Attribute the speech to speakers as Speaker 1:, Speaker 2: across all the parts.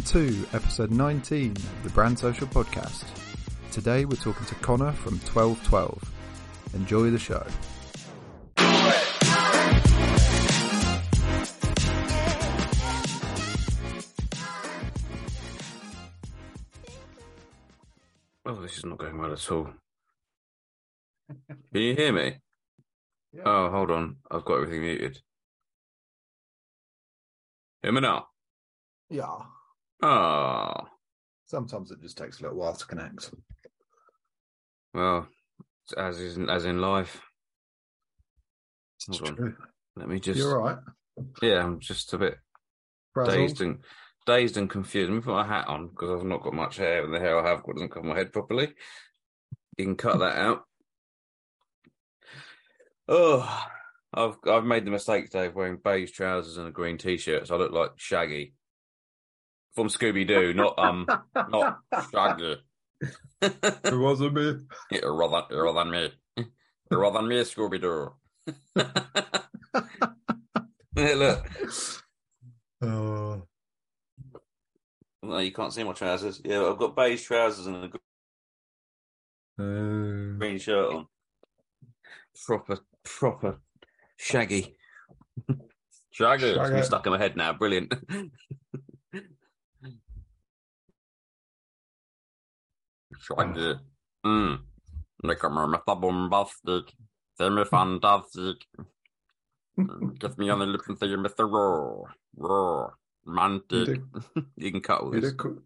Speaker 1: Welcome to episode 19 of the Brand Social Podcast. Today we're talking to Conor from 1212. Enjoy the show.
Speaker 2: Oh, this is not going well at all. Can you hear me?
Speaker 1: Yeah.
Speaker 2: Oh, hold on. I've got everything muted. Hear me now?
Speaker 1: Yeah.
Speaker 2: Oh,
Speaker 1: Sometimes it just takes a little while to connect.
Speaker 2: well, as is as in life.
Speaker 1: It's
Speaker 2: Hold on.
Speaker 1: true.
Speaker 2: Let me just.
Speaker 1: You're right.
Speaker 2: Yeah, I'm just a bit dazed and dazed and confused. Let me put my hat on because I've not got much hair, and the hair I have got doesn't cover my head properly. You can cut that out. Oh, I've I've made the mistake today of wearing beige trousers and a green t-shirt, so I look like Shaggy from Scooby Doo, not um, not Shaggy.
Speaker 1: It wasn't me.
Speaker 2: Yeah, rather, rather than me, rather than me, Scooby Doo. yeah, look,
Speaker 1: Oh,
Speaker 2: no, you can't see my trousers. Yeah, I've got beige trousers and a
Speaker 1: uh,
Speaker 2: green shirt on. Proper, proper shaggy. shaggy. It's
Speaker 1: Shaggy.
Speaker 2: been stuck in my head now. Brilliant. Shaggy. Mm. Look at my bombastic. Semi fantastic. Give me on the lip and say Mr. Raw. Raw. Romantic. you can cut all this.
Speaker 1: did co-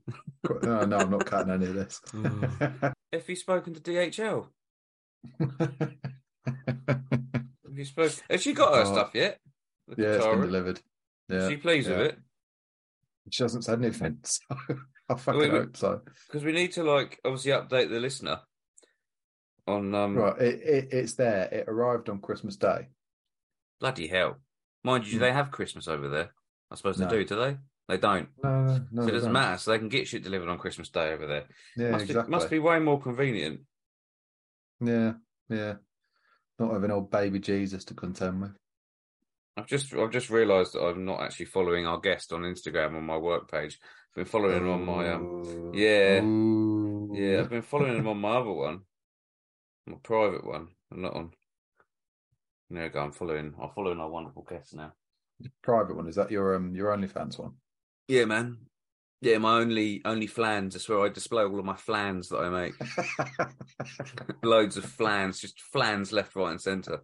Speaker 1: co- no, no, I'm not cutting any of this.
Speaker 2: Have you spoken to DHL? Have you spoken? Has she got her
Speaker 1: Oh.
Speaker 2: stuff yet? The
Speaker 1: yeah, it's been
Speaker 2: Katara?
Speaker 1: delivered.
Speaker 2: Is
Speaker 1: Yeah,
Speaker 2: she pleased
Speaker 1: yeah.
Speaker 2: with it?
Speaker 1: she hasn't said anything, so I fucking
Speaker 2: wait.
Speaker 1: hope so.
Speaker 2: Because we need to like obviously update the listener on um
Speaker 1: Right, it, it, it's there. It arrived on Christmas Day.
Speaker 2: bloody hell. Mind you, do
Speaker 1: Hmm.
Speaker 2: they have Christmas over there? I suppose they
Speaker 1: No.
Speaker 2: do, do they? They don't.
Speaker 1: No, no, no.
Speaker 2: so it doesn't
Speaker 1: don't.
Speaker 2: matter. So they can get shit delivered on Christmas Day over there.
Speaker 1: Yeah,
Speaker 2: must,
Speaker 1: exactly.
Speaker 2: be, must be way more convenient.
Speaker 1: Yeah, yeah. Not having old baby Jesus to contend with.
Speaker 2: I've just I've just realised that I'm not actually following our guest on Instagram on my work page. Been following him on my um yeah.
Speaker 1: Ooh.
Speaker 2: yeah, I've been following him on my other one. My private one. I'm not on there we go, I'm following I'm following our wonderful guest now.
Speaker 1: Private one. Is that your um your OnlyFans one?
Speaker 2: Yeah, man. Yeah, my only only flans. That's where I display all of my flans that I make. Loads of flans, just flans left, right, and centre.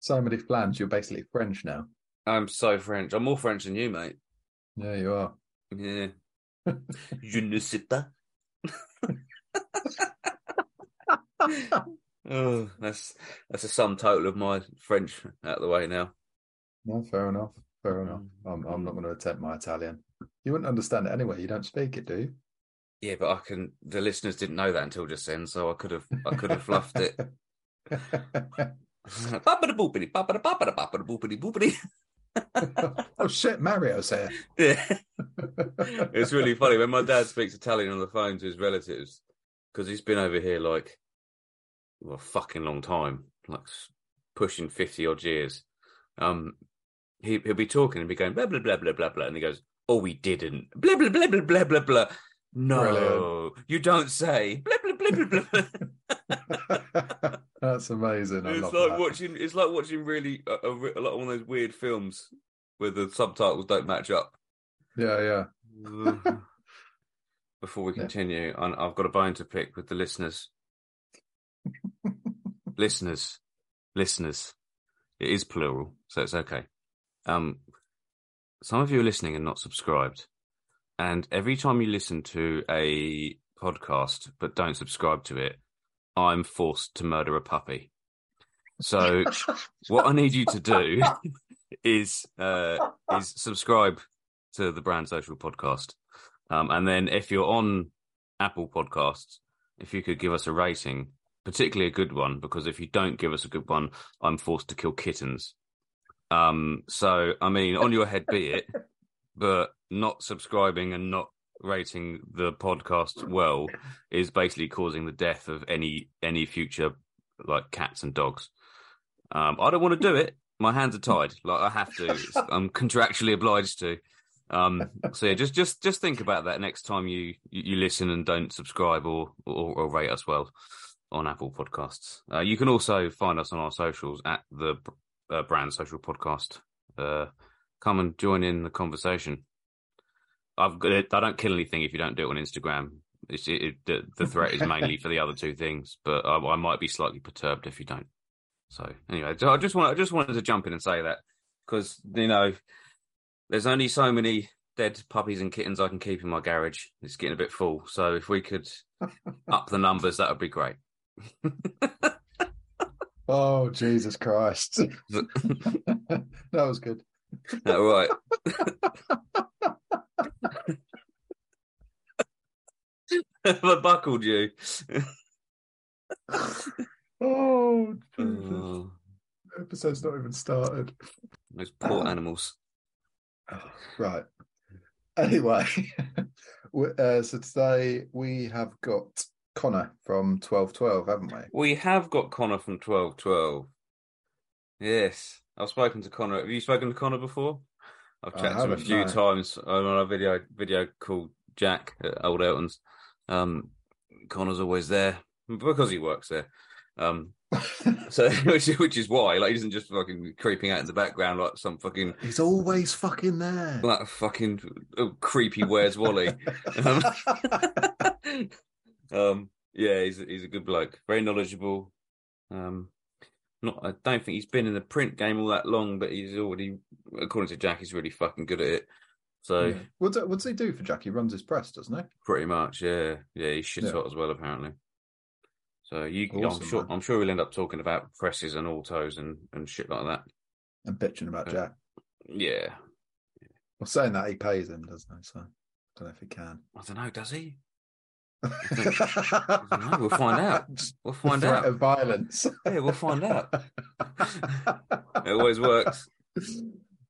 Speaker 1: so many flans. You're basically French now.
Speaker 2: I'm so French. I'm more French than you, mate.
Speaker 1: Yeah, you are.
Speaker 2: Yeah. Je ne sais pas. oh, that's that's a sum total of my French out the way now.
Speaker 1: No, fair enough. Fair enough.
Speaker 2: Mm.
Speaker 1: I'm I'm not going to attempt my Italian. You wouldn't understand it anyway. You don't speak it, do you?
Speaker 2: Yeah, but I can. The listeners didn't know that until just then, so I could have I could have fluffed it.
Speaker 1: Oh shit, Mario's here.
Speaker 2: Yeah. it's really funny when my dad speaks Italian on the phone to his relatives because he's been over here like well, a fucking long time, like pushing fifty odd years. Um, he he'll be talking and be going blah blah blah blah blah blah, and he goes, "Oh, we didn't blah blah blah blah blah blah blah." No,
Speaker 1: Brilliant.
Speaker 2: you don't say blah blah blah blah blah.
Speaker 1: That's amazing. I
Speaker 2: it's like
Speaker 1: that.
Speaker 2: watching. It's like watching really a, a, a lot of one of those weird films where the subtitles don't match up.
Speaker 1: Yeah, yeah.
Speaker 2: Before we
Speaker 1: Yeah.
Speaker 2: continue, I- I've got a bone to pick with the listeners. listeners, listeners. It is plural, so it's okay. Um, some of you are listening and not subscribed, and every time you listen to a podcast but don't subscribe to it, I'm forced to murder a puppy. So what I need you to do is uh, is subscribe to the Brand Social podcast, um, and then if you're on Apple Podcasts, if you could give us a rating, particularly a good one, because if you don't give us a good one, I'm forced to kill kittens. Um, so I mean, on your head be it, but not subscribing and not rating the podcast well is basically causing the death of any any future like cats and dogs. Um, I don't want to do it. My hands are tied. Like I have to. I'm contractually obliged to. Um, so yeah, just just just think about that next time you you, you listen and don't subscribe or, or, or rate us well on Apple Podcasts. Uh, you can also find us on our socials at the uh, Brand Social Podcast. Uh, come and join in the conversation. I've got it, I don't kill anything if you don't do it on Instagram. It's, it, it, the, the threat is mainly for the other two things, but I, I might be slightly perturbed if you don't. So anyway, I just want I just wanted to jump in and say that because you know there's only so many dead puppies and kittens I can keep in my garage. It's getting a bit full. So if we could up the numbers, that would be great.
Speaker 1: oh Jesus Christ! that was good.
Speaker 2: All right. Have I buckled you?
Speaker 1: oh, oh, episode's not even started.
Speaker 2: Those poor animals.
Speaker 1: right. Anyway, uh, so today we have got Conor from twelve twelve, haven't we?
Speaker 2: We have got Conor from twelve twelve. Yes, I've spoken to Conor. Have you spoken to Conor before? I've chatted to him a few no. times on a video video called Jack at Old Elton's. Um, Conor's always there because he works there. Um, so which, which is why like he isn't just fucking creeping out in the background like some fucking
Speaker 1: he's always fucking there.
Speaker 2: Like fucking oh, creepy where's wally? Um, um, yeah he's he's a good bloke. Very knowledgeable. Um not I don't think he's been in the print game all that long but he's already according to Jack he's really fucking good at it so yeah.
Speaker 1: what does he do for Jack he runs his press doesn't he
Speaker 2: pretty much yeah yeah he's shit yeah. hot as well apparently so you, awesome, I'm sure, man. I'm sure we'll end up talking about presses and autos and and shit like that.
Speaker 1: And bitching about uh, Jack.
Speaker 2: Yeah.
Speaker 1: Well, saying that he pays him, doesn't he? So I don't know if he can.
Speaker 2: I don't know. Does he? know, we'll find out. We'll find out.
Speaker 1: Of violence.
Speaker 2: Yeah, we'll find out. it always works.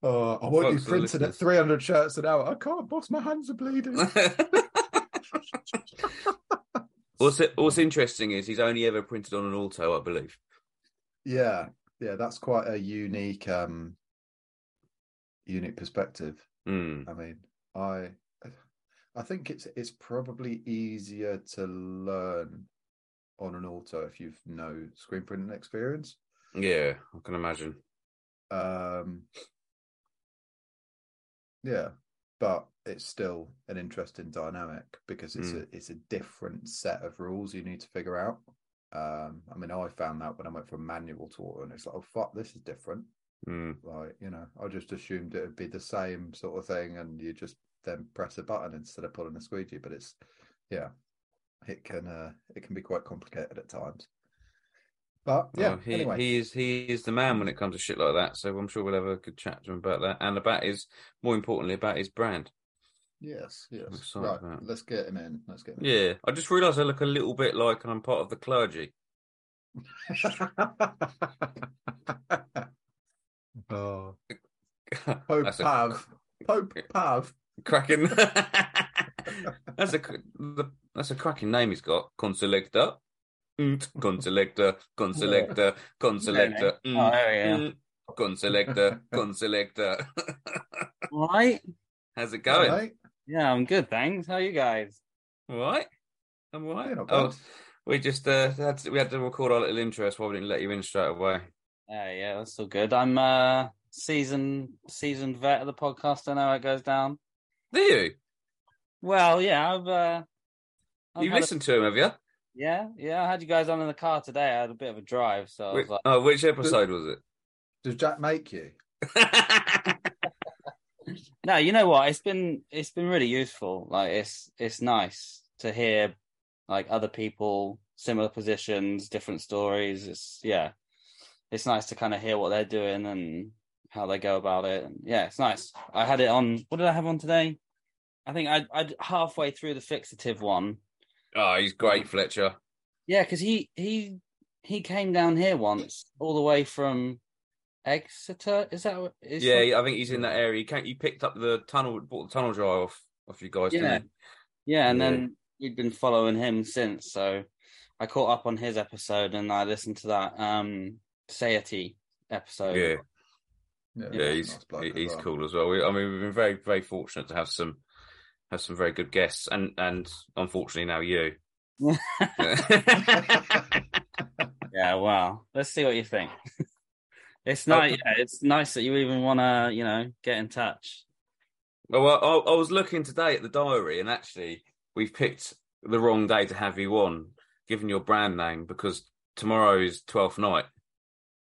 Speaker 1: Oh, I Folks you printed at 300 shirts an hour. I can't, boss. My hands are bleeding.
Speaker 2: What's What's interesting is he's only ever printed on an auto, I believe.
Speaker 1: Yeah, yeah, that's quite a unique, um unique perspective.
Speaker 2: Mm.
Speaker 1: I mean, I, I think it's it's probably easier to learn on an auto if you've no screen printing experience.
Speaker 2: Yeah, I can imagine.
Speaker 1: Um, yeah, but it's still an interesting dynamic because it's mm. a it's a different set of rules you need to figure out. Um, I mean, I found that when I went from manual to auto, and it's like, oh fuck, this is different.
Speaker 2: Mm.
Speaker 1: Like you know, I just assumed it would be the same sort of thing, and you just then press a button instead of pulling a squeegee. But it's yeah, it can uh, it can be quite complicated at times. But yeah, oh,
Speaker 2: he,
Speaker 1: anyway.
Speaker 2: he is he is the man when it comes to shit like that. So I'm sure we'll have a good chat to him about that, and about his more importantly about his brand.
Speaker 1: Yes, yes. Right, let's get him in. Let's get him.
Speaker 2: Yeah, in. I just realised I look a little bit like I'm part of the clergy.
Speaker 1: oh, Pope Pav, Pope Pav,
Speaker 2: cracking. that's a that's a cracking name he's got. Consulector. Consulector, consulector, consulector.
Speaker 3: Oh, yeah.
Speaker 2: Consulector, consulector.
Speaker 3: Right.
Speaker 2: How's it going? Right.
Speaker 3: Yeah, I'm good, thanks. How are you guys?
Speaker 2: All right. I'm all right.
Speaker 1: Oh,
Speaker 2: we just uh, had to, we had to record our little intro, so we didn't let you in straight away.
Speaker 3: Yeah, yeah, that's all good. I'm uh seasoned seasoned vet of the podcast. I know how it goes down.
Speaker 2: Do you?
Speaker 3: Well, yeah, I've uh
Speaker 2: I've You've listened a... to him, have you?
Speaker 3: Yeah, yeah. I had you guys on in the car today. I had a bit of a drive, so
Speaker 2: which,
Speaker 3: like...
Speaker 2: Oh, which episode was it?
Speaker 1: Does Jack make you?
Speaker 3: no, you know what? It's been it's been really useful. Like it's it's nice to hear like other people, similar positions, different stories. It's yeah, it's nice to kind of hear what they're doing and how they go about it. And yeah, it's nice. I had it on. What did I have on today? I think I I halfway through the fixative one.
Speaker 2: Oh, he's great, Fletcher.
Speaker 3: Yeah, because he he he came down here once, all the way from Exeter. Is that what? Is
Speaker 2: yeah, I think he's in that area. He can't. You picked up the tunnel, bought the tunnel dry off off you guys.
Speaker 3: Yeah, yeah, and yeah. then we've been following him since. So I caught up on his episode and I listened to that um Satiety episode.
Speaker 2: Yeah. Yeah, he's
Speaker 1: nice
Speaker 2: he- he's
Speaker 1: well.
Speaker 2: cool as well. We, I mean, we've been very very fortunate to have some have some very good guests, and and unfortunately now you.
Speaker 3: Yeah, well, let's see what you think. it's nice. Yeah, it's nice that you even want to, you know, get in touch.
Speaker 2: Well, I, I was looking today at the diary, and actually, we've picked the wrong day to have you on, given your brand name, because tomorrow is twelfth night.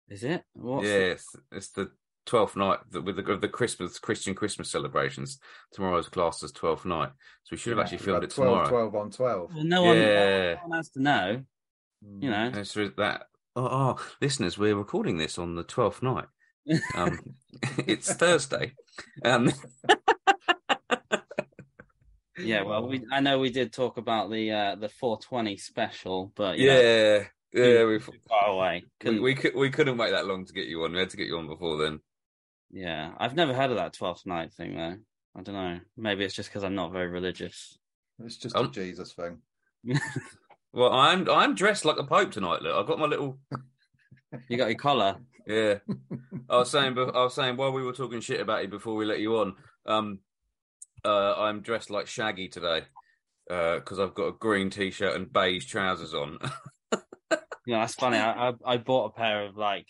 Speaker 3: Is it? What's
Speaker 2: yeah, it's, it's the twelfth night with the, the Christmas Christian Christmas celebrations. Tomorrow's classed as twelfth night, so we should have
Speaker 1: Yeah,
Speaker 2: actually
Speaker 1: we've
Speaker 2: filmed
Speaker 1: had
Speaker 2: it
Speaker 1: 12,
Speaker 2: tomorrow.
Speaker 1: 12 on 12.
Speaker 3: Well, no one,
Speaker 2: Yeah.
Speaker 3: no one has to know. You know.
Speaker 2: And so that oh, oh, listeners, we're recording this on the twelfth night. Um, it's Thursday. Um,
Speaker 3: Yeah, well, we I know we did talk about the uh the 420 special, but you know,
Speaker 2: yeah, yeah, we
Speaker 3: too far away.
Speaker 2: we
Speaker 3: Couldn't-
Speaker 2: we, could, we couldn't wait that long to get you on. We had to get you on before then.
Speaker 3: Yeah, I've never heard of that 12th night thing though. I don't know. Maybe it's just because I'm not very religious.
Speaker 1: It's just
Speaker 2: Um,
Speaker 1: a Jesus thing.
Speaker 2: Well, I'm I'm dressed like a pope tonight. Look, I've got my little
Speaker 3: You got your collar.
Speaker 2: yeah. I was saying, I was saying while we were talking shit about you before we let you on. Um, uh, I'm dressed like Shaggy today because I've got a green t-shirt and beige trousers on.
Speaker 3: You know, that's funny. I, I I bought a pair of like,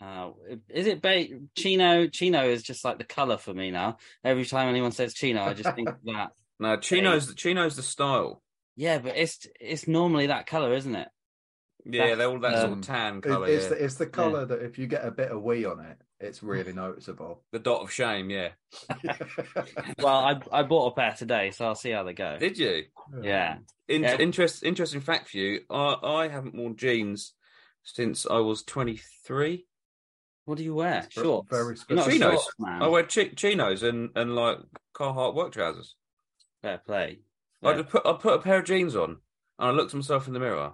Speaker 3: uh, is it ba- chino? Chino is just like the color for me now. Every time anyone says chino, I just think of that.
Speaker 2: no, chinos the, chino's the style.
Speaker 3: Yeah, but it's it's normally that color, isn't it?
Speaker 2: Yeah,
Speaker 3: That's,
Speaker 2: they're all that sort
Speaker 1: um,
Speaker 2: of tan color.
Speaker 1: it's,
Speaker 2: yeah.
Speaker 1: the, it's the colour that if you get a bit of wee on it, it's really noticeable.
Speaker 2: the dot of shame. Yeah.
Speaker 3: Well, I I bought a pair today, so I'll see how they go.
Speaker 2: Did you?
Speaker 3: Yeah,
Speaker 2: In-
Speaker 3: Yeah.
Speaker 2: interest, interesting fact for you. I, I haven't worn jeans since I was 23.
Speaker 3: What do you wear?
Speaker 1: It's very-
Speaker 3: Shorts.
Speaker 1: very
Speaker 3: You're not a
Speaker 2: Chinos.
Speaker 3: shorts man.
Speaker 2: I wear chi- chinos and, and like Carhartt work trousers.
Speaker 3: Fair play.
Speaker 2: I just put I put a pair of jeans on and I looked at myself in the mirror.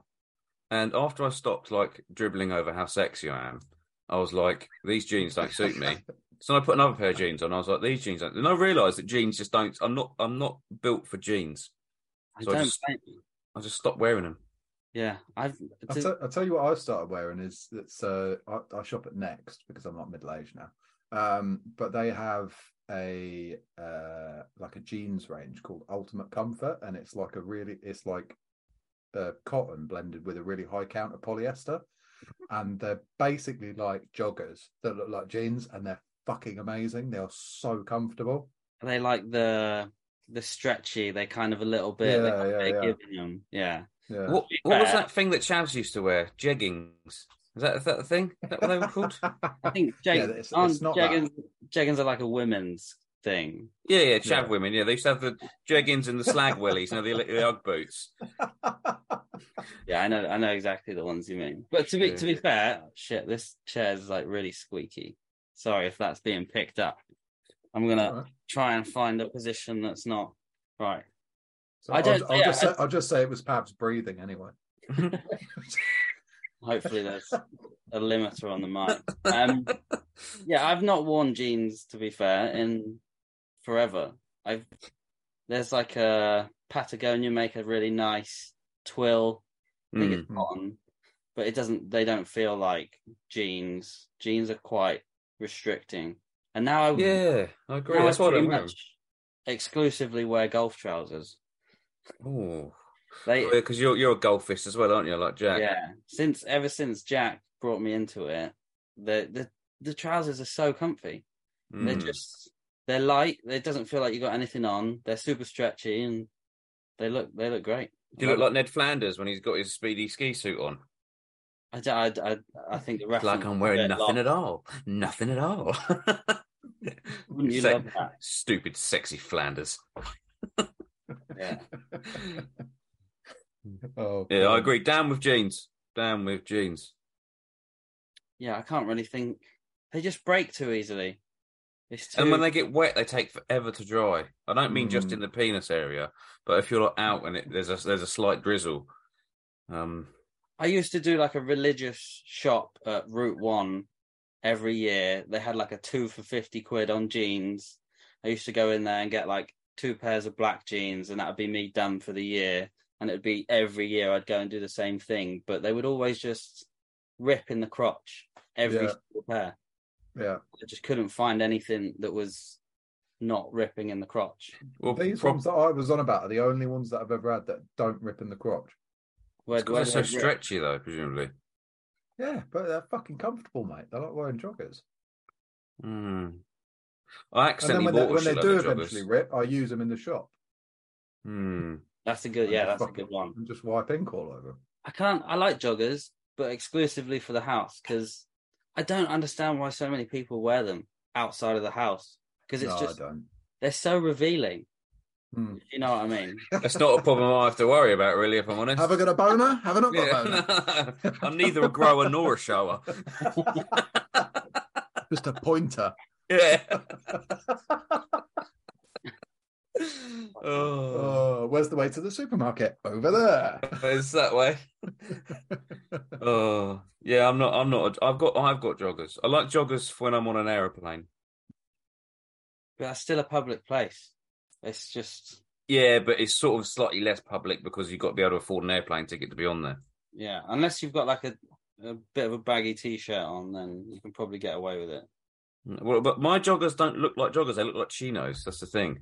Speaker 2: And after I stopped like dribbling over how sexy I am, I was like, these jeans don't suit me. So I put another pair of jeans on. I was like, these jeans don't. And I realised that jeans just don't. I'm not. I'm not built for jeans.
Speaker 3: I
Speaker 2: so I
Speaker 3: don't.
Speaker 2: just-
Speaker 3: think-
Speaker 2: I just stopped wearing them.
Speaker 3: Yeah, I've.
Speaker 1: I'll, tell- I'll tell you what I've started wearing is that's uh, I, I shop at Next because I'm not middle aged now. Um, but they have a uh, like a jeans range called Ultimate Comfort, and it's like a really it's like uh, cotton blended with a really high count of polyester, and they're basically like joggers that look like jeans, and they're fucking amazing. They are so comfortable.
Speaker 3: they like the the stretchy. They're kind of a little bit.
Speaker 1: Yeah, yeah, yeah.
Speaker 3: giving them. Yeah.
Speaker 1: Yeah.
Speaker 2: What What was that thing that Chavs used to wear? Jeggings. Is that is that the thing? Is that what they were called?
Speaker 3: I think
Speaker 1: Yeah,
Speaker 3: jag-
Speaker 1: it's-
Speaker 3: aren't
Speaker 1: it's that.
Speaker 3: jeggings, jeggings are like a women's thing.
Speaker 2: Yeah, yeah, Chav
Speaker 1: Yeah.
Speaker 2: women. Yeah, they used to have the jeggings and the slag willies, you know, the, the UGG boots.
Speaker 3: Yeah, I know. I know exactly the ones you mean. But to be to be fair, shit, this chair is like really squeaky. Sorry if that's being picked up. I'm gonna
Speaker 1: Alright.
Speaker 3: try and find a position that's not right.
Speaker 1: So
Speaker 3: I
Speaker 1: I'll,
Speaker 3: don't-
Speaker 1: I'll
Speaker 3: yeah,
Speaker 1: just say, I'll just say it was Pav's breathing anyway.
Speaker 3: Hopefully, there's a limiter on the mic. Um, yeah, I've not worn jeans to be fair in forever. I've there's like a Patagonia make a really nice twill. I think
Speaker 2: Mm.
Speaker 3: it's cotton, but it doesn't. They don't feel like jeans. Jeans are quite restricting. And now I
Speaker 2: Yeah, I agree.
Speaker 3: now I
Speaker 2: That's I
Speaker 3: pretty much exclusively wear golf trousers.
Speaker 2: Oh,
Speaker 3: They
Speaker 2: because you're you're a golfist as well, aren't you? Like Jack.
Speaker 3: yeah. Since ever since Jack brought me into it, the the the trousers are so comfy. They're
Speaker 2: Mm.
Speaker 3: just they're light. It doesn't feel like you got anything on. They're super stretchy and they look they look great.
Speaker 2: Do you look like Ned Flanders when he's got his speedy ski suit on?
Speaker 3: I, I, I, I think the reference
Speaker 2: like I'm wearing nothing
Speaker 3: long.
Speaker 2: at all. Nothing at all.
Speaker 3: Wouldn't you
Speaker 2: Sec-
Speaker 3: love that?
Speaker 2: Stupid, sexy Flanders.
Speaker 3: Yeah.
Speaker 1: oh,
Speaker 2: Yeah, I agree. Down with jeans. Down with jeans.
Speaker 3: Yeah, I can't really think. They just break too easily. It's too.
Speaker 2: And when they get wet, they take forever to dry. I don't mean just
Speaker 1: Mm.
Speaker 2: in the penis area, but if you're like out and it, there's a there's a slight drizzle. Um,
Speaker 3: I used to do like a religious shop at Route One every year. They had like a two for fifty quid on jeans. I used to go in there and get like two pairs of black jeans, and that would be me done for the year. And it'd be every year I'd go and do the same thing, but they would always just rip in the crotch every
Speaker 1: Yeah.
Speaker 3: single pair.
Speaker 1: Yeah.
Speaker 3: I just couldn't find anything that was not ripping in the crotch.
Speaker 2: Well,
Speaker 1: These
Speaker 2: prob-
Speaker 1: ones that I was on about are the only ones that I've ever had that don't rip in the crotch.
Speaker 3: Where,
Speaker 2: it's 'cause
Speaker 3: where
Speaker 2: they're so
Speaker 3: do rip?
Speaker 2: stretchy though, presumably.
Speaker 1: Yeah, but they're fucking comfortable, mate. They're like wearing joggers.
Speaker 2: Hmm. I
Speaker 1: And then
Speaker 2: accidentally
Speaker 1: when they,
Speaker 2: bought a
Speaker 1: when they do eventually rip, I use them in the shop.
Speaker 2: Hmm.
Speaker 3: That's a good,
Speaker 1: and
Speaker 3: yeah,
Speaker 1: just
Speaker 3: that's a good one.
Speaker 1: And just wipe ink all over 'em.
Speaker 3: I can't. I like joggers, but exclusively for the house because I don't understand why so many people wear them outside of the house because it's
Speaker 1: no,
Speaker 3: just
Speaker 1: I don't.
Speaker 3: they're so revealing.
Speaker 1: Hmm.
Speaker 3: You know what I mean?
Speaker 2: That's not a problem I have to worry about, really, if I'm honest.
Speaker 1: Have I got a boner? Have I not got a boner?
Speaker 2: I'm neither a grower nor a shower.
Speaker 1: Just a pointer.
Speaker 2: Yeah. oh,
Speaker 1: Oh, where's the way to the supermarket? Over there.
Speaker 2: it's that way. Oh, yeah. I'm not. I'm not. A, I've got. I've got joggers. I like joggers when I'm on an aeroplane.
Speaker 3: But that's still a public place. It's just
Speaker 2: Yeah, but it's sort of slightly less public because you've got to be able to afford an airplane ticket to be on there.
Speaker 3: yeah. Unless you've got like a a bit of a baggy t-shirt on, then you can probably get away with it.
Speaker 2: Well, but my joggers don't look like joggers; they look like chinos. That's the thing.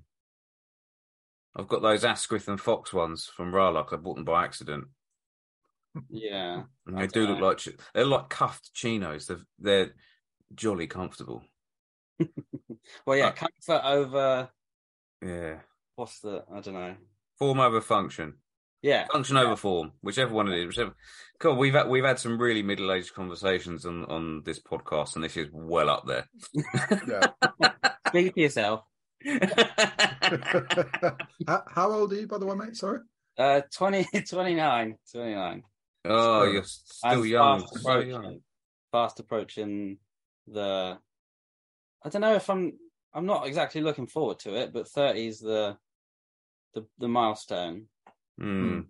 Speaker 2: I've got those Asquith and Fox ones from Rarlock. I bought them by accident,
Speaker 3: Yeah.
Speaker 2: and they do
Speaker 3: don't
Speaker 2: look like they're like cuffed chinos. They're they're jolly comfortable.
Speaker 3: Well, yeah.
Speaker 2: Uh,
Speaker 3: Comfort over
Speaker 2: Yeah,
Speaker 3: what's the I don't know.
Speaker 2: form over function,
Speaker 3: Yeah.
Speaker 2: function over form, whichever one it is. Whichever. Cool. We've had, we've had some really middle aged conversations on on this podcast, and this is well up there.
Speaker 1: Yeah.
Speaker 3: Speak for yourself.
Speaker 1: how, how old are you, by the way, mate? Sorry.
Speaker 3: Uh, 20, 29, 29.
Speaker 2: oh,
Speaker 1: Still-
Speaker 2: you're still
Speaker 3: I'm
Speaker 2: young.
Speaker 3: Fast
Speaker 2: So
Speaker 3: approaching,
Speaker 2: young.
Speaker 3: fast approaching the. I don't know if I'm. I'm not exactly looking forward to it, but thirty is the, the the milestone.
Speaker 2: Hmm.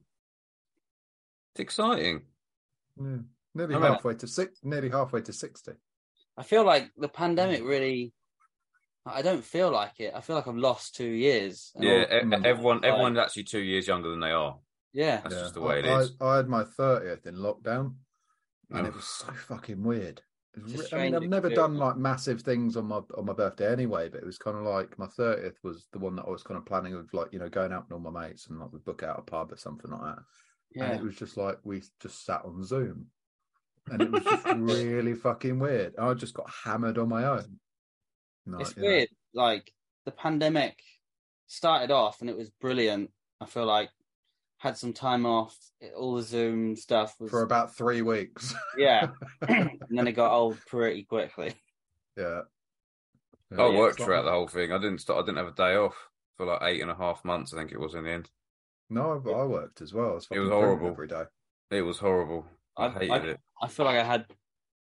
Speaker 2: It's exciting.
Speaker 1: Yeah. Nearly
Speaker 3: I mean-
Speaker 1: halfway to six. Nearly halfway to sixty.
Speaker 3: I feel like the pandemic really. I don't feel like it. I feel like I've lost two years.
Speaker 2: Yeah,
Speaker 3: all-
Speaker 2: e-
Speaker 1: Mm.
Speaker 2: everyone
Speaker 3: Like-
Speaker 2: everyone's actually two years younger than they are.
Speaker 3: yeah.
Speaker 2: That's
Speaker 1: Yeah.
Speaker 2: just the way it
Speaker 1: I,
Speaker 2: is.
Speaker 1: I, I had my thirtieth in lockdown, and
Speaker 2: Oh.
Speaker 1: it was so fucking weird. It was
Speaker 3: It's
Speaker 1: I mean, I've never done like massive things on my on my birthday anyway, but it was kind of like my thirtieth was the one that I was kind of planning of like you know going out with all my mates and like we book out a pub or something like that.
Speaker 3: Yeah.
Speaker 1: And it was just like we just sat on Zoom, and it was just really fucking weird. I just got hammered on my own. Like,
Speaker 3: it's
Speaker 1: you know,
Speaker 3: weird. Like the pandemic started off and it was brilliant. I feel like had some time off. all the Zoom stuff was
Speaker 1: for about three weeks.
Speaker 3: yeah, and then it got old pretty quickly.
Speaker 1: yeah.
Speaker 2: I
Speaker 3: yeah,
Speaker 2: worked throughout the whole thing. I didn't start. I didn't have a day off for like eight and a half months. I think it was in the end.
Speaker 1: No, I, I worked as well. It was,
Speaker 2: It was
Speaker 1: fucking brilliant
Speaker 2: horrible.
Speaker 1: every day.
Speaker 2: It was horrible. I,
Speaker 3: I-
Speaker 2: hated
Speaker 3: I-
Speaker 2: it.
Speaker 3: I feel like I had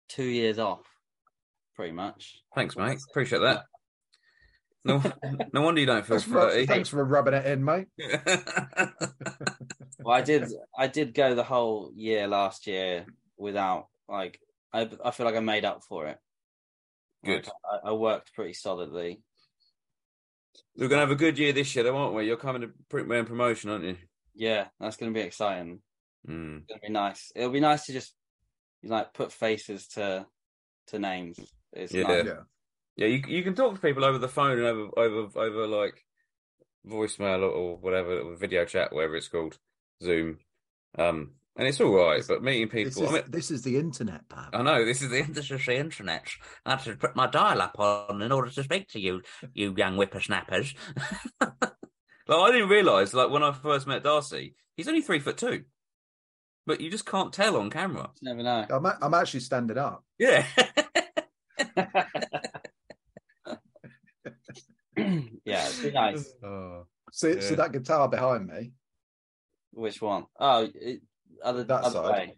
Speaker 3: two years off, pretty much.
Speaker 2: Thanks, mate. Appreciate that. No, no wonder you don't feel
Speaker 1: Thanks for,
Speaker 2: thirty.
Speaker 1: thanks for rubbing it in, mate.
Speaker 3: Well, I did. I did go the whole year last year without like. I I feel like I made up for it.
Speaker 2: Good.
Speaker 3: Like, I, I worked pretty solidly.
Speaker 2: We're gonna have a good year this year, though, aren't we? You're coming to Printman promotion, aren't you?
Speaker 3: Yeah, that's going to be exciting.
Speaker 2: Mm.
Speaker 3: It's going to be nice. It'll be nice to just like put faces to to names. It's
Speaker 2: Yeah.
Speaker 3: nice.
Speaker 1: Yeah.
Speaker 2: Yeah, you you can talk to people over the phone and over over over like voicemail or, or whatever, or video chat, whatever it's called, Zoom. Um, and it's all right, but meeting
Speaker 1: This
Speaker 2: people.
Speaker 1: is,
Speaker 2: I mean,
Speaker 1: this is the internet, Pav.
Speaker 2: I know this is the this is the internet. I had to put my dial up on in order to speak to you, you young whippersnappers. like I didn't realise, like when I first met Darcy, he's only three foot two, but you just can't tell on camera.
Speaker 3: You never know.
Speaker 1: I'm, a- I'm actually standing up.
Speaker 2: Yeah.
Speaker 3: yeah, it'd be nice.
Speaker 1: Oh. See, see
Speaker 2: Yeah.
Speaker 1: that guitar behind me?
Speaker 3: Which one? Oh, it, other
Speaker 1: That
Speaker 3: other
Speaker 1: side.
Speaker 3: way.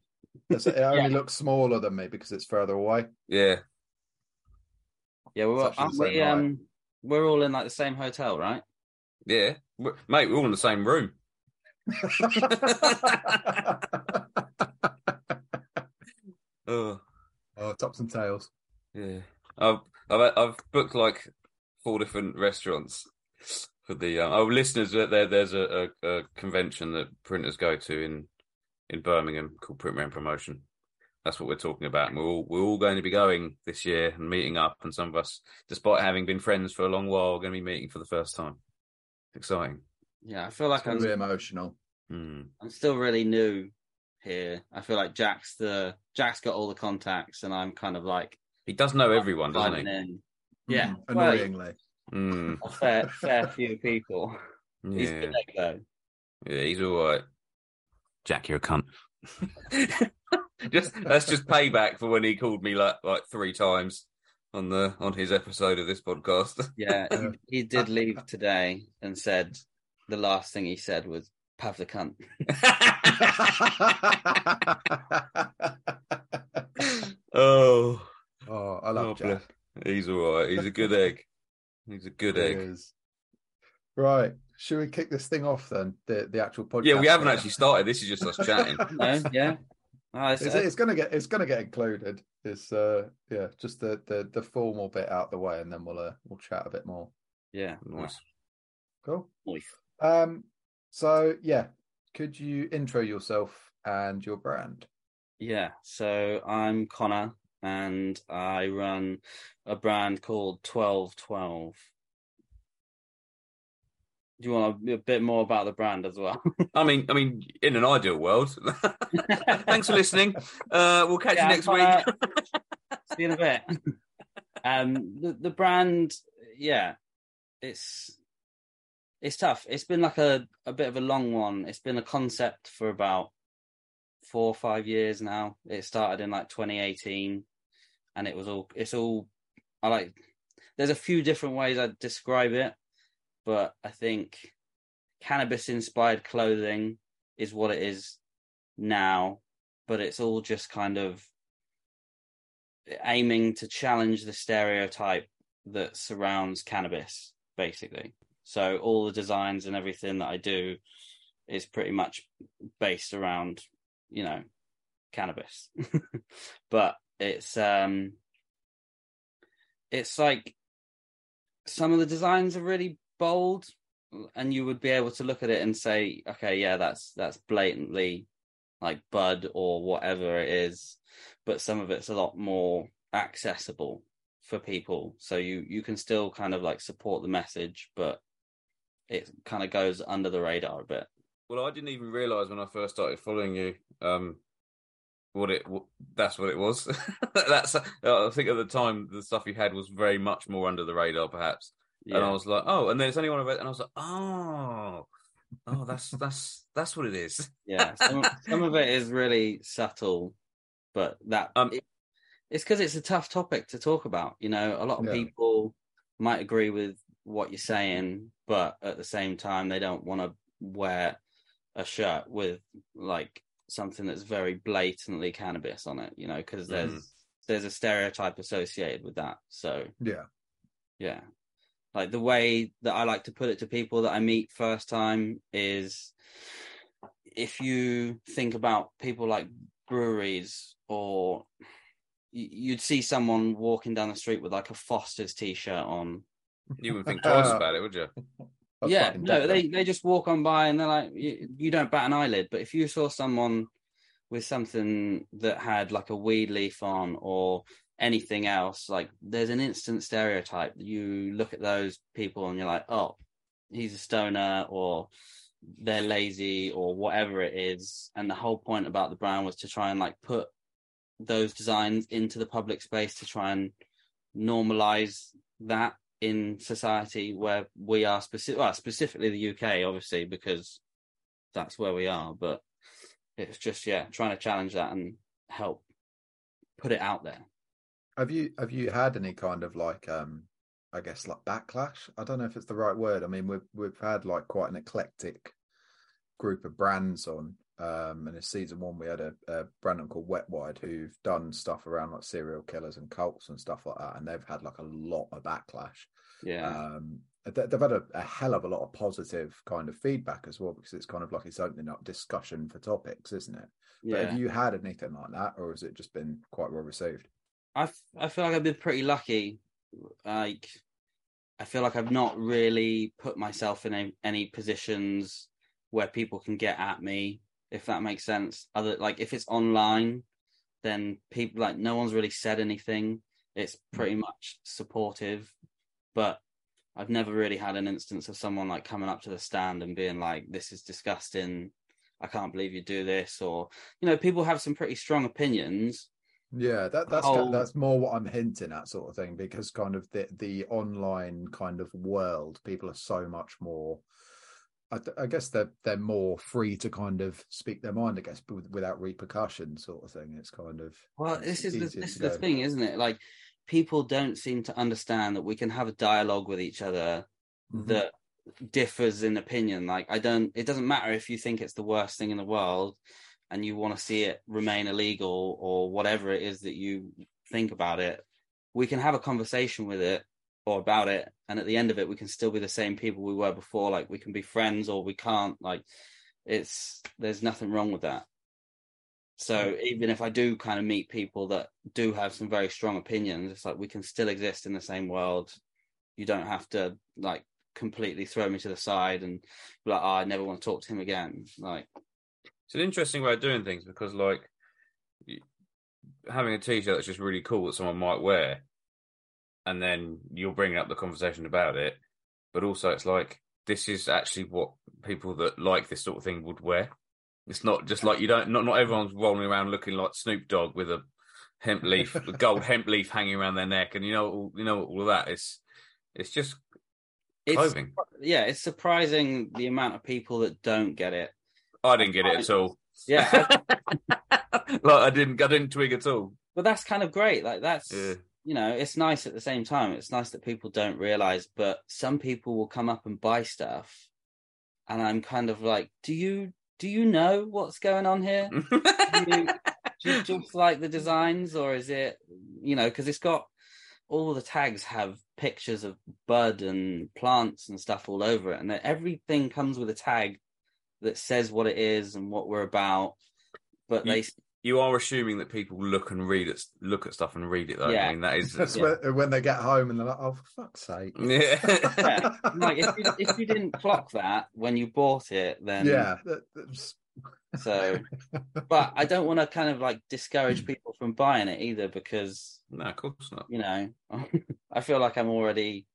Speaker 1: It's- It only looks smaller than me because it's further away.
Speaker 2: yeah.
Speaker 3: Yeah, we're aren't we, um, we're all in like the same hotel, right?
Speaker 2: Yeah. We're- Mate, we're all in the same room. Oh.
Speaker 1: oh, tops and tails.
Speaker 2: Yeah, I've I've I've booked like four different restaurants for the um, oh listeners. There there's a, a, a convention that printers go to in in Birmingham called Printman Promotion, That's what we're talking about. And we're all we're all going to be going this year and meeting up. And some of us, despite having been friends for a long while, are going to be meeting for the first time. Exciting.
Speaker 3: Yeah, I feel like
Speaker 1: It's
Speaker 3: I'm really
Speaker 1: emotional.
Speaker 2: Hmm.
Speaker 3: I'm still really new here. I feel like Jack's the Jack's got all the contacts, and I'm kind of like
Speaker 2: He does know everyone, doesn't he?
Speaker 3: in. Yeah,
Speaker 1: Mm, annoyingly.
Speaker 2: Hmm.
Speaker 3: a fair fair few people. He's
Speaker 2: Yeah.
Speaker 3: good though.
Speaker 2: Yeah, he's all right. Jack, you're a cunt. just that's just payback for when he called me like like three times on the on his episode of this podcast.
Speaker 3: Yeah,
Speaker 1: Yeah.
Speaker 3: he, he did leave today and said the last thing he said was "Pav the cunt."
Speaker 2: oh,
Speaker 1: oh, I
Speaker 2: oh,
Speaker 1: love
Speaker 2: bless.
Speaker 1: Jack.
Speaker 2: He's all right. He's a good egg. He's a good
Speaker 1: He
Speaker 2: egg.
Speaker 1: is. Right. Should we kick this thing off then? The the actual podcast.
Speaker 2: Yeah, we haven't actually started. This is just us chatting.
Speaker 3: No, yeah. Oh, it's,
Speaker 1: It's, it's gonna get it's gonna get included. It's uh yeah, just the the the formal bit out the way, and then we'll uh, we'll chat a bit more.
Speaker 3: yeah,
Speaker 2: Nice.
Speaker 1: Cool.
Speaker 3: Nice.
Speaker 1: Um. So yeah, could you intro yourself and your brand?
Speaker 3: Yeah, so I'm Conor and I run a brand called 1212. Do you want a, bit more about the brand as well?
Speaker 2: I mean, I mean, in an ideal world. Thanks for listening. Uh, we'll catch
Speaker 3: Yeah,
Speaker 2: you next week.
Speaker 3: See you in a bit. Um, the the brand, yeah, it's it's tough. It's been like a a bit of a long one. It's been a concept for about four or five years now. It started in like 2018, and it was all. It's all. I like. There's a few different ways I'd describe it, but I think cannabis inspired clothing is what it is now. But it's all just kind of aiming to challenge the stereotype that surrounds cannabis, basically. So all the designs and everything that I do is pretty much based around, you know, cannabis. but it's um it's like some of the designs are really bold and you would be able to look at it and say, okay, yeah, that's that's blatantly like bud or whatever it is. But some of it's a lot more accessible for people. So you you can still kind of like support the message but it kind of goes under the radar a bit
Speaker 2: Well, I didn't even realize when I first started following you, um, what it what, that's what it was. that's I think at the time the stuff you had was very much more under the radar, perhaps. And I was like, oh, and then it's only one of it, and I was like, oh, oh, that's that's that's what it is.
Speaker 3: yeah some, some of it is really subtle but that
Speaker 2: Um,
Speaker 3: it- it's because it's a tough topic to talk about you know a lot of
Speaker 1: Yeah.
Speaker 3: people might agree with what you're saying but at the same time they don't want to wear a shirt with like something that's very blatantly cannabis on it you know because there's
Speaker 2: Mhm.
Speaker 3: there's a stereotype associated with that so
Speaker 1: Yeah.
Speaker 3: yeah like the way that i like to put it to people that i meet first time is if you think about people like breweries or you'd see someone walking down the street with like a foster's t-shirt on
Speaker 2: You wouldn't think twice about it, would you?
Speaker 3: Yeah no they, they just walk on by and they're like you, you don't bat an eyelid. But if you saw someone with something that had like a weed leaf on or anything else like there's an instant stereotype you look at those people and you're like oh he's a stoner or they're lazy or whatever it is. And the whole point about the brand was to try and like put those designs into the public space to try and normalize that in society where we are specific well specifically the UK obviously because that's where we are but it's just yeah trying to challenge that and help put it out there
Speaker 1: Have you have you had any kind of like um I guess like backlash? I don't know if it's the right word. I mean we've we've had like quite an eclectic group of brands on. Um and in season one we had a, a brand called Wet Wide who've done stuff around like serial killers and cults and stuff like that, and they've had like a lot of backlash.
Speaker 3: yeah
Speaker 1: Um they- they've had a, a hell of a lot of positive kind of feedback as well because it's kind of like it's opening up discussion for topics, isn't it? But
Speaker 3: yeah
Speaker 1: have you had anything like that, or has it just been quite well received?
Speaker 3: I I feel like I've been pretty lucky. Like, I feel like I've not really put myself in a, any positions where people can get at me, if that makes sense. Other like if it's online, then people like no one's really said anything. It's pretty mm. much supportive, but I've never really had an instance of someone like coming up to the stand and being like, "This is disgusting. I can't believe you do this," or you know, people have some pretty strong opinions.
Speaker 1: Yeah, that that's
Speaker 3: whole-
Speaker 1: that's more what I'm hinting at, sort of thing, because kind of the the online kind of world, people are so much more. I, I guess they're they're more free to kind of speak their mind, I guess, but without repercussion, sort of thing. It's kind of
Speaker 3: Well, this is the, this is the thing, isn't it? Like people don't seem to understand that we can have a dialogue with each other
Speaker 1: Mhm.
Speaker 3: that differs in opinion. Like I don't it doesn't matter if you think it's the worst thing in the world and you want to see it remain illegal or whatever it is that you think about it. We can have a conversation with it or about it and at the end of it we can still be the same people we were before. Like we can be friends or we can't. Like it's there's nothing wrong with that. So mm. even if I do kind of meet people that do have some very strong opinions, it's like we can still exist in the same world. You don't have to like completely throw me to the side and be like, oh, I never want to talk to him again. Like,
Speaker 2: It's an interesting way of doing things because, like, having a T-shirt that's just really cool that someone might wear, and then you're bringing up the conversation about it, but also it's like this is actually what people that like this sort of thing would wear. It's not just like you don't not not everyone's rolling around looking like Snoop Dogg with a hemp leaf, a gold hemp leaf hanging around their neck, and you know all- you know all of that. It's it's just
Speaker 3: it's
Speaker 2: clothing.
Speaker 3: yeah, it's surprising the amount of people that don't get it.
Speaker 2: I didn't get it at all.
Speaker 3: Yeah,
Speaker 2: like I didn't I didn't twig at all.
Speaker 3: but that's kind of great. Like that's
Speaker 2: Yeah.
Speaker 3: You know, it's nice at the same time. It's nice that people don't realize, but some people will come up and buy stuff, and I'm kind of like, do you do you know what's going on here? do you, do you just like the designs, or is it you know because it's got all the tags have pictures of bud and plants and stuff all over it, and everything comes with a tag that says what it is and what we're about. But they
Speaker 2: you are assuming that people look and read it, look at stuff and read it though.
Speaker 3: Yeah.
Speaker 2: I mean, that is
Speaker 1: That's
Speaker 3: Yeah.
Speaker 1: when, when they get home and they're like, "Oh, for fuck's sake!"
Speaker 2: yeah.
Speaker 3: yeah, like if you, if you didn't clock that when you bought it, then
Speaker 1: yeah, that- that's-
Speaker 3: So, but I don't want to kind of like discourage people from buying it either because
Speaker 2: no, of course not.
Speaker 3: you know I feel like I'm already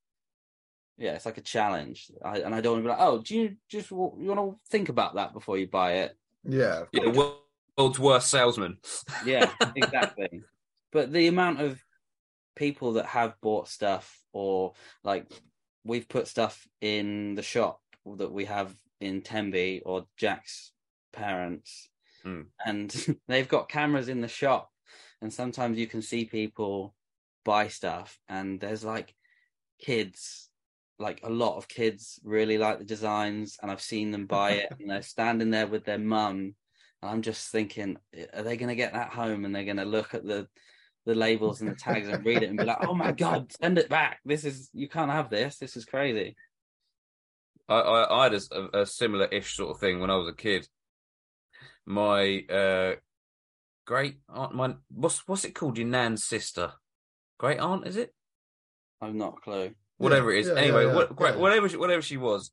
Speaker 3: yeah it's like a challenge I, and I don't want to be like oh do you just you want to think about that before you buy it
Speaker 1: yeah, of
Speaker 2: Yeah,
Speaker 1: course.
Speaker 2: World's worst salesman.
Speaker 3: yeah exactly but the amount of people that have bought stuff or like we've put stuff in the shop that we have in Tembe or Jack's parents
Speaker 2: Mm.
Speaker 3: and they've got cameras in the shop and sometimes you can see people buy stuff and there's like kids like a lot of kids really like the designs and I've seen them buy it and they're standing there with their mum and I'm just thinking are they going to get that home and they're going to look at the the labels and the tags and read it and be like oh my god send it back this is you can't have this this is crazy
Speaker 2: I, I, I had a, a similar ish sort of thing when I was a kid. My uh, great aunt, my what's what's it called? Your nan's sister, great aunt, is it?
Speaker 3: I've not a clue
Speaker 2: Whatever it is.
Speaker 1: yeah,
Speaker 2: anyway,
Speaker 1: yeah, yeah,
Speaker 2: what, great,
Speaker 1: yeah.
Speaker 2: whatever she, whatever she was,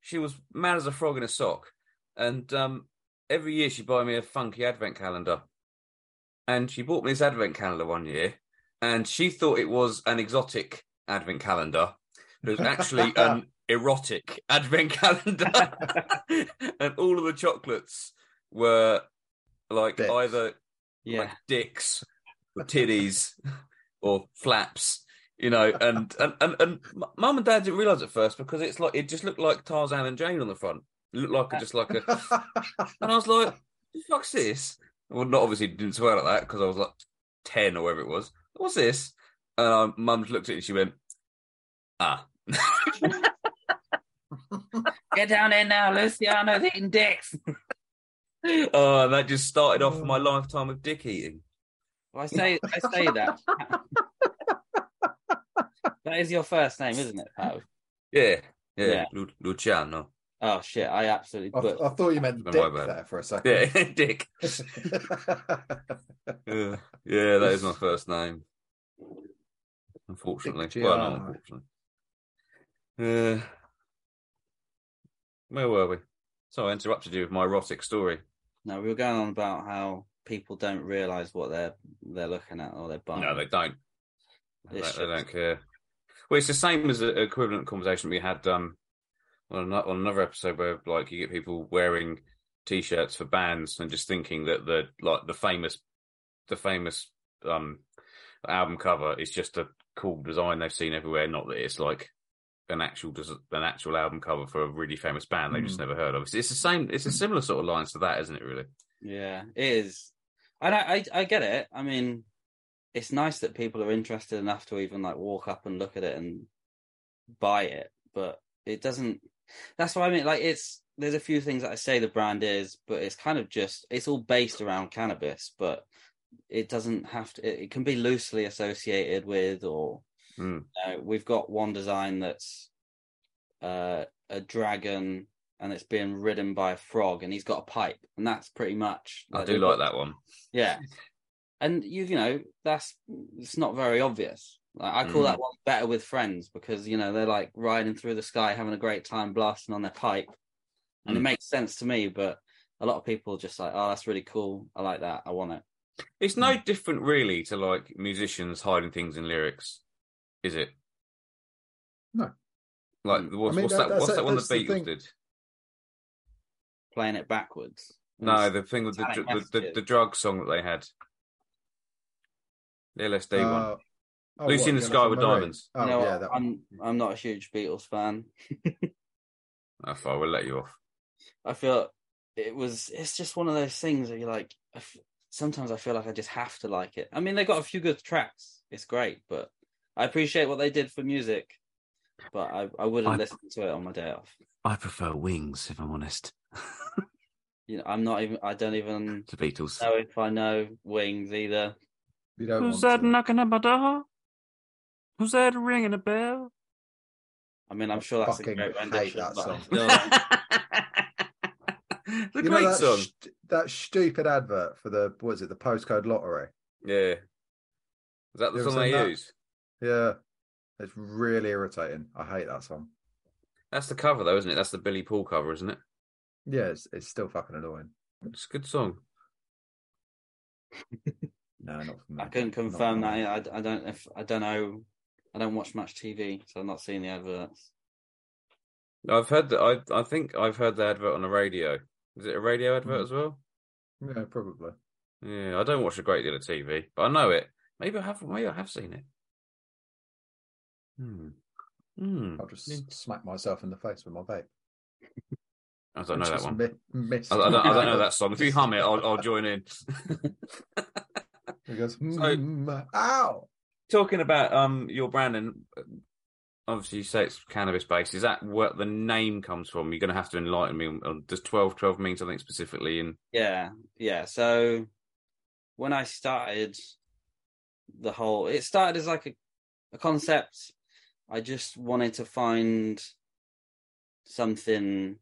Speaker 2: she was mad as a frog in a sock, and um, every year she'd buy me a funky advent calendar, and she bought me this advent calendar one year, and she thought it was an exotic advent calendar, but it was actually an erotic advent calendar, and all of the chocolates were like
Speaker 1: Dicks.
Speaker 2: either
Speaker 3: yeah
Speaker 2: like dicks or titties or flaps, you know, and and and, and mum and dad didn't realise at first because it's like it just looked like Tarzan and Jane on the front. It looked like a, just like a, and I was like, "The fuck's this?" Well, not obviously didn't swear like that because I was like ten or whatever it was. What's this? And um, mum looked at it and she went, "Ah."
Speaker 3: get down there now Luciano's eating dicks
Speaker 2: oh, and that just started off my lifetime of dick eating.
Speaker 3: Well, I say I say that. that is your first name, isn't it, Pav?
Speaker 2: Yeah, yeah,
Speaker 3: Yeah.
Speaker 2: Lu- Luciano.
Speaker 3: Oh shit! I absolutely
Speaker 1: I,
Speaker 3: but
Speaker 1: I thought you meant dick there for a second.
Speaker 2: Yeah, dick. Yeah, yeah, that is my first name. Unfortunately,
Speaker 1: Dick
Speaker 2: well, not unfortunately. Uh, where were we? So I interrupted you with my erotic story.
Speaker 3: no, we were going on about how people don't realize what they're they're looking at or they're buying.
Speaker 2: No, they don't. They,
Speaker 3: It's
Speaker 2: they don't care. Well, it's the same as the equivalent conversation we had um, on, on another episode where, like, you get people wearing t-shirts for bands and just thinking that the like the famous, the famous um album cover is just a cool design they've seen everywhere. Not that it's like an actual an actual album cover for a really famous band they've just
Speaker 1: Hmm.
Speaker 2: never heard of. It's, it's the same. It's a similar sort of lines to that, isn't it? Really.
Speaker 3: Yeah, it is. And I, I I get it. I mean, it's nice that people are interested enough to even like walk up and look at it and buy it, but it doesn't that's what I mean. Like it's there's a few things that I say the brand is, but it's kind of just it's all based around cannabis, but it doesn't have to it, it can be loosely associated with or
Speaker 2: Mm.
Speaker 3: uh, we've got one design that's uh, a dragon and it's being ridden by a frog and he's got a pipe and that's pretty much
Speaker 2: I do like that one.
Speaker 3: yeah and you you know that's it's not very obvious like, i call
Speaker 2: Mm.
Speaker 3: that one better with friends because you know they're like riding through the sky having a great time blasting on their pipe and it
Speaker 2: Mm.
Speaker 3: makes sense to me but a lot of people just like oh that's really cool i like that i want it
Speaker 2: It's no different, really, to like musicians hiding things in lyrics, is it?
Speaker 1: No.
Speaker 2: Like,
Speaker 3: Mm.
Speaker 2: what's,
Speaker 1: I mean,
Speaker 2: what's
Speaker 1: that-
Speaker 2: that? What's
Speaker 1: it,
Speaker 2: that one the
Speaker 1: that's the
Speaker 2: Beatles
Speaker 1: thing.
Speaker 2: did?
Speaker 3: playing it backwards
Speaker 2: No, the thing with the the, the, the drug song that they had, the LSD one.
Speaker 1: Oh,
Speaker 2: Lucy
Speaker 1: what,
Speaker 2: in the Sky with
Speaker 1: Submarine?
Speaker 2: Diamonds.
Speaker 1: Oh
Speaker 3: you know
Speaker 1: yeah, that
Speaker 3: i'm i'm not a huge beatles fan
Speaker 2: Oh, fine, we'll let you off.
Speaker 3: I feel it was. It's just one of those things that you're like. I f- sometimes I feel like I just have to like it. I mean, they got a few good tracks. It's great, but I appreciate what they did for music. But I, I wouldn't
Speaker 2: I-
Speaker 3: listen to it on my day off.
Speaker 2: I prefer Wings, if I'm honest.
Speaker 3: You know, I'm not even. I don't even
Speaker 2: the Beatles.
Speaker 3: know if I know Wings either.
Speaker 1: You don't
Speaker 2: Who's
Speaker 1: want
Speaker 2: that
Speaker 1: to.
Speaker 2: knocking at my door? Who's that ringing a bell?
Speaker 3: I mean, I'm sure that's a
Speaker 1: fucking
Speaker 3: great
Speaker 1: hate
Speaker 3: rendition.
Speaker 1: that song.
Speaker 3: still don't-
Speaker 2: it's a
Speaker 1: know
Speaker 2: great
Speaker 1: that,
Speaker 2: song.
Speaker 1: st- that stupid advert for the what is it, the postcode lottery?
Speaker 2: Yeah. Is that the
Speaker 1: You
Speaker 2: song they
Speaker 1: seen that?
Speaker 2: use?
Speaker 1: Yeah, it's really irritating. I hate that song.
Speaker 2: That's the cover, though, isn't it? That's the Billy Paul cover, isn't it?
Speaker 1: Yeah, it's, it's still fucking annoying.
Speaker 2: It's a good song.
Speaker 1: No, not for me.
Speaker 3: I couldn't confirm that. I, I don't. If I don't know, I don't watch much TV, so I'm not seeing the adverts.
Speaker 2: I've heard that. I I think I've heard the advert on the radio. Is it a radio advert
Speaker 1: Mm.
Speaker 2: as well?
Speaker 1: Yeah, probably.
Speaker 2: Yeah, I don't watch a great deal of TV, but I know it. Maybe I have. Maybe I have seen it. Hmm. Hmm.
Speaker 1: I'll just smack myself in the face with my vape.
Speaker 2: I don't know that one.
Speaker 1: mi- miss.
Speaker 2: I, I don't, I don't know that song. If you hum it, I'll, I'll join in.
Speaker 1: He goes,
Speaker 2: So-
Speaker 1: "Mm, ow.
Speaker 2: Talking about um your brand and uh, obviously you say it's cannabis based. Is that what the name comes from? You're going to have to enlighten me. on- Does twelve twelve mean something specifically? And
Speaker 3: Yeah, yeah. So when I started the whole, it started as like a, a concept. I just wanted to find something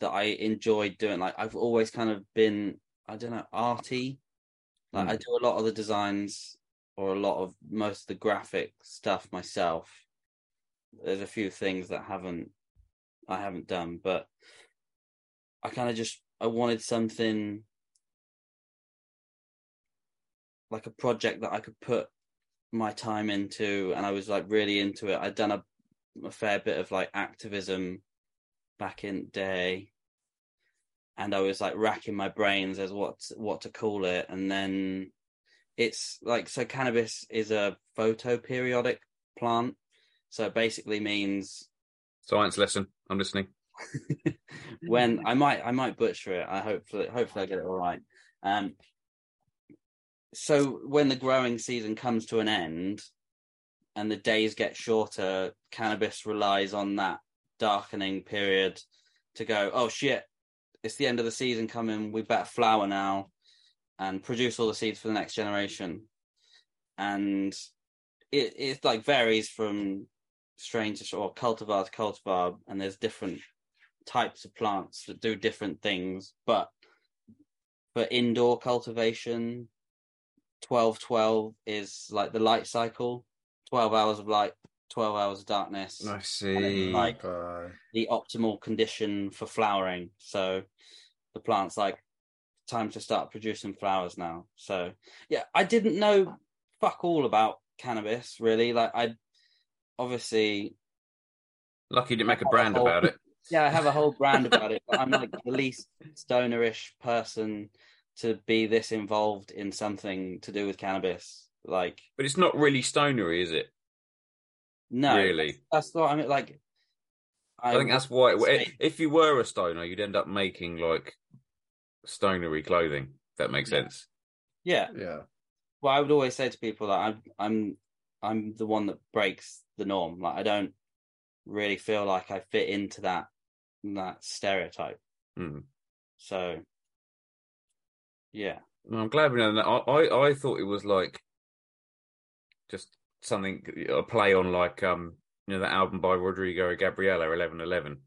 Speaker 3: that I enjoyed doing. Like I've always kind of been, I don't know, arty. Like I do a lot of the designs or a lot of most of the graphic stuff myself. There's a few things that haven't I haven't done, but I kind of just I wanted something like a project that I could put my time into, and I was like really into it. I'd done a, a fair bit of like activism back in day, and I was like racking my brains as what what to call it, and then it's like so cannabis is a photoperiodic plant, so it basically means
Speaker 2: science lesson. I'm listening.
Speaker 3: when I might I might butcher it. I hopefully hopefully I get it all right. Um, so when the growing season comes to an end and the days get shorter, cannabis relies on that darkening period to go. Oh shit! It's the end of the season coming. We better flower now and produce all the seeds for the next generation. And it it like varies from strain to or cultivar to cultivar, and there's different types of plants that do different things. But for indoor cultivation, twelve twelve is like the light cycle, twelve hours of light, twelve hours of darkness.
Speaker 2: I see.
Speaker 3: like
Speaker 1: Uh,
Speaker 3: the optimal condition for flowering. So the plant's like time to start producing flowers now. So yeah, I didn't know fuck all about cannabis really. Like I obviously
Speaker 2: Lucky you didn't make a brand
Speaker 3: Oh.
Speaker 2: about it.
Speaker 3: yeah, I have a whole brand about it, but I'm like the least stonerish person to be this involved in something to do with cannabis. Like
Speaker 2: But it's not really stonery, is it?
Speaker 3: no,
Speaker 2: Really?
Speaker 3: that's what I mean. Like
Speaker 2: I, think that's why. If you were a stoner, you'd end up making like stonery clothing. That makes
Speaker 3: Yeah.
Speaker 2: sense.
Speaker 3: yeah.
Speaker 1: Yeah.
Speaker 3: Well, I would always say to people that I'm I'm I'm the one that breaks the norm. Like I don't really feel like I fit into that that stereotype.
Speaker 2: Hmm.
Speaker 3: So yeah.
Speaker 2: Well, I'm glad we know that. I, I I thought it was like just something a play on like um you know that album by Rodrigo Gabriela, Eleven Eleven.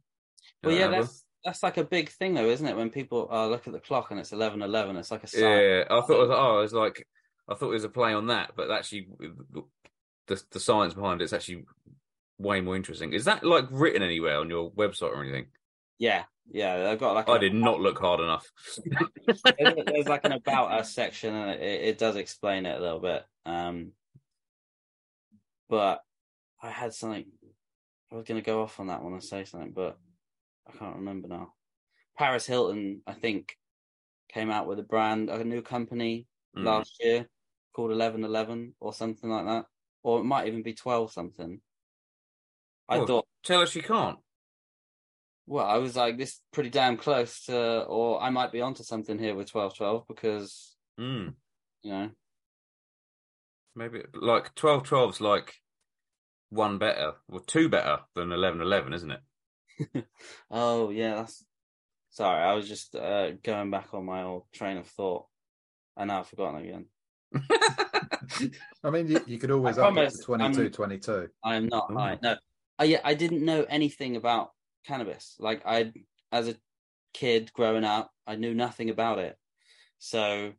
Speaker 3: Well, yeah, that's that's like a big thing though, isn't it? When people uh, look at the clock and it's eleven eleven, it's like a sign.
Speaker 2: yeah. I thought it was, oh, it was like I thought it was a play on that, but actually the the science behind it's actually way more interesting. Is that like written anywhere on your website or anything?
Speaker 3: yeah, yeah. I've got like
Speaker 2: I
Speaker 3: a-
Speaker 2: did not look hard enough.
Speaker 3: there's, there's like an about us section and it, it does explain it a little bit. Um, but I had something. I was going to go off on that one and say something, but I can't remember now. Paris Hilton, I think, came out with a brand, a new company
Speaker 2: Mm.
Speaker 3: last year called Eleven Eleven or something like that, or it might even be twelve something. I
Speaker 2: Oh.
Speaker 3: thought,
Speaker 2: Tell us you can't.
Speaker 3: well, I was like, this is pretty damn close to, or I might be onto something here with twelve twelve because
Speaker 2: Mm.
Speaker 3: you know
Speaker 2: Maybe like twelve twelve's like one better or two better than eleven eleven, isn't it?
Speaker 3: Oh yeah, that's sorry. I was just uh, going back on my old train of thought, and now I've forgotten again.
Speaker 1: I mean, you, you could always
Speaker 3: I
Speaker 1: up it to 22,
Speaker 3: I'm-
Speaker 1: 22.
Speaker 3: I am not
Speaker 2: Ooh.
Speaker 3: high. No, I yeah, I didn't know anything about cannabis. Like I, as a kid growing up, I knew nothing about it. So,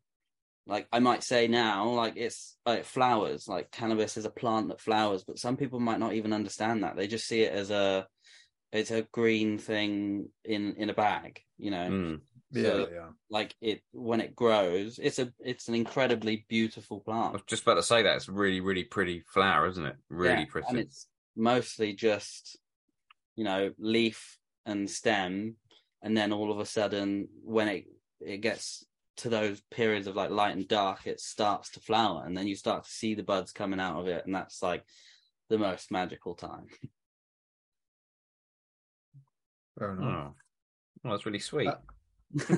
Speaker 3: like I might say now, like it's like flowers. Like cannabis is a plant that flowers, but some people might not even understand that. They just see it as a, it's a green thing in in a bag. You know.
Speaker 2: Mm.
Speaker 1: Yeah,
Speaker 3: So-
Speaker 1: yeah.
Speaker 3: like it when it grows it's a it's an incredibly beautiful plant
Speaker 2: I
Speaker 3: plant
Speaker 2: was just about to say that it's really, really pretty flower, isn't it? Really
Speaker 3: Yeah,
Speaker 2: pretty.
Speaker 3: and it's mostly just you know leaf and stem and then all of a sudden when it it gets to those periods of like light and dark it starts to flower and then you start to see the buds coming out of it and that's like the most magical time
Speaker 1: Fair enough.
Speaker 2: Oh. Well, that's really sweet.
Speaker 1: Uh,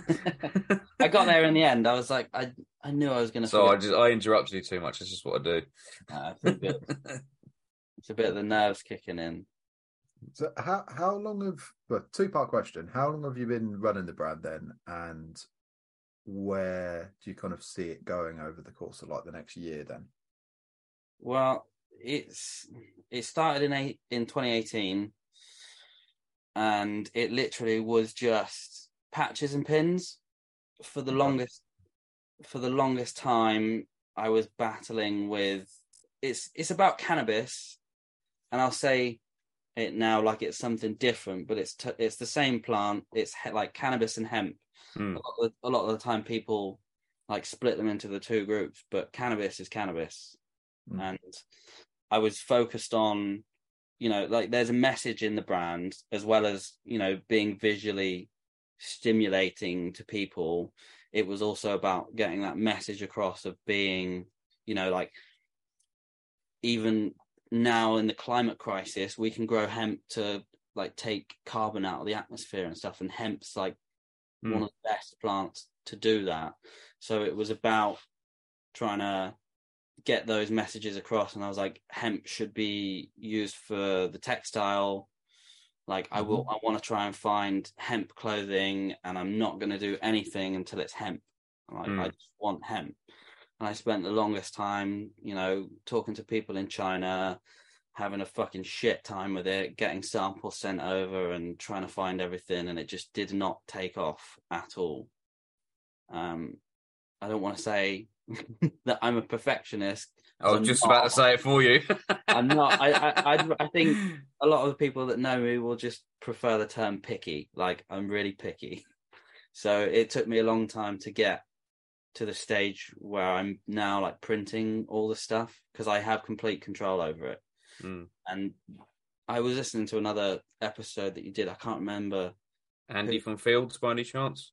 Speaker 3: i got there in the end i was like i i knew i was gonna
Speaker 2: so I just I interrupted you too much. It's just what I do.
Speaker 3: Uh, it's, a bit, it's a bit of the nerves kicking in
Speaker 1: So how how long have well, two part question. How long have you been running the brand then and where do you kind of see it going over the course of like the next year then?
Speaker 3: Well, it's it started in eight, in 2018, and it literally was just patches and pins for the longest for the longest time. I was battling with it's it's about cannabis, and I'll say it now like it's something different, but it's t- it's the same plant. It's he- like cannabis and hemp.
Speaker 2: Hmm.
Speaker 3: A, lot of, a lot of the time, people like split them into the two groups, but cannabis is cannabis
Speaker 1: Mm.
Speaker 3: and I was focused on, you know, like there's a message in the brand as well as you know being visually stimulating to people. It was also about getting that message across of being, you know, like even now in the climate crisis, we can grow hemp to like take carbon out of the atmosphere and stuff, and hemp's like
Speaker 2: Hmm.
Speaker 3: one of the best plants to do that. So it was about trying to get those messages across and I was like hemp should be used for the textile. Like I will I want to try and find hemp clothing and I'm not going to do anything until it's hemp. Like
Speaker 2: Mm.
Speaker 3: I just want hemp. And I spent the longest time you know talking to people in China having a fucking shit time with it getting samples sent over and trying to find everything and it just did not take off at all. Um I don't want to say that I'm a perfectionist.
Speaker 2: I was
Speaker 3: I'm
Speaker 2: just
Speaker 3: not.
Speaker 2: about to say it for you.
Speaker 3: I'm not. I, I, I, I think a lot of the people that know me will just prefer the term picky. Like I'm really picky. So it took me a long time to get to the stage where I'm now like printing all the stuff because I have complete control over it.
Speaker 2: Mm.
Speaker 3: And I was listening to another episode that you did. I can't remember.
Speaker 2: Andy from Fields, by any chance?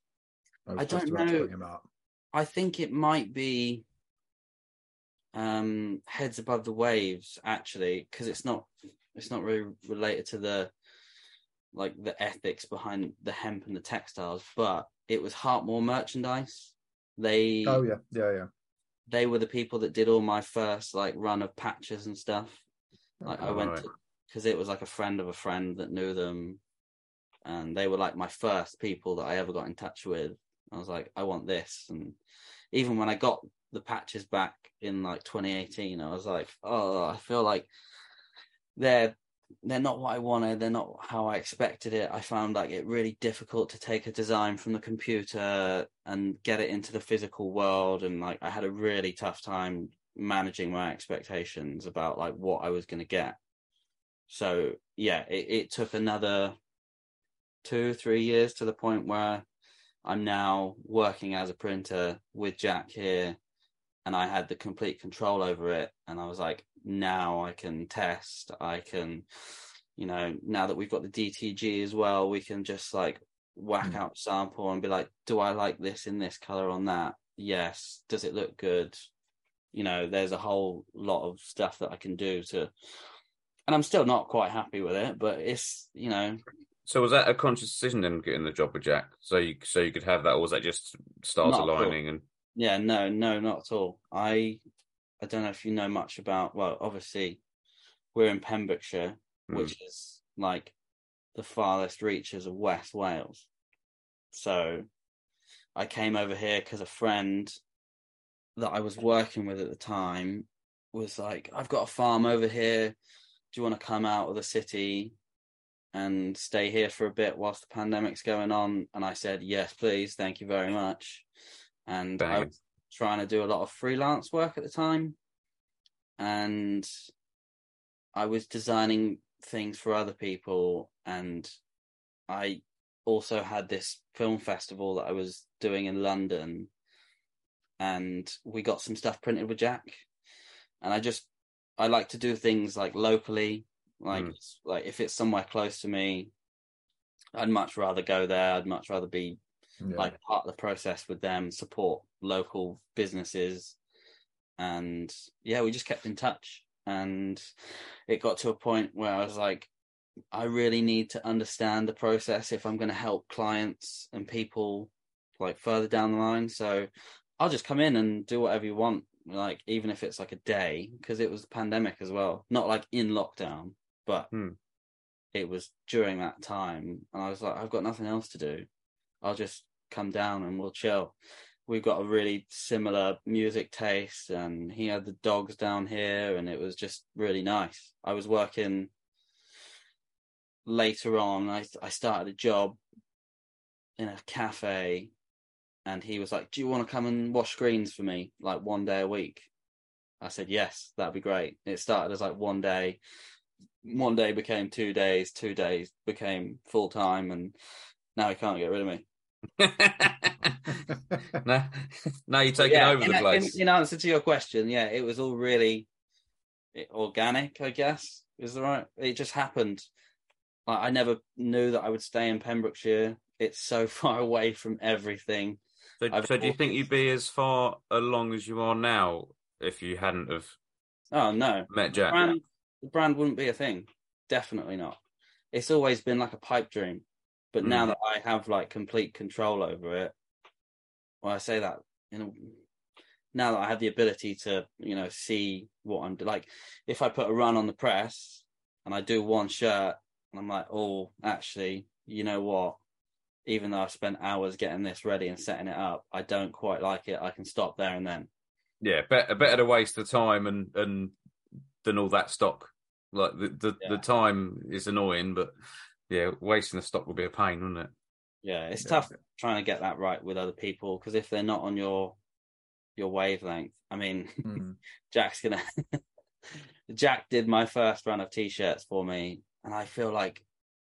Speaker 1: was
Speaker 3: I
Speaker 1: just
Speaker 3: don't
Speaker 1: about to
Speaker 3: know.
Speaker 1: Bring him up.
Speaker 3: I think it might be um heads above the waves actually because it's not it's not really related to the like the ethics behind the hemp and the textiles but it was Hartmore merchandise they
Speaker 1: Oh yeah, yeah, yeah.
Speaker 3: they were the people that did all my first like run of patches and stuff like I went
Speaker 2: Right.
Speaker 3: because it was like a friend of a friend that knew them and they were like my first people that I ever got in touch with I was like I want this. And even when I got the patches back in like 2018 I was like oh I feel like they're they're not what I wanted. They're not how I expected it. I found like it really difficult to take a design from the computer and get it into the physical world. And like I had a really tough time managing my expectations about like what I was going to get. So yeah it, it took another two three years to the point where I'm now working as a printer with Jack here and I had the complete control over it and I was like now I can test I can you know now that we've got the DTG as well we can just like whack
Speaker 1: Mm.
Speaker 3: out sample and be like do I like this in this color on that? Yes. Does it look good? You know there's a whole lot of stuff that I can do to and I'm still not quite happy with it but it's you know
Speaker 2: So was that a conscious decision then getting the job with Jack? So you so you could have that, or was that just stars
Speaker 3: Not
Speaker 2: aligning and
Speaker 3: Yeah, no, no, not at all. I I don't know if you know much about well, obviously we're in Pembrokeshire,
Speaker 2: Hmm.
Speaker 3: which is like the farthest reaches of West Wales. So I came over here because a friend that I was working with at the time was like, I've got a farm over here. Do you want to come out of the city and stay here for a bit whilst the pandemic's going on? And I said, Yes, please, thank you very much. And I
Speaker 2: Banging.
Speaker 3: was trying to do a lot of freelance work at the time. And I was designing things for other people and I also had this film festival that I was doing in London and we got some stuff printed with Jack and I just I like to do things like locally like
Speaker 2: Mm.
Speaker 3: like if it's somewhere close to me I'd much rather go there I'd much rather be
Speaker 1: yeah.
Speaker 3: like part of the process with them, support local businesses, and yeah, we just kept in touch. And it got to a point where I was like, I really need to understand the process if I'm going to help clients and people like further down the line. So I'll just come in and do whatever you want, like even if it's like a day, because it was pandemic as well, not like in lockdown, but
Speaker 2: Hmm.
Speaker 3: it was during that time, and I was like, I've got nothing else to do. I'll just come down and we'll chill. We've got a really similar music taste, and he had the dogs down here, and it was just really nice. I was working later on. I I started a job in a cafe, and he was like, "Do you want to come and wash screens for me, like one day a week?" I said, "Yes, that'd be great." It started as like one day, one day became two days, two days became full time, and now he can't get rid of me.
Speaker 2: now, now you're taking
Speaker 3: yeah,
Speaker 2: over
Speaker 3: in,
Speaker 2: the place.
Speaker 3: In, in answer to your question, yeah, it was all really organic, I guess, is the right. It just happened. Like, I never knew that I would stay in Pembrokeshire. It's so far away from everything.
Speaker 2: so, so do you think you'd be as far along as you are now if you hadn't have
Speaker 3: Oh no,
Speaker 2: met Jack?
Speaker 3: The brand wouldn't be a thing. Definitely not. It's always been like a pipe dream, but now
Speaker 2: Mm.
Speaker 3: that I have like complete control over it, well, I say that you know, now that I have the ability to you know see what I'm like, if I put a run on the press and I do one shirt and I'm like, oh, actually, you know what? Even though I've spent hours getting this ready and setting it up, I don't quite like it. I can stop there and then.
Speaker 2: Yeah, better better to waste the time and and than all that stock. Like the the,
Speaker 3: Yeah.
Speaker 2: the time is annoying, but yeah, wasting the stock would be a pain, wouldn't it?
Speaker 3: Yeah, it's
Speaker 1: Yeah.
Speaker 3: tough trying to get that right with other people because if they're not on your your wavelength, I mean,
Speaker 1: Mm.
Speaker 3: Jack's gonna. Jack did my first run of t-shirts for me, and I feel like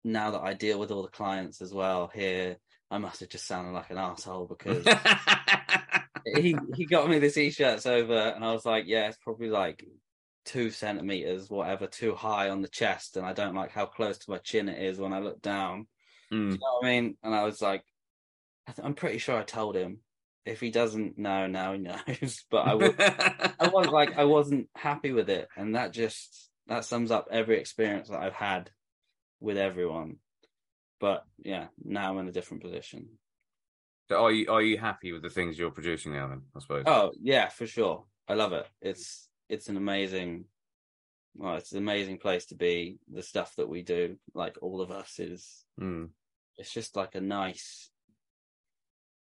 Speaker 3: now that I deal with all the clients as well here, I must have just sounded like an asshole because he he got me the t-shirts over, and I was like, yeah, it's probably like two centimeters, whatever, too high on the chest, and I don't like how close to my chin it is when I look down.
Speaker 2: Mm.
Speaker 3: You know what I mean? And I was like, I th- I'm pretty sure I told him. If he doesn't know, now he knows. but I was, I was like, I wasn't happy with it, and that just that sums up every experience that I've had with everyone. But yeah, now I'm in a different position.
Speaker 2: So are you are you happy with the things you're producing now? Then I suppose.
Speaker 3: Oh yeah, for sure. I love it. It's it's an amazing, well, it's an amazing place to be. The stuff that we do, like all of us, is
Speaker 2: Mm.
Speaker 3: it's just like a nice.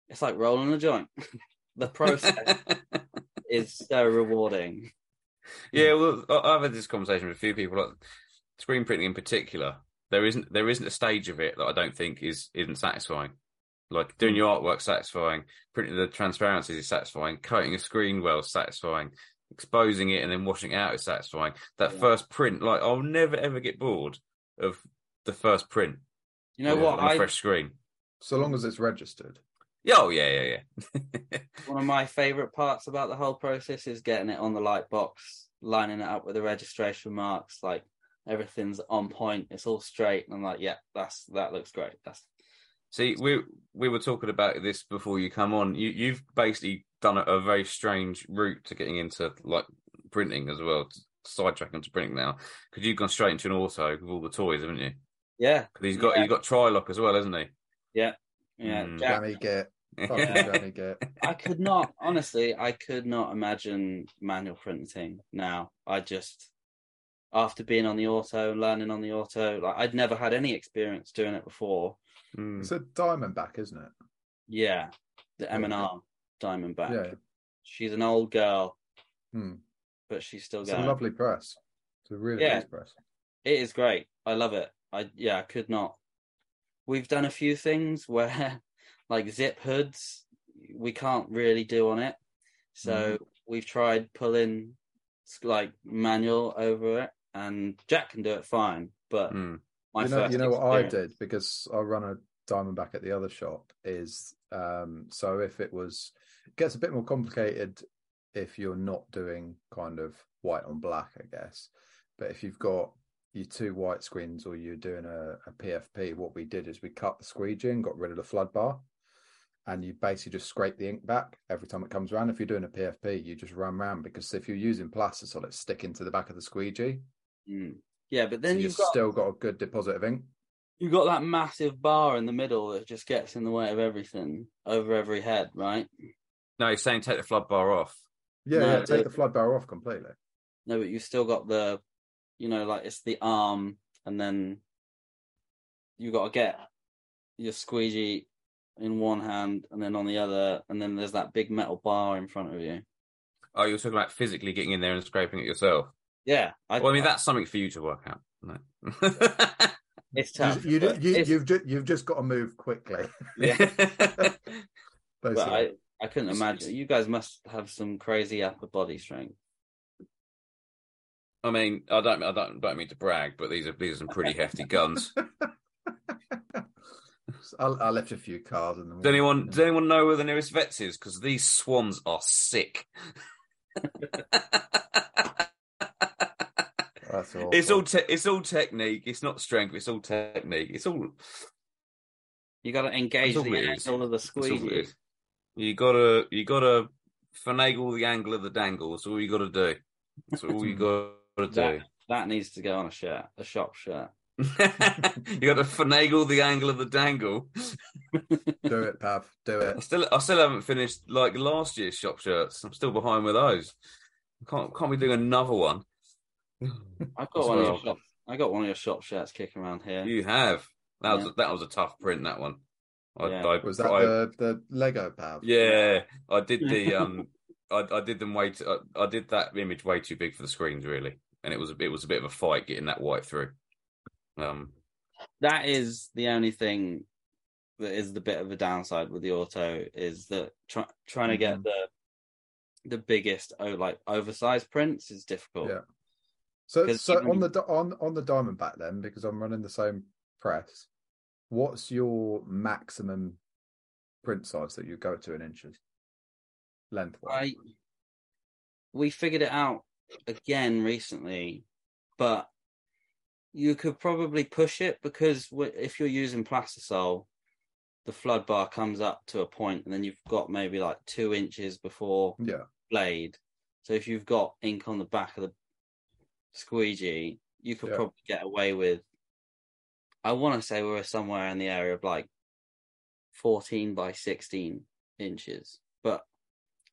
Speaker 3: It's like rolling a joint. the process is so rewarding.
Speaker 2: Yeah, well, I've had this conversation with a few people. Like screen printing in particular, there isn't there isn't a stage of it that I don't think is isn't satisfying. Like doing your artwork satisfying, printing the transparencies is satisfying, coating a screen well satisfying, exposing it and then washing it out is satisfying. That
Speaker 3: Yeah.
Speaker 2: first print, like I'll never ever get bored of the first print.
Speaker 3: You know
Speaker 2: on-
Speaker 3: what?
Speaker 2: On a
Speaker 3: I
Speaker 2: fresh screen.
Speaker 1: So long as it's registered.
Speaker 2: Yeah, oh yeah, yeah, yeah.
Speaker 3: one of my favorite parts about the whole process is getting it on the light box, lining it up with the registration marks. Like everything's on point. It's all straight. And I'm like, yeah, that's that looks great. That's
Speaker 2: See, we we were talking about this before you come on. You you've basically done a, a very strange route to getting into like printing as well. Sidetracking to printing now because you've gone straight into an auto with all the toys, haven't you?
Speaker 3: yeah,
Speaker 2: Because he's got
Speaker 3: Yeah.
Speaker 2: he's got Tri-Loc as well, hasn't he?
Speaker 3: yeah.
Speaker 2: Mm.
Speaker 3: Jack,
Speaker 1: Jammy get. Fucking
Speaker 2: yeah,
Speaker 1: jammy get.
Speaker 3: I could not honestly, I could not imagine manual printing now. I just after being on the auto and learning on the auto, like I'd never had any experience doing it before.
Speaker 2: Mm.
Speaker 1: It's a Diamondback, isn't it?
Speaker 3: Yeah, the M and R Diamondback.
Speaker 1: Yeah.
Speaker 3: She's an old girl,
Speaker 1: Hmm.
Speaker 3: but she's still
Speaker 1: It's
Speaker 3: going.
Speaker 1: a lovely press. It's a really
Speaker 3: Yeah.
Speaker 1: nice press.
Speaker 3: It is great. I love it. I yeah, I could not. We've done a few things where like zip hoods we can't really do on it. So we've tried pulling like manual over it and Jack can do it fine, but
Speaker 2: Mm.
Speaker 3: My
Speaker 1: you know, you know what I did because I run a Diamondback at the other shop is um so if it was it gets a bit more complicated if you're not doing kind of white on black, I guess. But if you've got your two white screens or you're doing a, a PFP, what we did is we cut the squeegee and got rid of the flood bar. And you basically just scrape the ink back every time it comes around. If you're doing a PFP, you just run around because if you're using plastisol, it's sticking to the back of the squeegee.
Speaker 3: Mm. Yeah, but
Speaker 1: So
Speaker 3: then
Speaker 1: you've
Speaker 3: you've got
Speaker 1: still got a good deposit of ink.
Speaker 3: you've got that massive bar in the middle that just gets in the way of everything over every head, right?
Speaker 2: No, you're saying take the flood bar off.
Speaker 1: Yeah,
Speaker 3: No,
Speaker 1: yeah, take
Speaker 3: it-
Speaker 1: the flood bar off completely.
Speaker 3: No, but you've still got the, you know, like it's the arm, and then you've got to get your squeegee in one hand, and then on the other, and then there's that big metal bar in front of you.
Speaker 2: Oh, you're talking about physically getting in there and scraping it yourself.
Speaker 3: Yeah, I,
Speaker 2: Well, I mean that's something for you to work out. No.
Speaker 3: it's tough.
Speaker 1: You, you, you,
Speaker 3: it's,
Speaker 1: you've, just, you've just got to move quickly.
Speaker 3: yeah, but
Speaker 1: Basically.
Speaker 3: I, I couldn't imagine. You guys must have some crazy upper body strength.
Speaker 2: I mean, I don't, I don't, don't mean to brag, but these are these are some pretty hefty guns.
Speaker 1: I'll, I'll lift a few cars in the
Speaker 2: Does anyone, does anyone know where the nearest vets is? Because these swans are sick.
Speaker 1: That's awful.
Speaker 2: it's all, te- it's all technique. It's not strength. It's all technique. It's all,
Speaker 3: You got to engage
Speaker 2: That's all
Speaker 3: the
Speaker 2: it is.
Speaker 3: angle of the
Speaker 2: it's all it
Speaker 3: squeegee.
Speaker 2: is. You gotta, you gotta finagle the angle of the dangle. That's all you gotta do. That's all you gotta do.
Speaker 3: That, that needs to go on a shirt, a shop shirt.
Speaker 2: you got to finagle the angle of the dangle.
Speaker 1: Do it, Pav. Do
Speaker 2: I
Speaker 1: it.
Speaker 2: still, I still haven't finished like last year's shop shirts. I'm still behind with those. Can't, can't be doing another one.
Speaker 3: I've got
Speaker 2: As
Speaker 3: one of your shop. I got one of your shop shirts kicking around here.
Speaker 2: You have. That was
Speaker 3: Yeah.
Speaker 2: that was a tough print. That one. I,
Speaker 3: Yeah.
Speaker 2: I,
Speaker 1: Was that
Speaker 2: I-
Speaker 1: the, the Lego Pav?
Speaker 2: Yeah, I did the um, I, I did them way. Too, I, I did that image way too big for the screens, really, and it was a, it was a bit of a fight getting that white through. Um,
Speaker 3: that is the only thing that is the bit of a downside with the auto is that try, trying to get
Speaker 1: Mhm.
Speaker 3: the the biggest oh like oversized prints is difficult.
Speaker 1: Yeah. So, so
Speaker 3: even-
Speaker 1: on the on on the Diamondback then, because I'm running the same press, what's your maximum print size that you go to in inches? Lengthwise.
Speaker 3: I we figured it out again recently, but you could probably push it because if you're using plastisol, the flood bar comes up to a point, and then you've got maybe like two inches before
Speaker 1: Yeah.
Speaker 3: blade. So if you've got ink on the back of the squeegee, you could
Speaker 1: Yeah.
Speaker 3: probably get away with. I want to say we were somewhere in the area of like fourteen by sixteen inches, but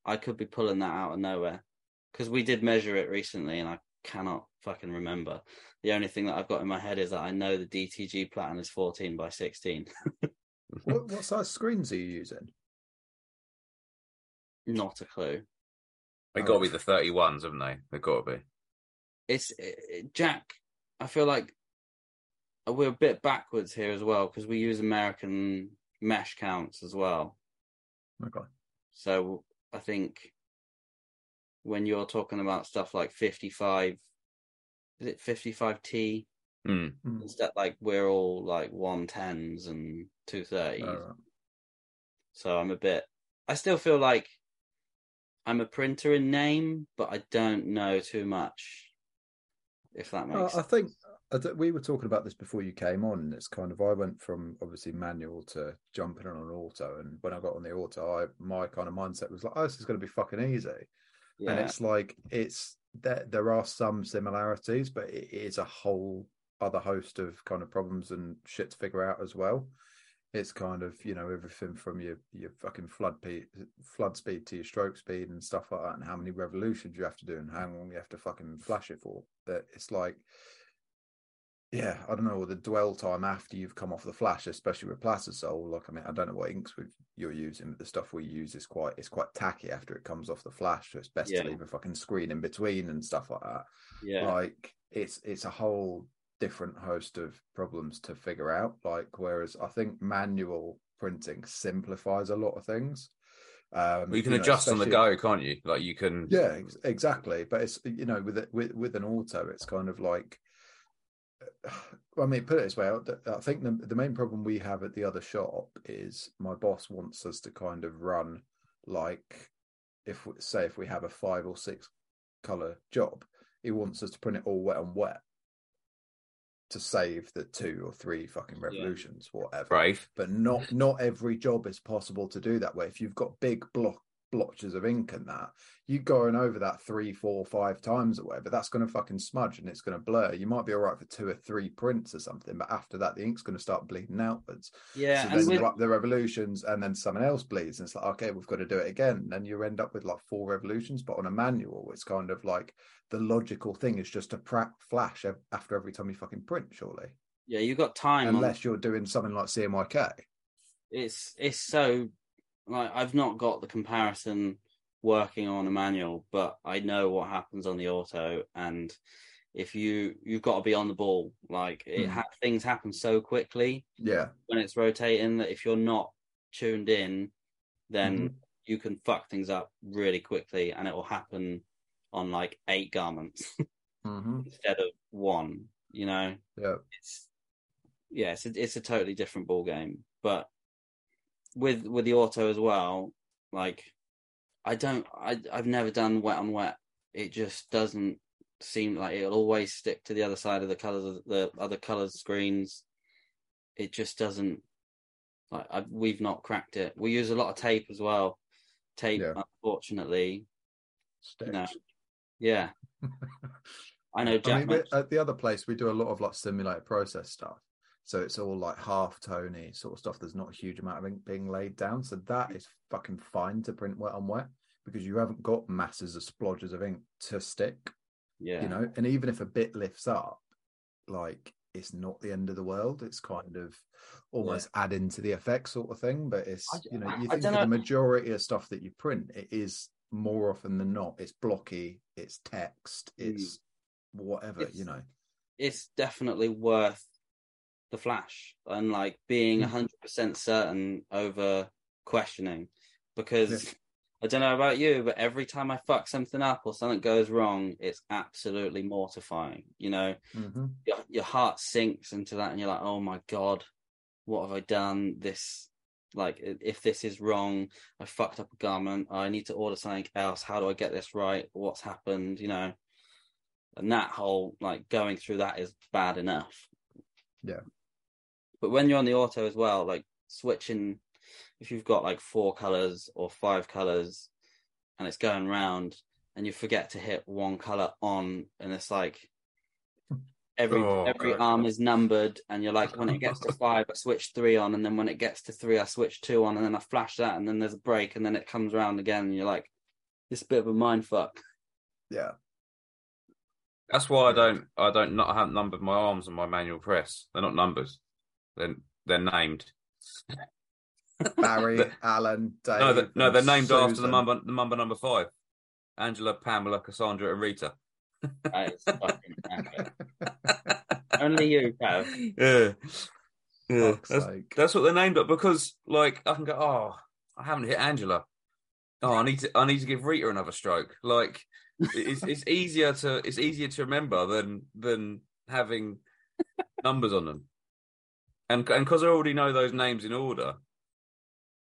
Speaker 3: I could be pulling that out of nowhere because we did measure it recently, and I cannot fucking remember. The only thing that I've got in my head is that I know the DTG Platinum is fourteen by sixteen.
Speaker 1: What, what size screens are you using?
Speaker 3: Not a clue.
Speaker 2: They got to be oh. the thirty ones, haven't they? They got to be.
Speaker 3: It's it, Jack. I feel like we're a bit backwards here as well because we use American mesh counts as well.
Speaker 1: Okay.
Speaker 3: So I think when you're talking about stuff like 55, is it 55T?
Speaker 2: Mm.
Speaker 1: Mm.
Speaker 3: Instead, like we're all like 110s and 230s.
Speaker 1: Alright.
Speaker 3: So I'm a bit. I still feel like I'm a printer in name, but I don't know too much. If that makes
Speaker 1: Uh, I think we were talking about this before you came on, and it's kind of I went from obviously manual to jumping on an auto, and when I got on the auto, I my kind of mindset was like, "Oh, this is going to be fucking easy,"
Speaker 3: yeah.
Speaker 1: and it's like it's there. There are some similarities, but it is a whole other host of kind of problems and shit to figure out as well. It's kind of you know everything from your your fucking flood pe- flood speed to your stroke speed and stuff like that, and how many revolutions you have to do and how mm. long you have to fucking flash it for. That it's like yeah, I don't know the dwell time after you've come off the flash, especially with plastisol. Like, I mean, I don't know what inks you're using, but the stuff we use is quite it's quite tacky after it comes off the flash. So it's best
Speaker 3: Yeah.
Speaker 1: to leave a fucking screen in between and stuff like that.
Speaker 3: yeah.
Speaker 1: Like, it's it's a whole different host of problems to figure out. Like, whereas I think manual printing simplifies a lot of things. Um,
Speaker 2: Well, you can
Speaker 1: know,
Speaker 2: adjust on the go, can't you? Like you can.
Speaker 1: yeah, ex- exactly. But it's you know with it, with with an auto, it's kind of like. I mean, put it this way. I I think the the main problem we have at the other shop is my boss wants us to kind of run like if say if we have a five or six color job, he wants us to print it all wet on wet to save the two or three fucking revolutions, whatever
Speaker 2: Brave.
Speaker 1: but not not every job is possible to do that way. If you've got big block blotches of ink and that, you going over that three, four, five times or whatever, that's going to fucking smudge and it's going to blur. You might be all right for two or three prints or something, but after that, the ink's going to start bleeding outwards.
Speaker 3: Yeah,
Speaker 1: so then
Speaker 3: with,
Speaker 1: you up the revolutions, and then someone else bleeds, and it's like, okay, we've got to do it again. And you end up with like four revolutions, but on a manual, it's kind of like the logical thing is just to pra- flash after every time you fucking print, surely,
Speaker 3: yeah, you've got time. on-
Speaker 1: unless you're doing something like CMYK.
Speaker 3: it's it's so like I've not got the comparison working on a manual, but I know what happens on the auto, and if you you've got to be on the ball. Like it
Speaker 1: Mhm.
Speaker 3: ha- things happen so quickly
Speaker 1: Yeah,
Speaker 3: when it's rotating that if you're not tuned in, then
Speaker 1: Mm-hmm.
Speaker 3: you can fuck things up really quickly, and it will happen on like eight garments
Speaker 1: hmm
Speaker 3: instead of one. You know,
Speaker 1: yeah.
Speaker 3: it's yeah, it's a, it's a totally different ball game. But with with the auto as well, like I don't, I I've never done wet on wet. It just doesn't seem like it'll always stick to the other side of the colors of the other colors screens. It just doesn't. Like I, we've not cracked it. We use a lot of tape as well. Tape,
Speaker 1: Yeah.
Speaker 3: unfortunately,
Speaker 1: Sticks.
Speaker 3: no. yeah. I know Jack.
Speaker 1: I mean, at the other place, we do a lot of like simulated process stuff. So it's all like half tony sort of stuff. There's not a huge amount of ink being laid down. So that is fucking fine to print wet on wet because you haven't got masses of splodges of ink to stick,
Speaker 3: yeah,
Speaker 1: you know. And even if a bit lifts up, like it's not the end of the world. It's kind of almost adding to the effect sort of thing. But it's
Speaker 3: I-
Speaker 1: you know, you
Speaker 3: I
Speaker 1: think of the majority of stuff that you print, it is more often than not, it's blocky, it's text,
Speaker 3: Mm.
Speaker 1: it's whatever,
Speaker 3: It's-
Speaker 1: you know.
Speaker 3: it's definitely worth the flash and like being
Speaker 1: Mm.
Speaker 3: a hundred percent certain over questioning because I don't know about you, but every time I fuck something up or something goes wrong, it's absolutely mortifying. You know,
Speaker 1: Mhm.
Speaker 3: your your heart sinks into that, and you're like, "Oh my god, what have I done? This, like, if this is wrong, I fucked up a garment. I need to order something else. How do I get this right? What's happened? You know." And that whole like going through that is bad enough.
Speaker 1: Yeah.
Speaker 3: But when you're on the auto as well, like switching, if you've got like four colors or five colors, and it's going round, and you forget to hit one color on, and it's like every
Speaker 2: Oh,
Speaker 3: every
Speaker 2: God.
Speaker 3: arm is numbered, and you're like, when it gets to five, I switch three on, and then when it gets to three, I switch two on, and then I flash that, and then there's a break, and then it comes around again, and you're like, this bit of a mind fuck.
Speaker 1: Yeah.
Speaker 2: That's why I don't I don't not I haven't numbered my arms on my manual press. They're not numbers. They're they're named.
Speaker 1: Barry, Alan, Dave.
Speaker 2: no, they're, no, they're named after the
Speaker 1: Susan.
Speaker 2: number the number number five. Angela, Pamela, Cassandra, and Rita.
Speaker 3: That is fucking. Only you, Kev.
Speaker 2: Yeah. Yeah. That's, that's what they're named up because like I can go, oh, I haven't hit Angela. Oh, I need to I need to give Rita another stroke. Like it's it's easier to it's easier to remember than than having numbers on them. And and because I already know those names in order,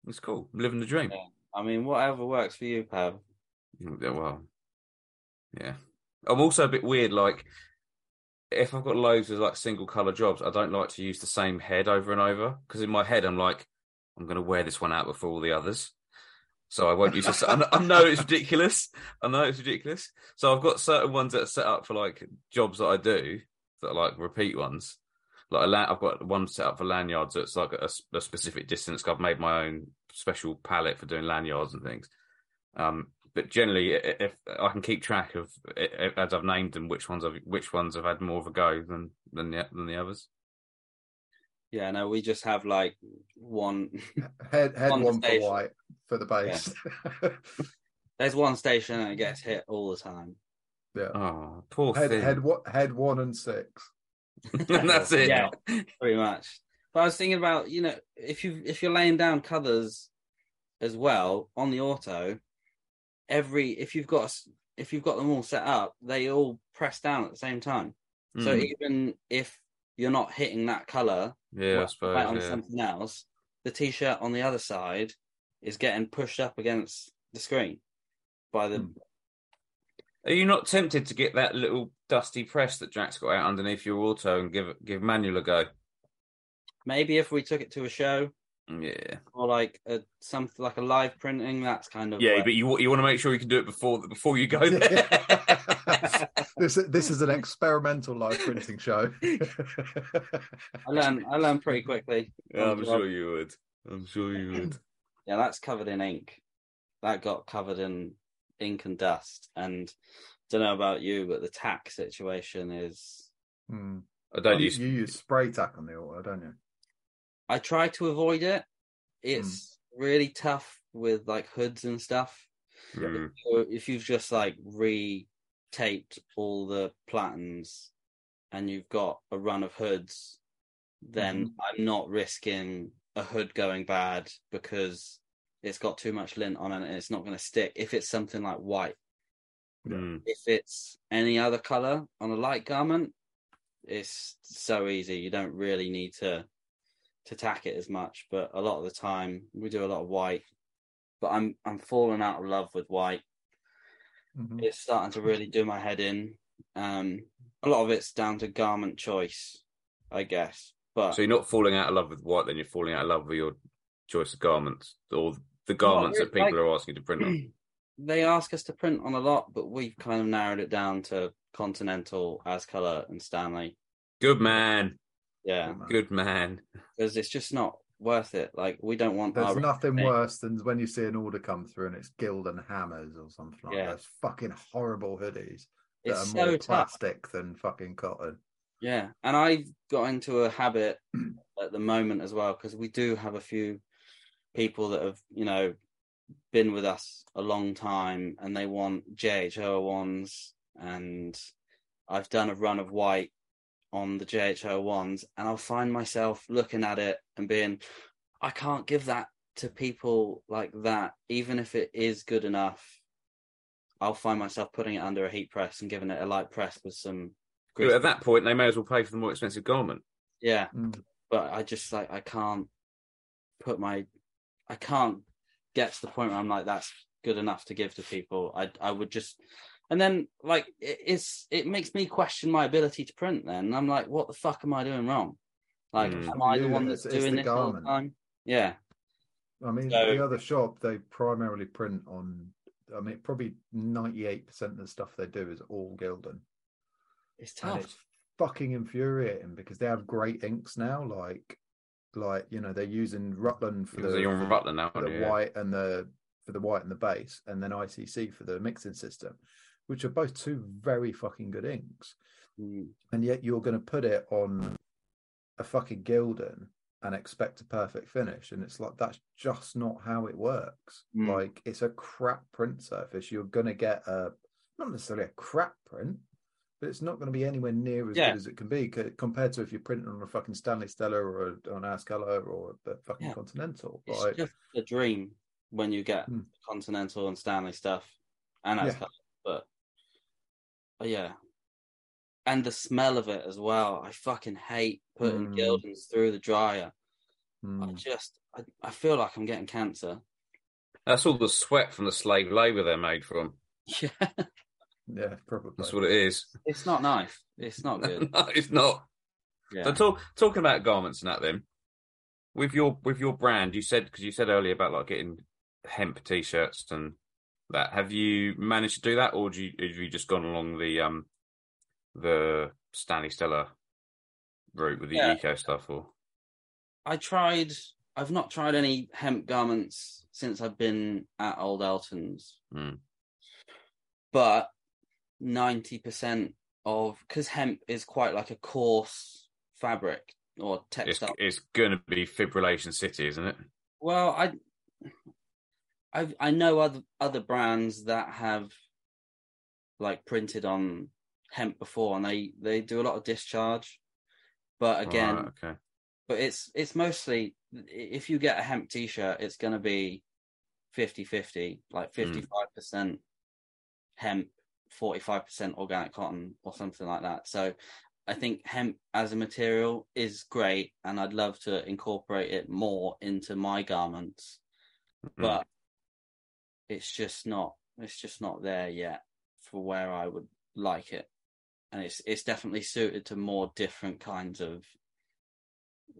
Speaker 2: it's cool. I'm living the dream.
Speaker 3: Yeah. I mean, whatever works for you, Pav.
Speaker 2: Mm, yeah, well, yeah. I'm also a bit weird. Like, if I've got loads of like single color jobs, I don't like to use the same head over and over because in my head I'm like, I'm going to wear this one out before all the others. So I won't use this. I I know it's ridiculous. I know it's ridiculous. So I've got certain ones that are set up for like jobs that I do that are like repeat ones. Like a la- I've got one set up for lanyards that's like a specific distance. I've made my own special palette for doing lanyards and things. Um, but generally, i- i- if I can keep track of i- i- as I've named them, which ones I've which ones have had more of a go than than the than the others.
Speaker 3: Yeah, no, we just have like one.
Speaker 1: Head head
Speaker 3: On the
Speaker 1: one for white for the base.
Speaker 3: There's one station that gets hit all the time.
Speaker 1: yeah.
Speaker 2: Oh, poor
Speaker 1: Head
Speaker 2: thing.
Speaker 1: head what head one and six.
Speaker 2: and that's it.
Speaker 3: Yeah. Pretty much. But I was thinking about, you know, if you if you're laying down covers as well on the auto, every if you've got if you've got them all set up, they all press down at the same time. So
Speaker 2: Mm.
Speaker 3: even if you're not hitting that color
Speaker 2: yeah, I
Speaker 3: right on
Speaker 2: yeah.
Speaker 3: something else, the t-shirt on the other side is getting pushed up against the screen by the
Speaker 1: Hmm.
Speaker 2: Are you not tempted to get that little dusty press that Jack's got out underneath your auto and give give manual a go?
Speaker 3: maybe if we took it to a show
Speaker 2: Yeah,
Speaker 3: or like a something like a live printing, that's kind of
Speaker 2: yeah,
Speaker 3: where-
Speaker 2: but you you want to make sure you can do it before before you go there.
Speaker 1: this this is an experimental live printing show.
Speaker 3: I learned I learned pretty quickly.
Speaker 2: Yeah, I'm sure you would. I'm sure you would.
Speaker 3: Yeah, that's covered in ink. That got covered in ink and dust. And don't know about you, but the tack situation is.
Speaker 1: Hmm.
Speaker 2: I don't
Speaker 1: you,
Speaker 2: use.
Speaker 1: you use spray tack on the auto, don't you?
Speaker 3: I try to avoid it. It's really tough with like hoods and stuff.
Speaker 2: Mm,
Speaker 3: So if you've just like re-taped all the platens and you've got a run of hoods, then I'm not risking a hood going bad because it's got too much lint on it and it's not going to stick. If it's something like white,
Speaker 2: mm.
Speaker 3: if it's any other color on a light garment, it's so easy. You don't really need to to tack it as much. But a lot of the time, we do a lot of white. But I'm I'm falling out of love with white.
Speaker 1: Mhm.
Speaker 3: It's starting to really do my head in. Um, a lot of it's down to garment choice, I guess. But
Speaker 2: So you're not falling out of love with white, then you're falling out of love with your choice of garments or the garments that people
Speaker 3: like-
Speaker 2: are asking to print on.
Speaker 3: they ask us to print on a lot, but we've kind of narrowed it down to Continental, AS Colour, and Stanley.
Speaker 2: Good man,
Speaker 3: Yeah,
Speaker 1: Good man.
Speaker 3: because it's just not worth it. Like we don't want
Speaker 1: There's
Speaker 3: our
Speaker 1: nothing
Speaker 3: thing.
Speaker 1: worse than when you see an order come through and it's Gildan Hammers or something like
Speaker 3: Yeah.
Speaker 1: that. Those fucking horrible hoodies that
Speaker 3: It's
Speaker 1: are
Speaker 3: so
Speaker 1: more
Speaker 3: tough.
Speaker 1: plastic than fucking cotton.
Speaker 3: Yeah, and I've got into a habit at the moment as well because we do have a few people that have, you know, been with us a long time and they want JHO ones, and I've done a run of white on the JHO ones, and I'll find myself looking at it and being, I can't give that to people like that, even if it is good enough, I'll find myself putting it under a heat press and giving it a light press with some grease.
Speaker 2: At that point, they may as well pay for the more expensive garment.
Speaker 3: Yeah,
Speaker 1: Mm.
Speaker 3: but I just like I can't put my I can't get to the point where I'm like that's good enough to give to people. I I would just and then like it, it's it makes me question my ability to print. Then I'm like, what the fuck am I doing wrong? Like,
Speaker 2: Mm.
Speaker 3: am I the one that's
Speaker 1: it's
Speaker 3: doing
Speaker 1: the
Speaker 3: this all the
Speaker 1: garment.
Speaker 3: time? Yeah,
Speaker 1: I mean,
Speaker 3: So-
Speaker 1: the other shop they primarily print on. I mean, probably ninety-eight percent of the stuff they do is all Gildan,
Speaker 3: it's
Speaker 1: and
Speaker 3: tough.
Speaker 1: it's fucking infuriating because they have great inks now. Like, like you know, they're using Rutland for the,
Speaker 2: Rutland now,
Speaker 1: for the?
Speaker 2: Yeah.
Speaker 1: white and the for the white and the base, and then ICC for the mixing system, which are both two very fucking good inks.
Speaker 3: Mm.
Speaker 1: and yet you're going to put it on a fucking Gildan and expect a perfect finish, and it's like that's just not how it works.
Speaker 3: Mm.
Speaker 1: Like it's a crap print surface. You're going to get a not necessarily a crap print, but it's not going to be anywhere near as
Speaker 3: Yeah.
Speaker 1: good as it can be co- compared to if you're printing on a fucking Stanley Stella or a, on AS Colour or a fucking
Speaker 3: Yeah.
Speaker 1: Continental.
Speaker 3: It's
Speaker 1: Like,
Speaker 3: just a dream when you get
Speaker 1: Hmm.
Speaker 3: Continental and Stanley stuff, and
Speaker 1: Yeah.
Speaker 3: but, but yeah, and the smell of it as well. I fucking hate putting
Speaker 1: Mm.
Speaker 3: Gildans through the dryer. I
Speaker 1: mm,
Speaker 3: just I, I feel like I'm getting cancer.
Speaker 2: That's all the sweat from the slave labour they're made from.
Speaker 3: Yeah,
Speaker 1: yeah, probably.
Speaker 2: That's what it is.
Speaker 3: it's not nice. It's not good.
Speaker 2: no, it's not.
Speaker 3: Yeah.
Speaker 2: So talk, talking about garments and that, then with your with your brand, you said because you said earlier about like getting hemp t-shirts and that. Have you managed to do that, or do you, have you just gone along the um the Stanley Stella route with the
Speaker 3: Yeah.
Speaker 2: eco stuff? Or
Speaker 3: I tried. I've not tried any hemp garments since I've been at Old Elton's.
Speaker 2: Mm.
Speaker 3: But ninety percent of because hemp is quite like a coarse fabric or
Speaker 2: it's
Speaker 3: textile.
Speaker 2: it's going to be fibrillation city, isn't it?
Speaker 3: Well, I, I, I know other other brands that have like printed on hemp before, and they they do a lot of discharge. But again,
Speaker 2: Right, okay.
Speaker 3: but it's it's mostly if you get a hemp t-shirt it's going to be 50-50 like hmm. 55% hemp 45% organic cotton or something like that so i think hemp as a material is great and i'd love to incorporate it more into my garments
Speaker 2: Mm.
Speaker 3: but it's just not it's just not there yet for where i would like it and it's it's definitely suited to more different kinds of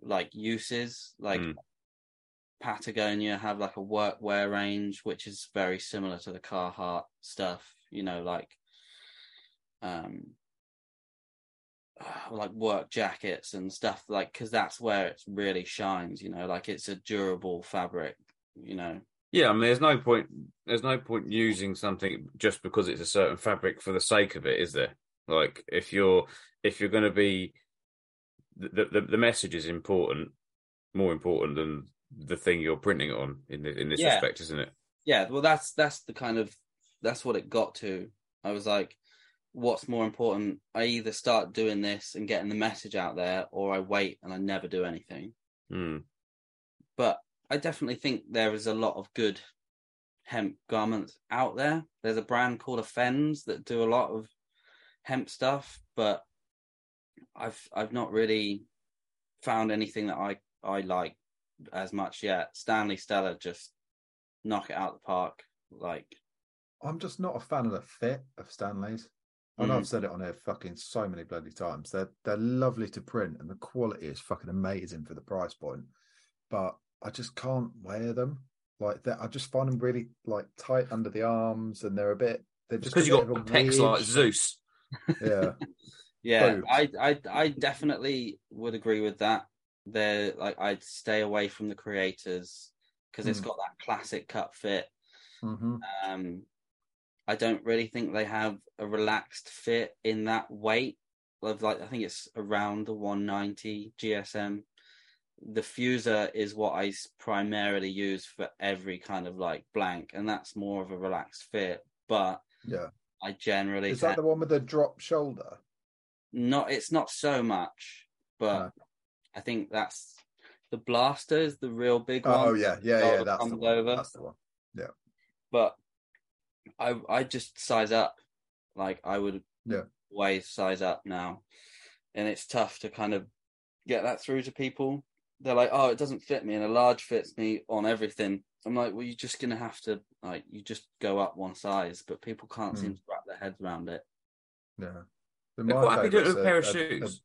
Speaker 3: like uses like
Speaker 2: Mm.
Speaker 3: Patagonia have like a workwear range which is very similar to the Carhartt stuff you know like um like work jackets and stuff like because that's where it really shines you know like it's a durable fabric you know
Speaker 2: Yeah, I mean, there's no point. There's no point using something just because it's a certain fabric for the sake of it, is there? Like, if you're if you're going to be, the, the the message is important, more important than the thing you're printing on in this, in this
Speaker 3: Yeah.
Speaker 2: respect, isn't it?
Speaker 3: yeah well that's that's the kind of that's what it got to i was like what's more important i either start doing this and getting the message out there or i wait and i never do anything
Speaker 2: Hmm.
Speaker 3: but i definitely think there is a lot of good hemp garments out there there's a brand called offends that do a lot of hemp stuff but i've i've not really found anything that i i like as much yet stanley stella just knock it out the park like
Speaker 1: I'm just not a fan of the fit of Stanley's. I know
Speaker 3: Mm.
Speaker 1: I've said it on here fucking so many bloody times. They're they're lovely to print and the quality is fucking amazing for the price point. But I just can't wear them. Like that I just find them really like tight under the arms and they're a bit they're just
Speaker 2: Because you
Speaker 1: bit
Speaker 2: got
Speaker 1: of
Speaker 2: pecs like. Zeus.
Speaker 1: Yeah.
Speaker 3: Yeah,
Speaker 1: Boobs.
Speaker 3: I, I, I definitely would agree with that. They're like I'd stay away from the creators because it's got that classic cut fit.
Speaker 1: hmm
Speaker 3: Um, I don't really think they have a relaxed fit in that weight. Of like I think it's around the 190 GSM. The fuser is what I primarily use for every kind of like blank, and that's more of a relaxed fit. But
Speaker 1: Yeah.
Speaker 3: I generally
Speaker 1: Is that the one with the drop shoulder?
Speaker 3: not it's not so much but
Speaker 1: No.
Speaker 3: i think that's the blaster is the real big oh, one.
Speaker 1: Oh, yeah, yeah,
Speaker 3: Oh,
Speaker 1: yeah. That's the one.
Speaker 3: over.
Speaker 1: That's the one.
Speaker 3: but I I just size up. Like I would
Speaker 1: Yeah.
Speaker 3: always size up now, and it's tough to kind of get that through to people. They're like, "Oh, it doesn't fit me," and a large fits me on everything. I'm like, "Well, you're just gonna have to like you just go up one size," but people can't seem
Speaker 1: Hmm.
Speaker 3: to wrap their heads around it.
Speaker 1: Yeah.
Speaker 2: They're
Speaker 1: My
Speaker 2: quite happy doing it
Speaker 1: favourites
Speaker 2: with a pair
Speaker 1: are-
Speaker 2: of
Speaker 1: are-
Speaker 2: shoes.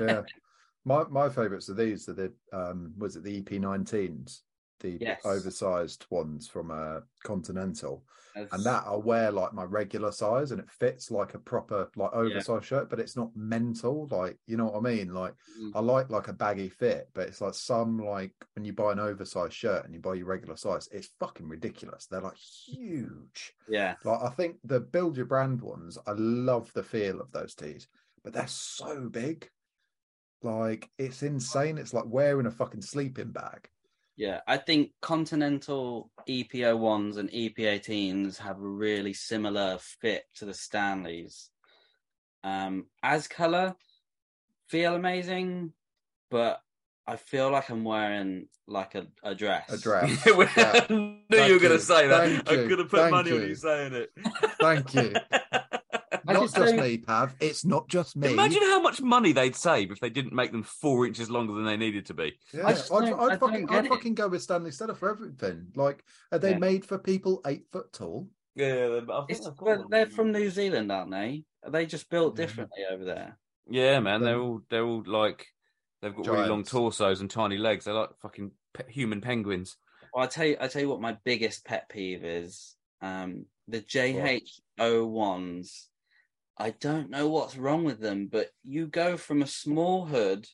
Speaker 1: are- yeah. My my favourites are these. Are the um was it the EP19s, the
Speaker 3: Yes.
Speaker 1: oversized ones from uh, Continental,
Speaker 3: As-
Speaker 1: and that I wear like my regular size, and it fits like a proper like oversized shirt, but it's not mental. Like you know what I mean? Like
Speaker 3: Mm.
Speaker 1: I like like a baggy fit, but it's like some like when you buy an oversized shirt and you buy your regular size, it's fucking ridiculous. They're like huge.
Speaker 3: yeah,
Speaker 1: Like I think the build your brand ones, I love the feel of those tees, but they're so big. Like it's insane. It's like wearing a fucking sleeping bag.
Speaker 3: Yeah. I think Continental EPO ones and EP18s have a really similar fit to the Stanleys. Um, AS Colour, feel amazing, but I feel like I'm wearing like a, a dress.
Speaker 1: A dress.
Speaker 2: I knew you were going to say that. I'm going to put
Speaker 1: Thank
Speaker 2: money on
Speaker 1: you.
Speaker 2: you saying it.
Speaker 1: Thank you.
Speaker 3: I
Speaker 1: not
Speaker 3: just
Speaker 1: just
Speaker 3: don't-
Speaker 1: me, Pav. It's not just me.
Speaker 2: Imagine how much money they'd save if they didn't make them four inches longer than they needed to be.
Speaker 1: Yeah,
Speaker 3: I
Speaker 1: I'd,
Speaker 3: just don't- I
Speaker 1: I'd fucking, I'd fucking go with Stanley Stella for everything. Like, are they
Speaker 3: Yeah.
Speaker 1: made for people eight foot tall?
Speaker 2: Yeah, I
Speaker 3: It's, well, they're from New Zealand, aren't they? Are they just built
Speaker 1: Yeah.
Speaker 3: differently over there?
Speaker 2: Yeah, man, they're all they're all like they've got really long torsos and tiny legs. They're like fucking pe- human penguins.
Speaker 3: Well, I tell you, I tell you what, my biggest pet peeve is um, the JH01s. I don't know what's wrong with them, but you go from a small hood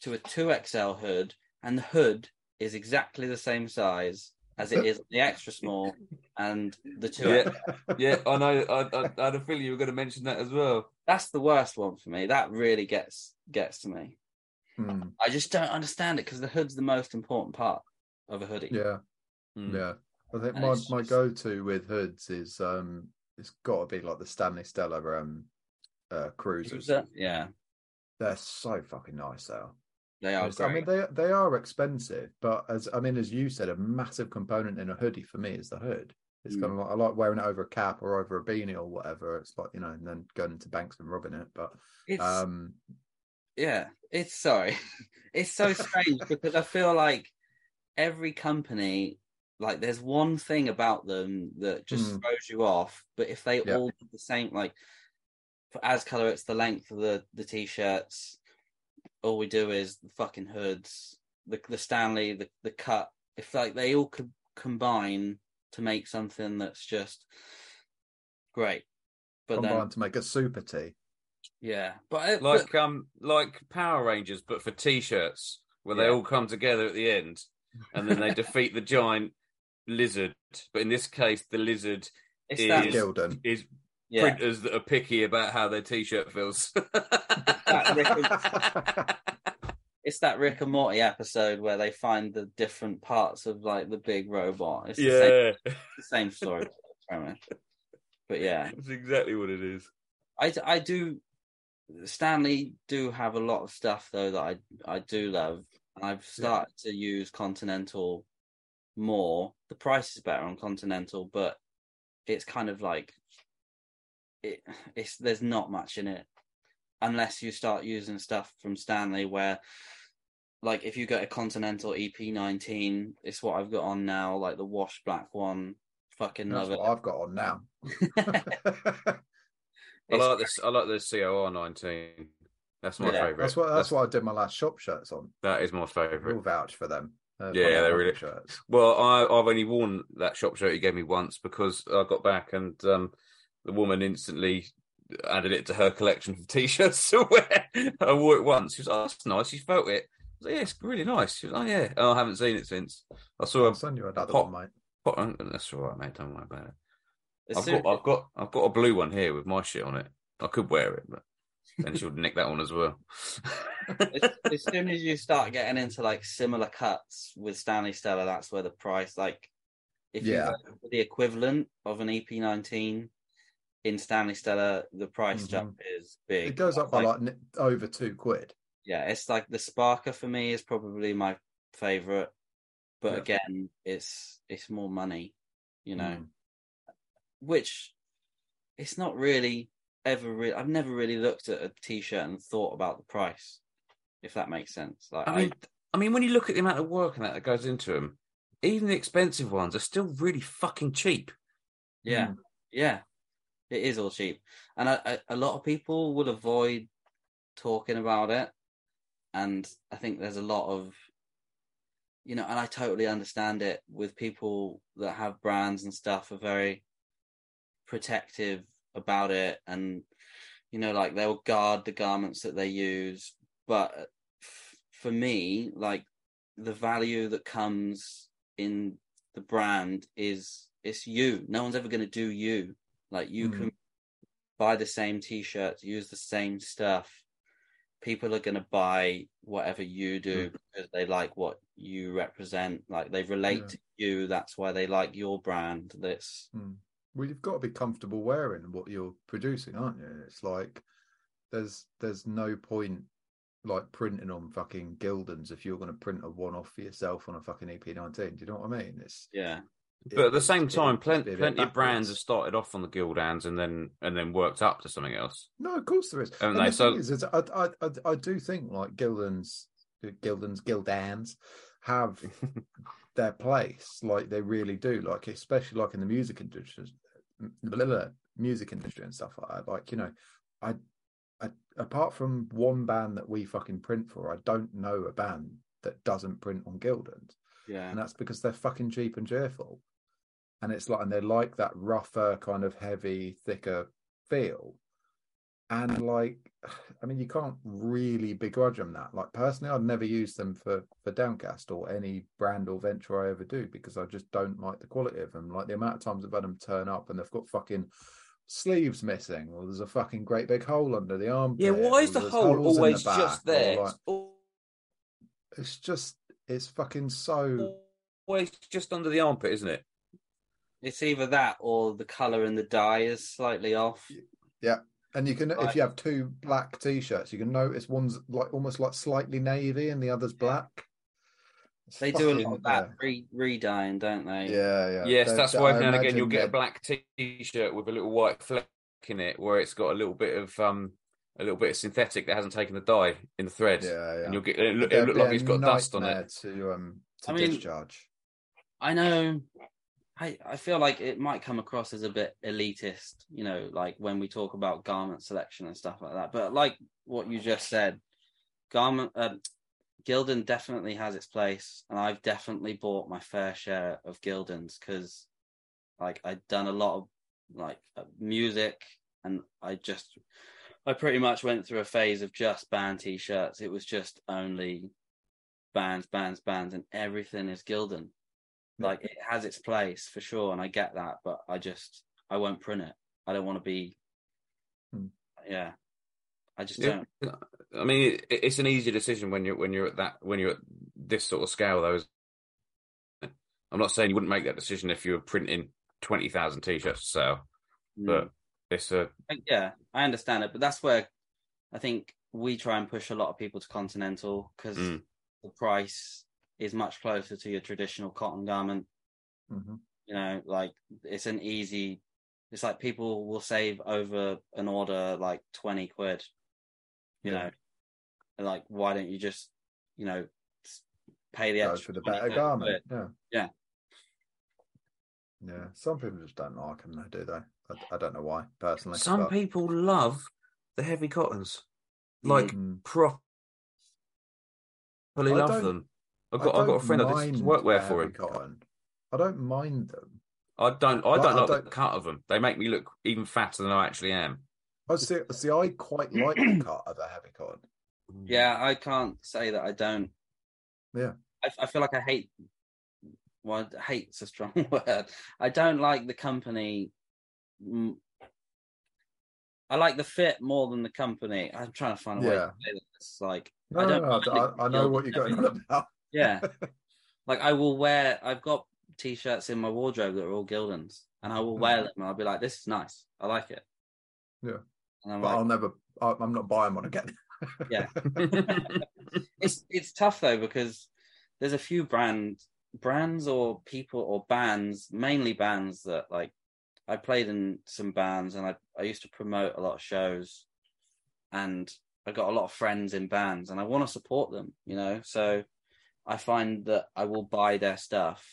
Speaker 3: to a 2XL hood, and the hood is exactly the same size as it is the extra small and the 2XL.
Speaker 2: Yeah. Yeah, I know. I, I, I had a feeling you were going to mention that as well.
Speaker 3: That's the worst one for me. That really gets gets to me.
Speaker 1: Hmm,
Speaker 3: I just don't understand it because the hood's the most important part of a hoodie.
Speaker 1: yeah,
Speaker 2: Hmm.
Speaker 1: yeah. I think
Speaker 3: And
Speaker 1: my,
Speaker 3: it's
Speaker 1: my
Speaker 3: just-
Speaker 1: go to with hoods is um it's got to be like the Stanley Stella um uh cruisers.
Speaker 3: Yeah,
Speaker 1: They're so fucking nice though.
Speaker 3: they are
Speaker 1: Yes, I mean, they they are expensive, but as I mean, as you said, a massive component in a hoodie for me is the hood. It's
Speaker 3: Mm.
Speaker 1: kind of like I like wearing it over a cap or over a beanie or whatever. It's like you know, and then going into banks and rubbing it. But
Speaker 3: It's
Speaker 1: um,
Speaker 3: yeah, it's sorry, it's so strange because I feel like every company, like, there's one thing about them that just
Speaker 1: Mm.
Speaker 3: throws you off. But if they
Speaker 1: Yeah.
Speaker 3: all do the same, like for AS Colour, it's the length of the the t-shirts. All we do is the fucking hoods, the the Stanley, the the cut. If like they all could combine to make something that's just great, but
Speaker 1: combined
Speaker 3: then
Speaker 1: to make a super tee.
Speaker 3: yeah, but, I- but
Speaker 2: Like um, like Power Rangers, but for t-shirts, where they all come together at the end, and then they defeat the giant lizard. But in this case, the lizard
Speaker 3: it's
Speaker 2: is-
Speaker 1: Gildan.
Speaker 2: is
Speaker 3: yeah.
Speaker 2: printers that are picky about how their t-shirt feels.
Speaker 3: It's that Rick and Morty episode where they find the different parts of like the big robot. It's the, same,
Speaker 2: yeah,
Speaker 3: the same story. But yeah,
Speaker 2: that's exactly what it is.
Speaker 3: I, I do. Stanley do have a lot of stuff though that I I do love. And I've started to use Continental more. The price is better on Continental, but it's kind of like it. It's there's not much in it unless you start using stuff from Stanley where. Like if you get a Continental EP19, it's what I've got on now, like the wash black one. Fucking
Speaker 1: That's
Speaker 3: love
Speaker 1: what I've got on now.
Speaker 2: I like this. I like the COR nineteen. That's my
Speaker 3: Yeah.
Speaker 2: favorite.
Speaker 1: that's what that's what I did my last shop shirts on.
Speaker 2: that is my favorite.
Speaker 1: We'll
Speaker 2: favorite.
Speaker 1: vouch for them. They're
Speaker 2: Yeah, they're really-
Speaker 1: shirts.
Speaker 2: Well, I, I've only worn that shop shirt he gave me once because I got back and um, the woman instantly added it to her collection of t-shirts to wear. I wore it once. She was, "Oh, that's nice." She felt it. I was like, "Yeah, it's really nice." She was, "Oh yeah." Oh, I haven't seen it since. I saw
Speaker 1: I'll
Speaker 2: a
Speaker 1: send you another
Speaker 2: pop-
Speaker 1: one, mate.
Speaker 2: pot. That's all right, mate. Don't worry about it.
Speaker 3: as
Speaker 2: I've
Speaker 3: soon-
Speaker 2: got, I've got, I've got a blue one here with my shit on it. I could wear it, but then she'll nick that one as well.
Speaker 3: as, as soon as you start getting into like similar cuts with Stanley Stella, that's where the price, like, if
Speaker 1: Yeah.
Speaker 3: you the equivalent of an EP19 in Stanley Stella, the price
Speaker 1: Mhm.
Speaker 3: jump is big.
Speaker 1: It goes up by like, n- over two quid.
Speaker 3: yeah, it's like the Sparker for me is probably my favorite, but
Speaker 1: Yeah.
Speaker 3: again, it's it's more money, you know,
Speaker 1: Mm.
Speaker 3: which it's not really ever. Re- I've never really looked at a t-shirt and thought about the price, if that makes sense. Like,
Speaker 2: I mean, I mean, when you look at the amount of work and that that goes into them, even the expensive ones are still really fucking cheap.
Speaker 3: yeah,
Speaker 1: Mm.
Speaker 3: yeah, it is all cheap, and I, I, a lot of people will avoid talking about it, and I think there's a lot of you know, and I totally understand it with people that have brands and stuff are very protective about it. And you know like they'll guard the garments that they use. But f- for me like the value that comes in the brand is it's you. No one's ever going to do you. Like you
Speaker 1: Mm.
Speaker 3: can buy the same t-shirts use the same stuff. People are going to buy whatever you do because they like what you represent. Like they relate
Speaker 1: Yeah.
Speaker 3: to you. That's why they like your brand. That's
Speaker 1: Mm. Well, you've got to be comfortable wearing what you're producing, aren't you? It's like there's there's no point like printing on fucking Gildans if you're going to print a one off for yourself on a fucking EP19. Do you know what I mean? It's
Speaker 3: yeah
Speaker 2: But at the same
Speaker 1: it-
Speaker 2: time, plenty,
Speaker 1: be a bit
Speaker 2: plenty of brands have started off on the Gildans and then and then worked up to something else.
Speaker 1: No, of course there is.
Speaker 2: Haven't
Speaker 1: And
Speaker 2: they?
Speaker 1: the
Speaker 2: So-
Speaker 1: is, is I, I, I, I do think like Gildans, Gildans, Gildans have their place. Like they really do. Like especially like in the music industry, blah, blah, music industry and stuff like that. Like you know, I, I apart from one band that we fucking print for, I don't know a band that doesn't print on Gildans
Speaker 3: yeah
Speaker 1: and that's because they're fucking cheap and cheerful. And it's like, and they like that rougher, kind of heavy, thicker feel. And like, I mean, you can't really begrudge them that. Like personally, I'd never use them for for Downcast or any brand or venture I ever do because I just don't like the quality of them. Like the amount of times I've had them turn up and they've got fucking sleeves missing, or there's a fucking great big hole under the arm.
Speaker 2: Yeah, why is the hole always just there?
Speaker 1: Like,
Speaker 2: It's
Speaker 1: just, it's fucking so.
Speaker 2: always just under the armpit, isn't it?
Speaker 3: it's either that or the color in the dye is slightly off
Speaker 1: And you can, if you have two black t-shirts, you can notice one's like almost like slightly navy and the other's black. It's
Speaker 3: they do a lot of that re re-dyeing don't they
Speaker 1: Yeah, yeah.
Speaker 2: Yes,
Speaker 1: They-
Speaker 2: that's
Speaker 1: they-
Speaker 2: why every now and again you'll get a
Speaker 1: they're-
Speaker 2: black t-shirt with a little white fleck in it, where it's got a little bit of um a little bit of synthetic that hasn't taken the dye in the thread,
Speaker 1: Yeah, yeah.
Speaker 2: and you'll get it look,
Speaker 1: They'd
Speaker 2: it look like
Speaker 1: a
Speaker 2: it's got dust on it.
Speaker 1: to um to
Speaker 3: I mean-
Speaker 1: discharge.
Speaker 3: I know. I I feel like it might come across as a bit elitist, you know, like when we talk about garment selection and stuff like that. But like what you just said, garment um, Gildan definitely has its place, and I've definitely bought my fair share of Gildans because, like, I'd done a lot of like uh, music, and I just, I pretty much went through a phase of just band t-shirts. It was just only bands, bands, bands, and everything is Gildan. Like it has its place for sure and i get that but i just i won't print it i don't want to be
Speaker 1: Hmm.
Speaker 3: yeah i just
Speaker 2: Yeah.
Speaker 3: don't
Speaker 2: I mean, it, it's an easy decision when you're when you're at that when you're at this sort of scale. Though, I'm not saying you wouldn't make that decision if you were printing twenty thousand t-shirts to sell,
Speaker 3: Mm.
Speaker 2: but it's a
Speaker 3: yeah i understand it but that's where i think we try and push a lot of people to continental because
Speaker 2: Mm.
Speaker 3: the price is much closer to your traditional cotton garment
Speaker 1: Mhm.
Speaker 3: you know like it's an easy it's like people will save over an order like 20 quid you
Speaker 1: Yeah.
Speaker 3: know And, like why don't you just you know pay the
Speaker 1: Go
Speaker 3: extra
Speaker 1: for the better garment.
Speaker 3: quid?
Speaker 1: Yeah.
Speaker 3: Yeah.
Speaker 1: Yeah. Some people just don't like them, though, do they? I, I don't know why, personally.
Speaker 2: some
Speaker 1: but-
Speaker 2: people love the heavy cottons, like
Speaker 1: Mm.
Speaker 2: properly
Speaker 1: I
Speaker 2: love them. I've got I've got a
Speaker 1: don't
Speaker 2: friend that does
Speaker 1: mind
Speaker 2: workwear
Speaker 1: the
Speaker 2: for
Speaker 1: heavy
Speaker 2: him.
Speaker 1: Cotton. I don't mind them.
Speaker 2: I don't I don't
Speaker 1: I
Speaker 2: like
Speaker 1: don't-
Speaker 2: the cut of them. They make me look even fatter than I actually am.
Speaker 1: I see. See, I quite like the cut of a heavy cotton.
Speaker 3: yeah i can't say that i don't
Speaker 1: Yeah.
Speaker 3: i, I feel like i hate well hate's a strong word i don't like the company i like the fit more than the company i'm trying to find a way
Speaker 1: Yeah.
Speaker 3: to say this like
Speaker 1: No,
Speaker 3: I don't
Speaker 1: no,
Speaker 3: mind
Speaker 1: I,
Speaker 3: it.
Speaker 1: I know what you're going on about.
Speaker 3: Yeah. like I will wear I've got t shirts in my wardrobe that are all Gildans and I will wear mm. them and I'll be like, This is nice. I like it.
Speaker 1: Yeah. But
Speaker 3: like,
Speaker 1: I'll never. I'm not buying one again.
Speaker 3: Yeah. it's it's tough though because there's a few brand brands or people or bands, mainly bands that like I played in some bands and I I used to promote a lot of shows and I got a lot of friends in bands and I want to support them, you know. So I find that I will buy their stuff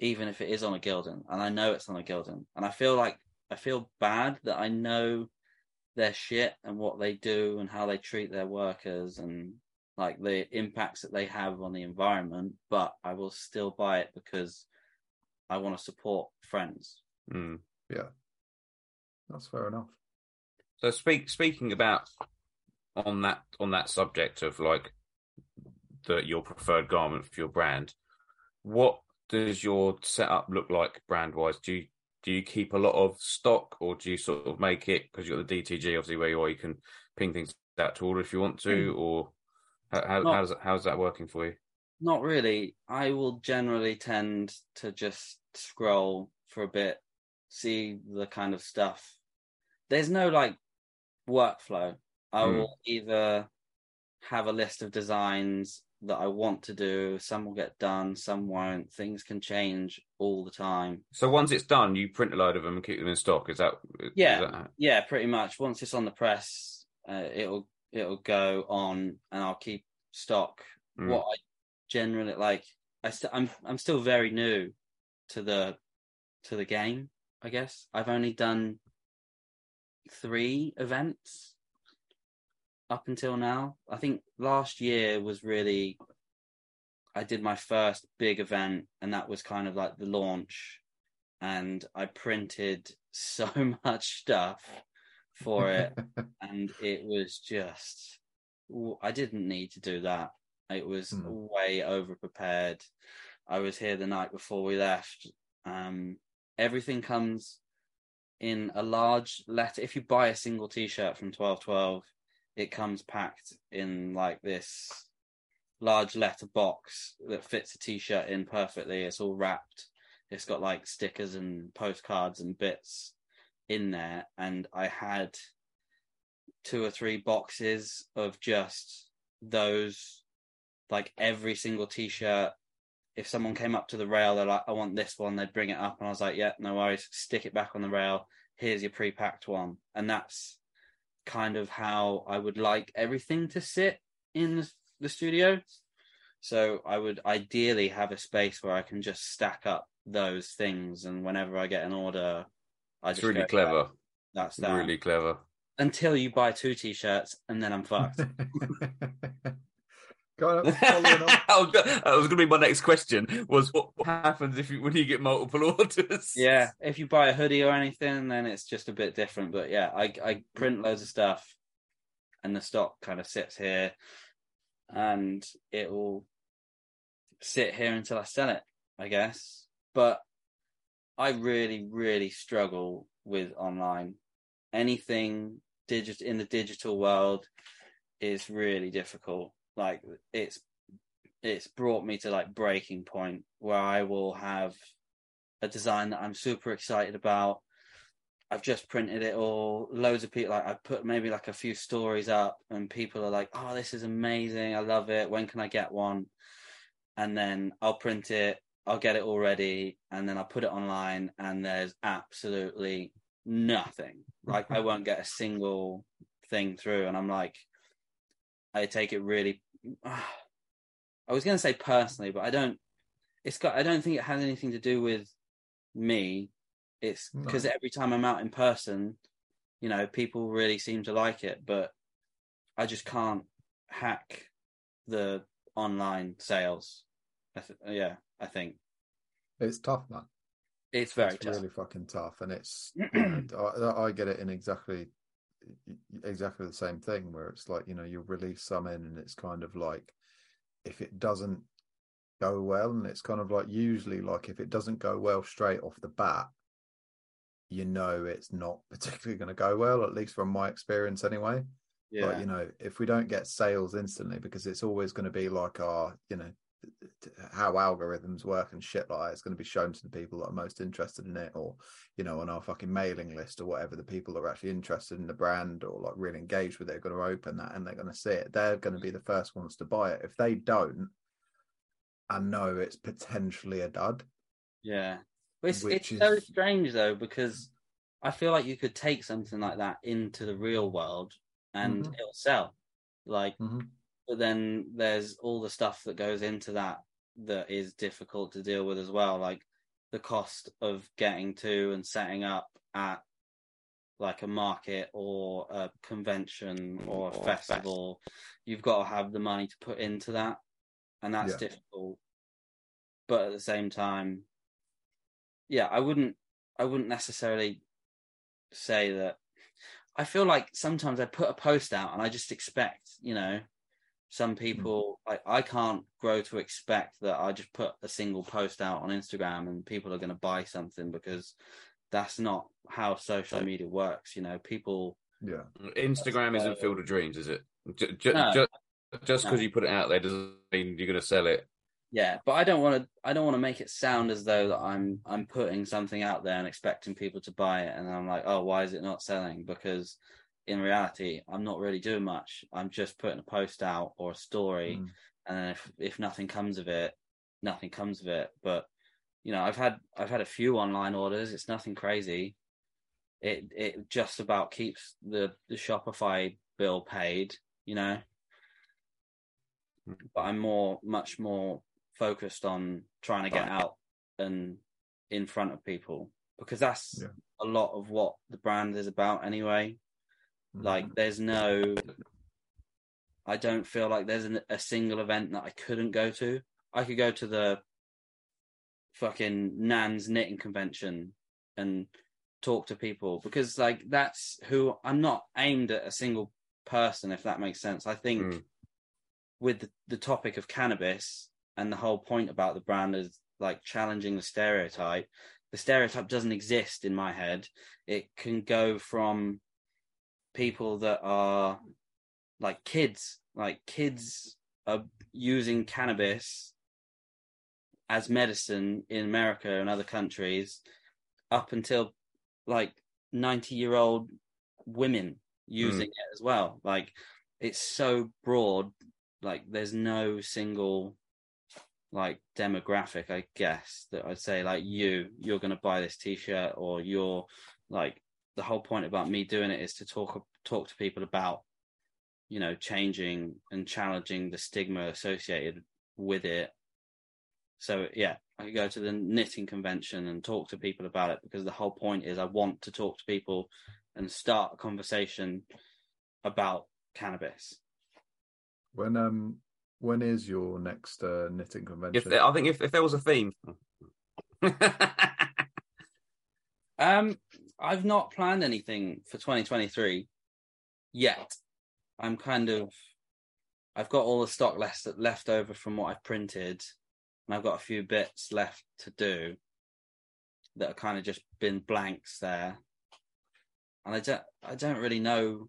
Speaker 3: even if it is on a Gildan and I know it's on a Gildan and I feel like I feel bad that I know their shit and what they do and how they treat their workers and like the impacts that they have on the environment, but I will still buy it because I want to support friends.
Speaker 2: Mm.
Speaker 1: Yeah, that's fair enough.
Speaker 2: So speak speaking about on that on that subject of like the your preferred garment for your brand, what does your setup look like brand wise? Do you do you keep a lot of stock or do you sort of make it because you've got the DTG obviously where you are you can ping things out to order if you want to or how, how,
Speaker 3: Not-
Speaker 2: how's how's that working for you?
Speaker 3: Not really. I will generally tend to just scroll for a bit, see the kind of stuff. There's no like workflow. I
Speaker 2: Hmm.
Speaker 3: will either have a list of designs that I want to do, some will get done, some won't. Things can change all the time.
Speaker 2: So once it's done, you print a load of them and keep them in stock. Is that?
Speaker 3: Yeah.
Speaker 2: that-
Speaker 3: Yeah, pretty much. Once it's on the press, uh, it'll it'll go on, and I'll keep stock.
Speaker 2: Mm.
Speaker 3: What I generally like, I st- I'm I'm still very new to the to the game. I guess I've only done three events up until now. I think last year was really. I did my first big event, and that was kind of like the launch and I printed so much stuff for it, and it was just I didn't need to do that. It was
Speaker 1: Hmm.
Speaker 3: way over prepared. I was here the night before we left. Um, everything comes in a large letter. If you buy a single T-shirt from twelve twelve, it comes packed in like this large letter box that fits a T-shirt in perfectly. It's all wrapped. It's got like stickers and postcards and bits in there. And i had two or three boxes of just those like every single t-shirt. If someone came up to the rail they're like i want this one. They'd bring it up and i was like yeah no worries. Stick it back on the rail. Here's your pre-packed one. And that's kind of how i would like everything to sit in the, studio so I would ideally have a space where I can just stack up those things, and whenever I get an order, I
Speaker 2: It's
Speaker 3: just
Speaker 2: really clever.
Speaker 3: "Yeah, That's that.
Speaker 2: Really clever.
Speaker 3: Until you buy two t-shirts, and then I'm fucked.
Speaker 1: kind of following
Speaker 2: that was was going to be my next question. Was what happens if you when you get multiple orders?
Speaker 3: yeah, if you buy a hoodie or anything, then it's just a bit different. But yeah, I I print loads of stuff, and the stock kind of sits here, and it will sit here until I sell it, I guess. But I really, really struggle with online. Anything digit in the digital world is really difficult. Like it's it's brought me to like breaking point where I will have a design that I'm super excited about. I've just printed it all. Loads of people like I put maybe like a few stories up, and people are like, "Oh, this is amazing! I love it. When can I get one?" And then I'll print it. I'll get it all ready, and then I'll put it online, and there's absolutely nothing. Like I mm-hmm. won't get a single thing through, and I'm like, I take it really. I was going to say personally, but I don't. It's got. I don't think it has anything to do with me. It's
Speaker 1: No.
Speaker 3: because every time I'm out in person, you know, people really seem to like it, but I just can't hack the online sales. I th- yeah, I think
Speaker 1: It's tough, man.
Speaker 3: it's very
Speaker 1: it's
Speaker 3: tough.
Speaker 1: really fucking tough, and it's I, I get it in exactly exactly the same thing where it's like you know you release some in, and it's kind of like if it doesn't go well, and it's kind of like usually like if it doesn't go well straight off the bat, you know it's not particularly going to go well. At least from my experience, anyway.
Speaker 3: yeah,
Speaker 1: Like, you know, if we don't get sales instantly, because it's always going to be like our, you know, how algorithms work and shit like that. It's going to be shown to the people that are most interested in it, or you know, on our fucking mailing list or whatever. The people that are actually interested in the brand or like really engaged with it are going to open that and they're going to see it. They're going to be the first ones to buy it. If they don't, I know it's potentially a dud.
Speaker 3: Yeah, it's it's so strange though because I feel like you could take something like that into the real world and
Speaker 1: Mhm.
Speaker 3: it'll sell. Like,
Speaker 1: Mhm.
Speaker 3: But then there's all the stuff that goes into that that is difficult to deal with as well, like the cost of getting to and setting up at like a market or a convention or a
Speaker 2: Or
Speaker 3: festival. You've got to have the money to put into that, and that's
Speaker 1: Yeah.
Speaker 3: difficult. But at the same time, yeah, I wouldn't, I wouldn't necessarily say that. I feel like sometimes I put a post out and I just expect, you know, some hmm. people like I can't grow to expect that I just put a single post out on Instagram and people are going to buy something because that's not how social media works. You know, people.
Speaker 1: Yeah.
Speaker 2: Instagram isn't
Speaker 3: So-
Speaker 2: Field of Dreams, is it? J- j-
Speaker 3: No.
Speaker 2: ju- just because
Speaker 3: No.
Speaker 2: you put it out there doesn't mean you're going to sell it.
Speaker 3: Yeah, but I don't want to. I don't want to make it sound as though that I'm I'm putting something out there and expecting people to buy it, and I'm like, oh, why is it not selling? Because in reality, I'm not really doing much. I'm just putting a post out or a story,
Speaker 1: Mm.
Speaker 3: and if if nothing comes of it, nothing comes of it. But you know, I've had I've had a few online orders. It's nothing crazy. It it just about keeps the the Shopify bill paid. You know, but I'm more much more focused on trying to get out and in front of people because that's
Speaker 1: Yeah.
Speaker 3: a lot of what the brand is about anyway. Like, there's no, I don't feel like there's an, a single event that I couldn't go to. I could go to the fucking Nan's knitting convention and talk to people because, like, that's who I'm not aimed at a single person, if that makes sense. I think
Speaker 2: Mm.
Speaker 3: with the, the topic of cannabis and the whole point about the brand is like challenging the stereotype. The stereotype doesn't exist in my head. It can go from people that are like kids, like kids are using cannabis as medicine in America and other countries up until like 90 year old women using hmm. it as well. Like it's so broad, like there's no single like demographic, I guess, that I'd say like you, you're gonna buy this t shirt or you're like the whole point about me doing it is to talk talk to people about you know changing and challenging the stigma associated with it. So yeah i could go to the knitting convention and talk to people about it because the whole point is i want to talk to people and start a conversation about cannabis.
Speaker 1: When um when is your next uh, knitting
Speaker 2: If
Speaker 1: convention?
Speaker 2: there, I think if, if there was a theme,
Speaker 3: Um, I've not planned anything for 2023 yet. I'm kind of, I've got all the stock left left over from what I've printed, and I've got a few bits left to do that are kind of just been blanks there. And I don't, I don't really know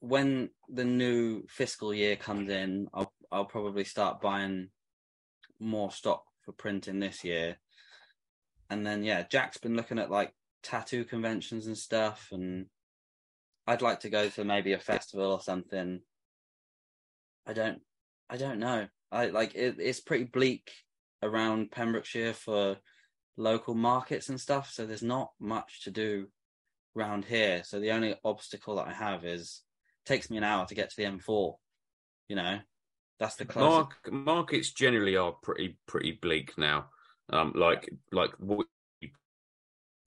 Speaker 3: when the new fiscal year comes in. I'll, I'll probably start buying more stock for printing this year and then yeah, Jack's been looking at like tattoo conventions and stuff, and I'd like to go to maybe a festival or something. I don't, I don't know. I like it, it's pretty bleak around Pembrokeshire for local markets and stuff, so there's not much to do around here. So the only obstacle that I have is takes me an hour to get to the M4. You know, that's the closest.
Speaker 2: Mark, markets generally are pretty pretty bleak now. Um, like like what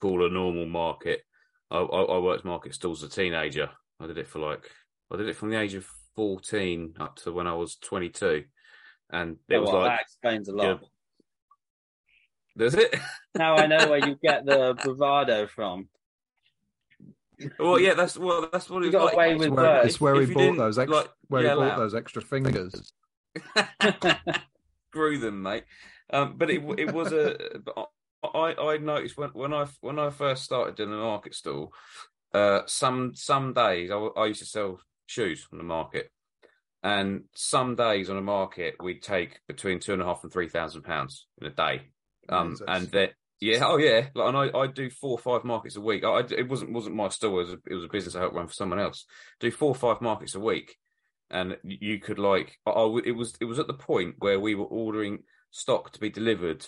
Speaker 2: call a normal market. I, I, I worked market stalls as a teenager. I did it for like I did it from the age of fourteen up to when I was twenty two, and it
Speaker 3: Oh,
Speaker 2: was
Speaker 3: well,
Speaker 2: like
Speaker 3: that explains a lot.
Speaker 2: yeah. does it?
Speaker 3: Now I know where you get the bravado from.
Speaker 2: well, yeah, that's well, that's what
Speaker 3: You
Speaker 2: it's
Speaker 3: got
Speaker 2: like.
Speaker 3: away
Speaker 1: It's
Speaker 3: with
Speaker 1: where, it's where
Speaker 2: If
Speaker 1: he
Speaker 2: you
Speaker 1: bought those ex-
Speaker 2: like,
Speaker 1: where he bought
Speaker 2: out.
Speaker 1: those extra fingers.
Speaker 2: Screw them, mate. Um, but it it was a. I I noticed when when I when I first started doing the market stall, uh, some some days I, I used to sell shoes on the market, And some days on a market, we'd take between two and a half and three thousand pounds in a day. Um,
Speaker 1: Jesus.
Speaker 2: and that, yeah, oh yeah, like, and I, I do four or five markets a week. I, I- it wasn't wasn't my store; it was, a, it was a business I helped run for someone else. Do four or five markets a week, and you could like, I, I it was it was at the point where we were ordering stock to be delivered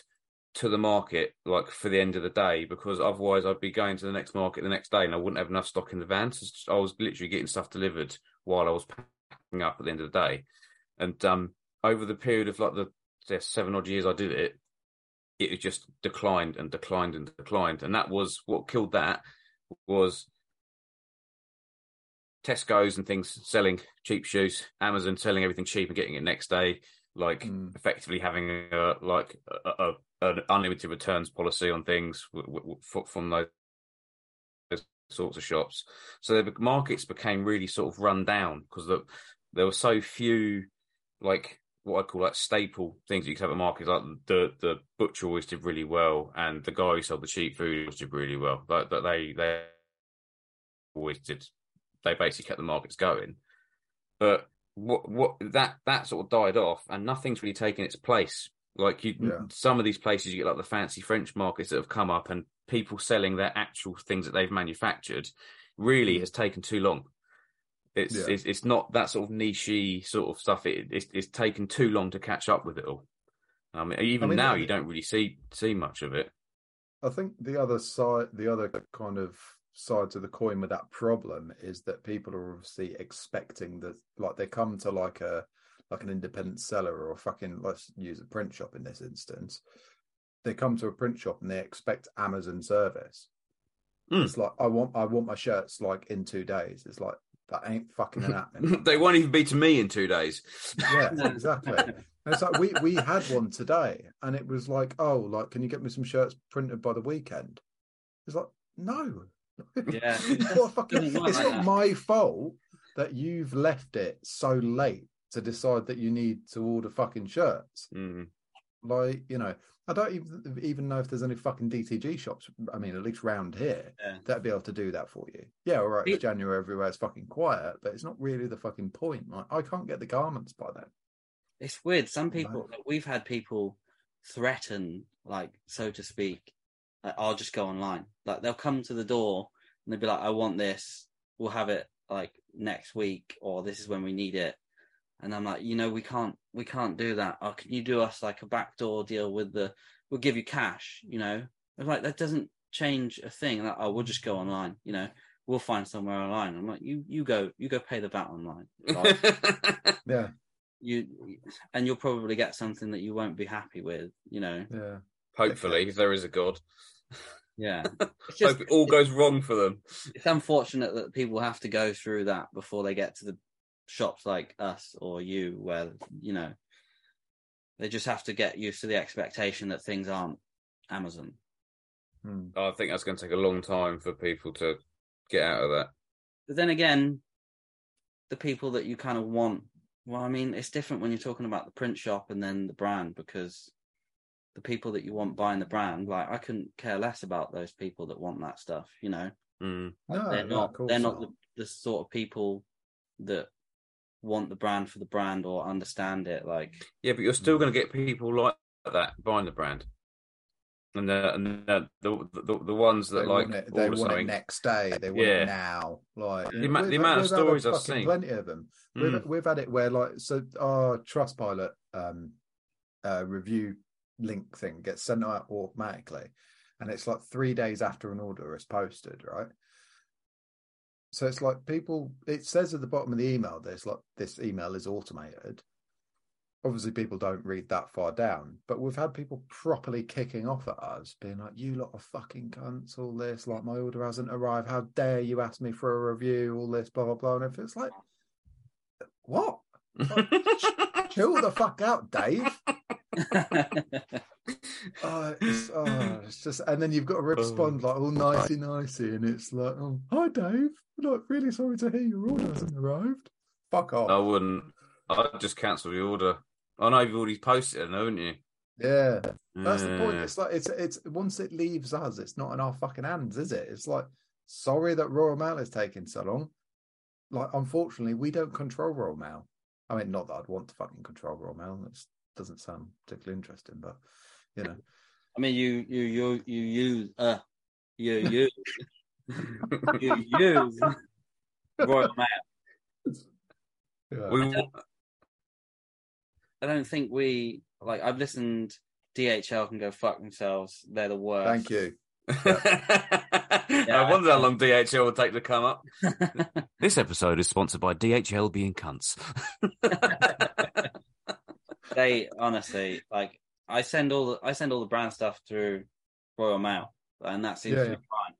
Speaker 2: to the market like for the end of the day because otherwise I'd be going to the next market the next day and I wouldn't have enough stock in the van. So I was literally getting stuff delivered while I was packing up at the end of the day. And um, over the period of like the seven odd years I did it, it just declined and declined and declined. And that was what killed that was Tesco's and things selling cheap shoes, Amazon selling everything cheap and getting it next day, like
Speaker 1: Mm.
Speaker 2: effectively having a like a, a, an unlimited returns policy on things from those sorts of shops. So the markets became really sort of run down because the, there were so few like what I call like staple things you could have at markets. Like the the butcher always did really well, and the guy who sold the cheap food always did really well. But that they they always did. They basically kept the markets going. But what what that that sort of died off, and nothing's really taken its place. Like you,
Speaker 1: Yeah.
Speaker 2: some of these places you get like the fancy French markets that have come up, and people selling their actual things that they've manufactured really has taken too long. It's
Speaker 1: Yeah.
Speaker 2: it's, it's not that sort of nichey sort of stuff. It, it's it's taken too long to catch up with it all. Um, even
Speaker 1: mean,
Speaker 2: now, you don't really see see much of it.
Speaker 1: I think the other side, the other kind of side to the coin with that problem is that people are obviously expecting that, like, they come to like a like an independent seller or a fucking let's use a print shop in this instance. They come to a print shop and they expect Amazon service.
Speaker 2: Mm.
Speaker 1: It's like I want I want my shirts like in two days. It's like that ain't fucking happening.
Speaker 2: they won't even be to me in two days.
Speaker 1: yeah, exactly. And it's like we we had one today, and it was like, oh, like, can you get me some shirts printed by the weekend? It's like, no.
Speaker 3: Yeah.
Speaker 1: What fucking- it's
Speaker 3: like
Speaker 1: not my fault that you've left it so late to decide that you need to order fucking shirts.
Speaker 2: Mm.
Speaker 1: Like, you know, I don't even even know if there's any fucking DTG shops. I mean, at least round here,
Speaker 3: Yeah.
Speaker 1: that'd be able to do that for you. Yeah, all right. It's
Speaker 3: It-
Speaker 1: January everywhere. It's fucking quiet, but it's not really the fucking point. Like, I can't get the garments by then.
Speaker 3: It's weird. Some people, like, we've had people threaten, like so to speak, like, I'll just go online. Like they'll come to the door and they'll be like, "I want this. We'll have it like next week, or this is when we need it." And I'm like, you know, we can't, we can't do that. Or can you do us like a backdoor deal with the? We'll give you cash. You know, I'm like that doesn't change a thing. Like, oh, we'll just go online. You know, we'll find somewhere online. I'm like, you, you go, you go pay the VAT online. Like,
Speaker 1: Yeah,
Speaker 3: you and you'll probably get something that you won't be happy with you know
Speaker 1: yeah.
Speaker 2: Hopefully, if there is a God,
Speaker 3: yeah it's just
Speaker 2: hope it all goes wrong for them.
Speaker 3: it's unfortunate that people have to go through that before they get to the shops like us or you where you know they just have to get used to the expectation that things aren't amazon
Speaker 1: Hmm.
Speaker 2: I think that's going to take a long time for people to get out of that.
Speaker 3: but then again the people that you kind of want well i mean it's different when you're talking about the print shop and then the brand because the people that you want buying the brand like i couldn't care less about those people that want that stuff you know
Speaker 2: Mm.
Speaker 1: No,
Speaker 3: they're not
Speaker 1: of
Speaker 3: they're not the, the sort of people that want the brand for the brand or understand it like
Speaker 2: Yeah, but you're still going to get people like that buying the brand, and the and the the, the, the ones that
Speaker 1: they
Speaker 2: like
Speaker 1: want it, they
Speaker 2: order
Speaker 1: want it next day. They want
Speaker 2: Yeah.
Speaker 1: it now. Like
Speaker 2: The ama- the amount of
Speaker 1: we've had a
Speaker 2: stories I've seen.
Speaker 1: Plenty of them.
Speaker 2: Mm.
Speaker 1: We've we've had it where like so our Trustpilot um uh review link thing gets sent out automatically, and it's like three days after an order is posted, right? So it's like people. It says at the bottom of the email, "There's like this email is automated." Obviously, people don't read that far down, but we've had people properly kicking off at us, being like, "You lot of fucking cunts! All this, like, my order hasn't arrived. How dare you ask me for a review? All this, blah blah blah." And if it's like, what? Chill the fuck out, Dave. Oh, it's, oh, it's just, and then you've got to oh, respond like all nicey nicey, and it's like, oh, hi, Dave. Like, really sorry to hear your order hasn't arrived. Fuck off.
Speaker 2: I wouldn't. I'd just cancel the order. I know you've already posted it, haven't you?
Speaker 1: Yeah, that's the point. It's like it's it's once it leaves us, it's not in our fucking hands, is it? It's like sorry that Royal Mail is taking so long. Like, unfortunately, we don't control Royal Mail. I mean, not that I'd want to fucking control Royal Mail. That doesn't sound particularly interesting, but you know,
Speaker 3: I mean, you you you you use uh you use you use Royal Mail.
Speaker 1: yeah.
Speaker 2: We,
Speaker 3: I don't think we like. I've listened. DHL can go fuck themselves. They're the worst.
Speaker 1: thank you.
Speaker 2: I wonder how long DHL will take to come up. This episode is sponsored by DHL being cunts.
Speaker 3: they honestly like. I send all the I send all the brand stuff through Royal Mail, and that seems
Speaker 1: Yeah,
Speaker 3: to be fine.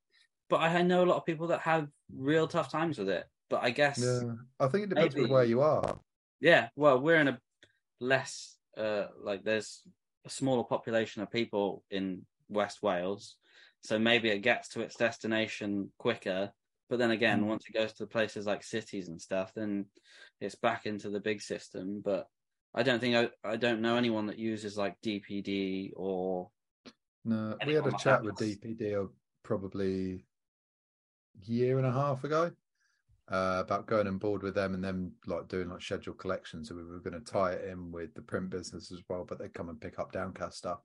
Speaker 3: But I know a lot of people that have real tough times with it. But I guess
Speaker 1: Yeah, I think it depends
Speaker 3: Maybe.
Speaker 1: where you are.
Speaker 3: Yeah, well, we're in a less uh like there's a smaller population of people in West Wales, so maybe it gets to its destination quicker. But then again,
Speaker 1: Mm.
Speaker 3: once it goes to places like cities and stuff, then it's back into the big system. But I don't think I, I don't know anyone that uses like DPD or
Speaker 1: No, we had a
Speaker 3: like
Speaker 1: chat
Speaker 3: that.
Speaker 1: with DPD probably a year and a half ago uh, about going on board with them and them like doing like scheduled collections. So we were going to tie it in with the print business as well, but they come and pick up downcast stuff.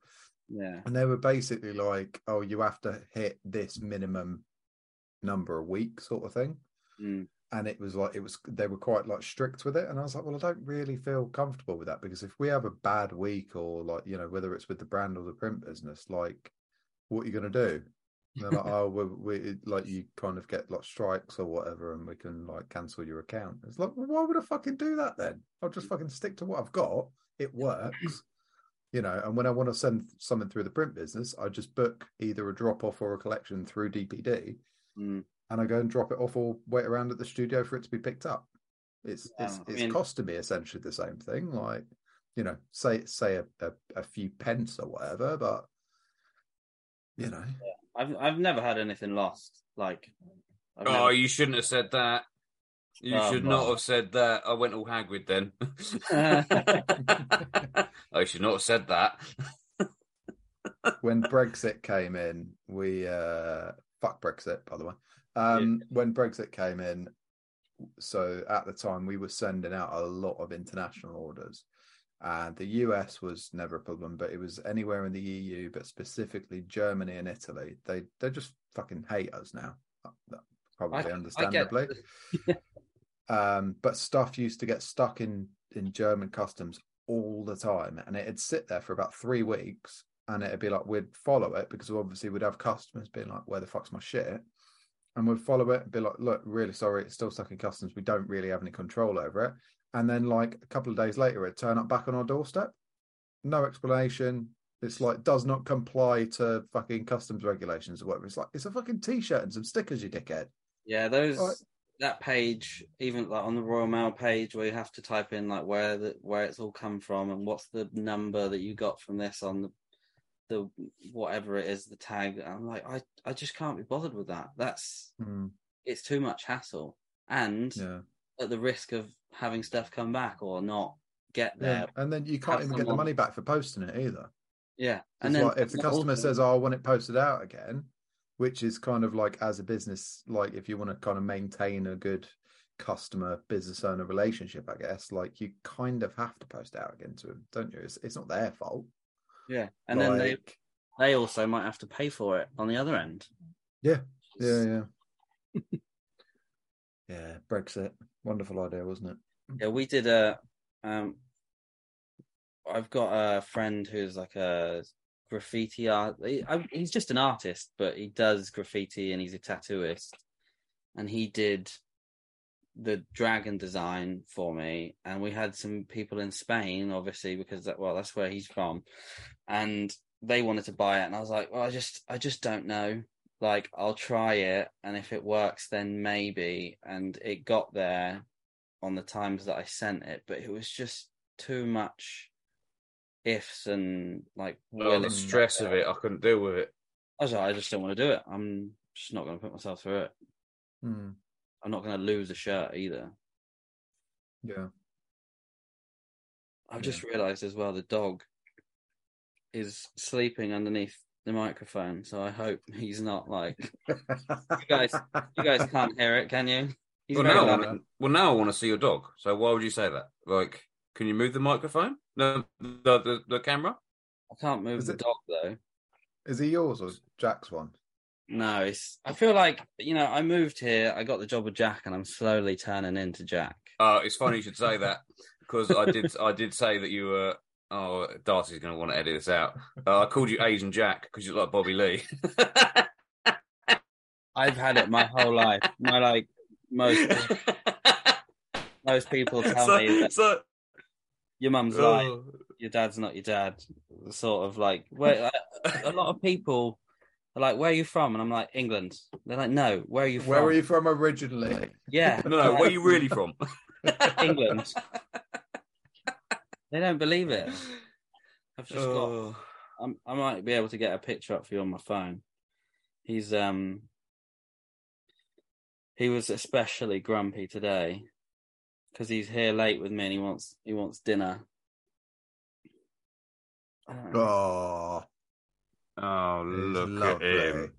Speaker 3: yeah,
Speaker 1: And they were basically like, "Oh, you have to hit this minimum number a week, sort of thing."
Speaker 3: Mm.
Speaker 1: And it was like it was they were quite like strict with it, and I was like, "Well, I don't really feel comfortable with that because if we have a bad week or like you know whether it's with the brand or the print business, like what are you going to do?" And they're like, "Oh, we, we like you kind of get like strikes or whatever, and we can like cancel your account." It's like, well, why would I fucking do that then? I'll just fucking stick to what I've got. It works you know and when i want to send something through the print business i just book either a drop off or a collection through dpd
Speaker 3: Mm.
Speaker 1: And i go and drop it off or wait around at the studio for it to be picked up it's it's,
Speaker 3: Yeah, I
Speaker 1: it's
Speaker 3: mean-
Speaker 1: costing me essentially the same thing like you know say say a, a, a few pence or whatever but you know
Speaker 3: I've I've never had anything lost. Like, I've
Speaker 2: Oh,
Speaker 3: never-
Speaker 2: you shouldn't have said that. You
Speaker 3: Oh,
Speaker 2: should
Speaker 3: no.
Speaker 2: not have said that. I went all Hagrid then. I should not have said that.
Speaker 1: when Brexit came in, we uh fuck Brexit, by the way. Um when Brexit came in, so at the time we were sending out a lot of international orders. And the US was never a problem, but it was anywhere in the EU, but specifically Germany and Italy. They they just fucking hate us now. Probably
Speaker 3: I
Speaker 1: understandably. um, but stuff used to get stuck in in German customs all the time, and it'd sit there for about three weeks, and it'd be like we'd follow it because obviously we'd have customers being like, "Where the fuck's my shit?" And we'd follow it and be like, "Look, really sorry, it's still stuck in customs. We don't really have any control over it." And then, like a couple of days later, it'd turn up back on our doorstep. No explanation. It's like does not comply to fucking customs regulations or whatever. It's like it's a fucking t-shirt and some stickers, you dickhead.
Speaker 3: Yeah, those that page, even like on the Royal Mail page, where you have to type in like where the where it's all come from and what's the number that you got from this on the the whatever it is, the tag. I'm like, I I just can't be bothered with that. That's
Speaker 1: Hmm,
Speaker 3: it's too much hassle, and
Speaker 1: yeah.
Speaker 3: at the risk of having stuff come back or not get
Speaker 1: Yeah,
Speaker 3: there.
Speaker 1: and then you can't even get the money back for posting it either.
Speaker 3: Yeah,
Speaker 1: And
Speaker 3: and then
Speaker 1: like if the customer
Speaker 3: also-
Speaker 1: says, "Oh, I want it posted out again," which is kind of like as a business, like if you want to kind of maintain a good customer business owner relationship, I guess, like you kind of have to post out again to them, don't you? It's, it's not their fault.
Speaker 3: Yeah, and then they they also might have to pay for it on the other end.
Speaker 1: yeah, yeah, yeah, yeah. Brexit, wonderful idea, wasn't it?
Speaker 3: Yeah, we did a. Um, I've got a friend who's like a graffiti art. he- I- He's just an artist, but he does graffiti and he's a tattooist. And he did the dragon design for me. And we had some people in Spain, obviously, because that well, that's where he's from, and they wanted to buy it. And I was like, well, I just, I just don't know. Like, I'll try it, and if it works, then maybe. And it got there on the times that I sent it, but it was just too much ifs and like will
Speaker 2: the stress of it, I couldn't deal with it.
Speaker 3: I was like, I just don't want to do it. I'm just not going to put myself through it.
Speaker 1: Hmm,
Speaker 3: I'm not going to lose a shirt either.
Speaker 1: yeah.
Speaker 3: I've just realised as well the dog is sleeping underneath the microphone, so I hope he's not like you guys. You guys can't hear it, can you? He's
Speaker 2: well, now, I wanna- well, now I want to see your dog. So why would you say that? Like, can you move the microphone? No, the the, the camera.
Speaker 3: I can't move
Speaker 1: Is
Speaker 3: the
Speaker 1: it-
Speaker 3: dog though.
Speaker 1: Is he yours or Jack's one?
Speaker 3: No, it's. I feel like you know. I moved here. I got the job with Jack, and I'm slowly turning into Jack.
Speaker 2: Uh, it's funny you should say that because I did I did say that you were. Oh, Darcy's going to want to edit this out. Uh, I called you Asian Jack because you look like Bobby Lee.
Speaker 3: I've had it my whole life. My like most most people tell
Speaker 2: so,
Speaker 3: me that
Speaker 2: so,
Speaker 3: your mum's like
Speaker 2: oh.
Speaker 3: your dad's not your dad. Sort of like where a lot of people are like, "Where are you from?" And I'm like, "England." They're like, "No, where are you from?"
Speaker 1: Where were you from originally?
Speaker 3: Yeah,
Speaker 2: no, no, where are you really from?
Speaker 3: England. They don't believe it. I've just got.
Speaker 2: Oh.
Speaker 3: I'm, I might be able to get a picture up for you on my phone. He's um. He was especially grumpy today because he's here late with me and he wants he wants dinner. I don't know.
Speaker 1: Oh,
Speaker 2: Oh, look
Speaker 1: lovely.
Speaker 2: at him.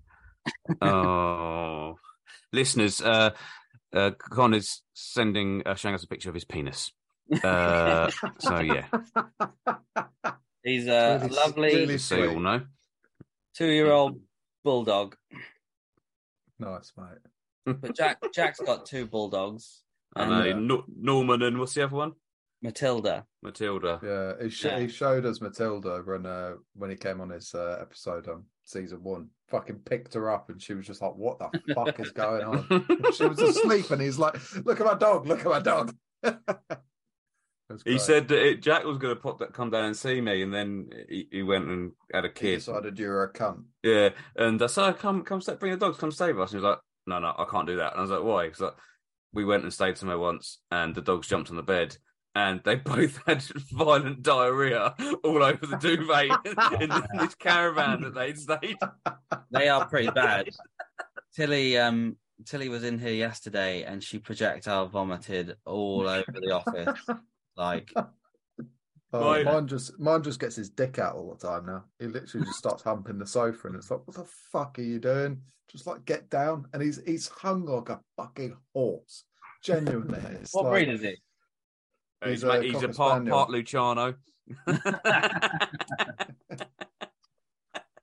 Speaker 2: Oh, listeners, uh, uh, Con is sending, uh, showing us a picture of his penis. Uh, so yeah,
Speaker 3: He's a
Speaker 1: Really-
Speaker 3: lovely
Speaker 1: really
Speaker 2: just so you all know.
Speaker 3: two-year-old bulldog.
Speaker 1: nice, mate.
Speaker 3: But Jack Jack's got two bulldogs
Speaker 2: And
Speaker 3: and
Speaker 2: uh, Norman and what's the other one?
Speaker 3: Matilda.
Speaker 2: Matilda.
Speaker 1: Yeah, he, sh-
Speaker 3: Yeah.
Speaker 1: he showed us Matilda when uh, when he came on his uh, episode on season one. Fucking picked her up, and she was just like, "What the fuck is going on?" She was asleep, and he's like, "Look at my dog! Look at my dog!"
Speaker 2: He said that it, Jack was going to pop that, come down and see me, and then he, he went and had a
Speaker 1: he
Speaker 2: kid.
Speaker 1: decided you were a cunt.
Speaker 2: Yeah, and I said, "Come, come, stay, bring the dogs, come save us." And he was like, "No, no, I can't do that." And I was like, "Why?" Because like, we went and stayed somewhere once, and the dogs jumped on the bed, and they both had violent diarrhea all over the duvet in, in this caravan that they'd stayed.
Speaker 3: They are pretty bad. Tilly um Tilly was in here yesterday and she projectile vomited all over the office. Like
Speaker 1: Oh,
Speaker 2: Right.
Speaker 1: mine just mine just gets his dick out all the time now. He literally just starts humping the sofa, and it's like, "What the fuck are you doing?" Just like get down, and he's he's hung like a fucking horse. Genuinely, it's
Speaker 3: what
Speaker 1: like,
Speaker 3: breed is he?
Speaker 2: He's,
Speaker 1: He's
Speaker 2: a,
Speaker 1: a
Speaker 2: he's a part,
Speaker 1: Spaniel.
Speaker 2: part Luciano.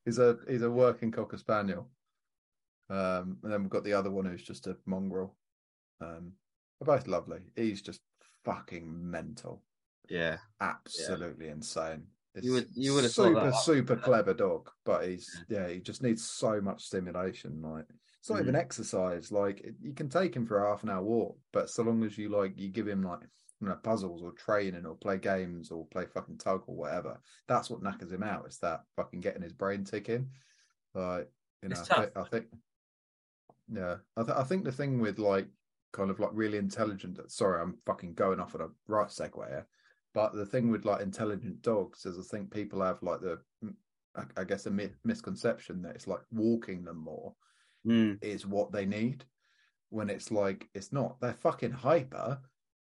Speaker 1: He's a he's a working cocker spaniel. Um, and then we've got the other one who's just a mongrel. Um, they're both lovely. He's just fucking mental,
Speaker 3: Yeah.
Speaker 1: absolutely insane. It's
Speaker 3: You would- you would have
Speaker 1: super
Speaker 3: that-
Speaker 1: super clever dog, but he's yeah he just needs so much stimulation. Like it's not
Speaker 3: Mm.
Speaker 1: even exercise. Like you can take him for a half an hour walk, but so long as you like you give him like you know puzzles or training or play games or play fucking tug or whatever, that's what knackers him out. It's that fucking getting his brain ticking. Like you know, I, I think yeah, I, th- I think the thing with like kind of like really intelligent. Sorry, I'm fucking going off on a right segue here. But the thing with like intelligent dogs is, I think people have like the, I, I guess, a mi- misconception that it's like walking them more
Speaker 3: Mm.
Speaker 1: is what they need, when it's like it's not. They're fucking hyper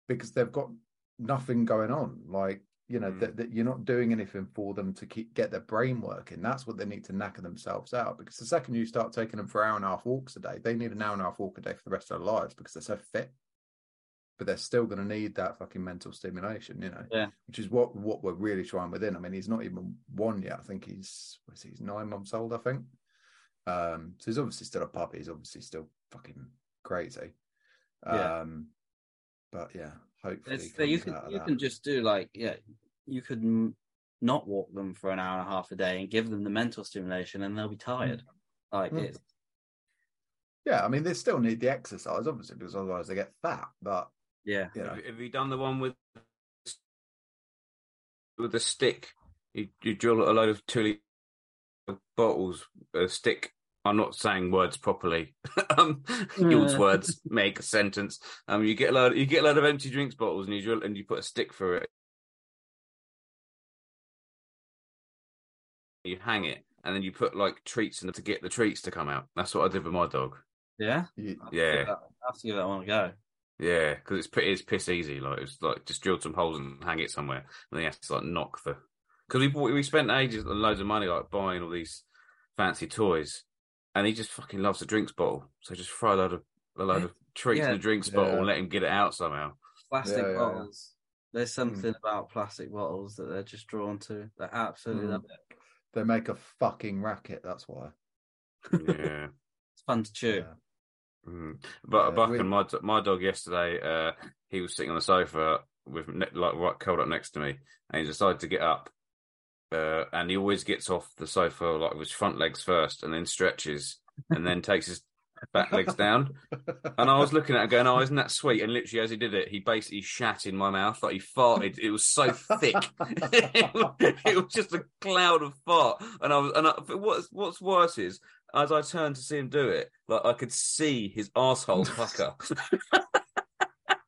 Speaker 1: because they've got nothing going on. Like you know
Speaker 2: Mm.
Speaker 1: that, that you're not doing anything for them to keep get their brain working. That's what they need to knacker themselves out. Because the second you start taking them for hour and a half walks a day, they need an hour and a half walk a day for the rest of their lives because they're so fit. But they're still going to need that fucking mental stimulation, you know.
Speaker 3: Yeah.
Speaker 1: Which is what what we're really trying within. I mean, he's not even one yet. I think he's what is he, he's nine months old. I think. Um, so he's obviously still a puppy. He's obviously still fucking crazy.
Speaker 3: Yeah.
Speaker 1: Um, but yeah, hopefully
Speaker 3: It's, you can you
Speaker 1: that.
Speaker 3: can just do like yeah you could not walk them for an hour and a half a day and give them the mental stimulation and they'll be tired. Like
Speaker 1: Mm.
Speaker 3: it's
Speaker 1: Yeah, I mean, they still need the exercise, obviously, because otherwise they get fat. But
Speaker 3: yeah
Speaker 1: you know,
Speaker 2: Have, have you done the one with with the stick? You, you drill a load of two litre bottles, a stick. I'm not saying words properly. um, use
Speaker 3: Yeah.
Speaker 2: words, make a sentence. Um, you get a load, you get a load of empty drinks bottles, and you drill, and you put a stick through it. You hang it, and then you put like treats in it to get the treats to come out. That's what I did with my dog.
Speaker 3: yeah
Speaker 1: you,
Speaker 3: I'll
Speaker 2: Yeah.
Speaker 3: I'll have to give that one a go.
Speaker 2: Yeah, because it's pretty, it's piss easy. Like it's like just drill some holes and hang it somewhere, and then you have to like knock the. Because we bought, we spent ages and loads of money like buying all these fancy toys, and he just fucking loves a drinks bottle. So just throw a load of a load of treats
Speaker 3: Yeah.
Speaker 2: in a drinks bottle
Speaker 1: Yeah.
Speaker 2: and let him get it out somehow.
Speaker 3: Plastic
Speaker 1: Yeah, yeah, yeah.
Speaker 3: bottles. There's something about plastic bottles that they're just drawn to. They absolutely
Speaker 1: Mm.
Speaker 3: love it.
Speaker 1: They make a fucking racket. That's why.
Speaker 2: Yeah.
Speaker 3: It's fun to chew.
Speaker 1: Yeah.
Speaker 2: Mm. But
Speaker 1: Yeah,
Speaker 2: Buck
Speaker 1: we-
Speaker 2: and my my dog yesterday, uh, he was sitting on the sofa with like right curled up next to me, and he decided to get up. Uh, and he always gets off the sofa like with his front legs first, and then stretches, and then takes his back legs down. And I was looking at it going, "Oh, isn't that sweet?" And literally, as he did it, he basically shat in my mouth like he farted. It was so thick. it, was, just a cloud of fart. And I was, and I, what's what's worse is, as I turned to see him do it, like I could see his asshole pucker.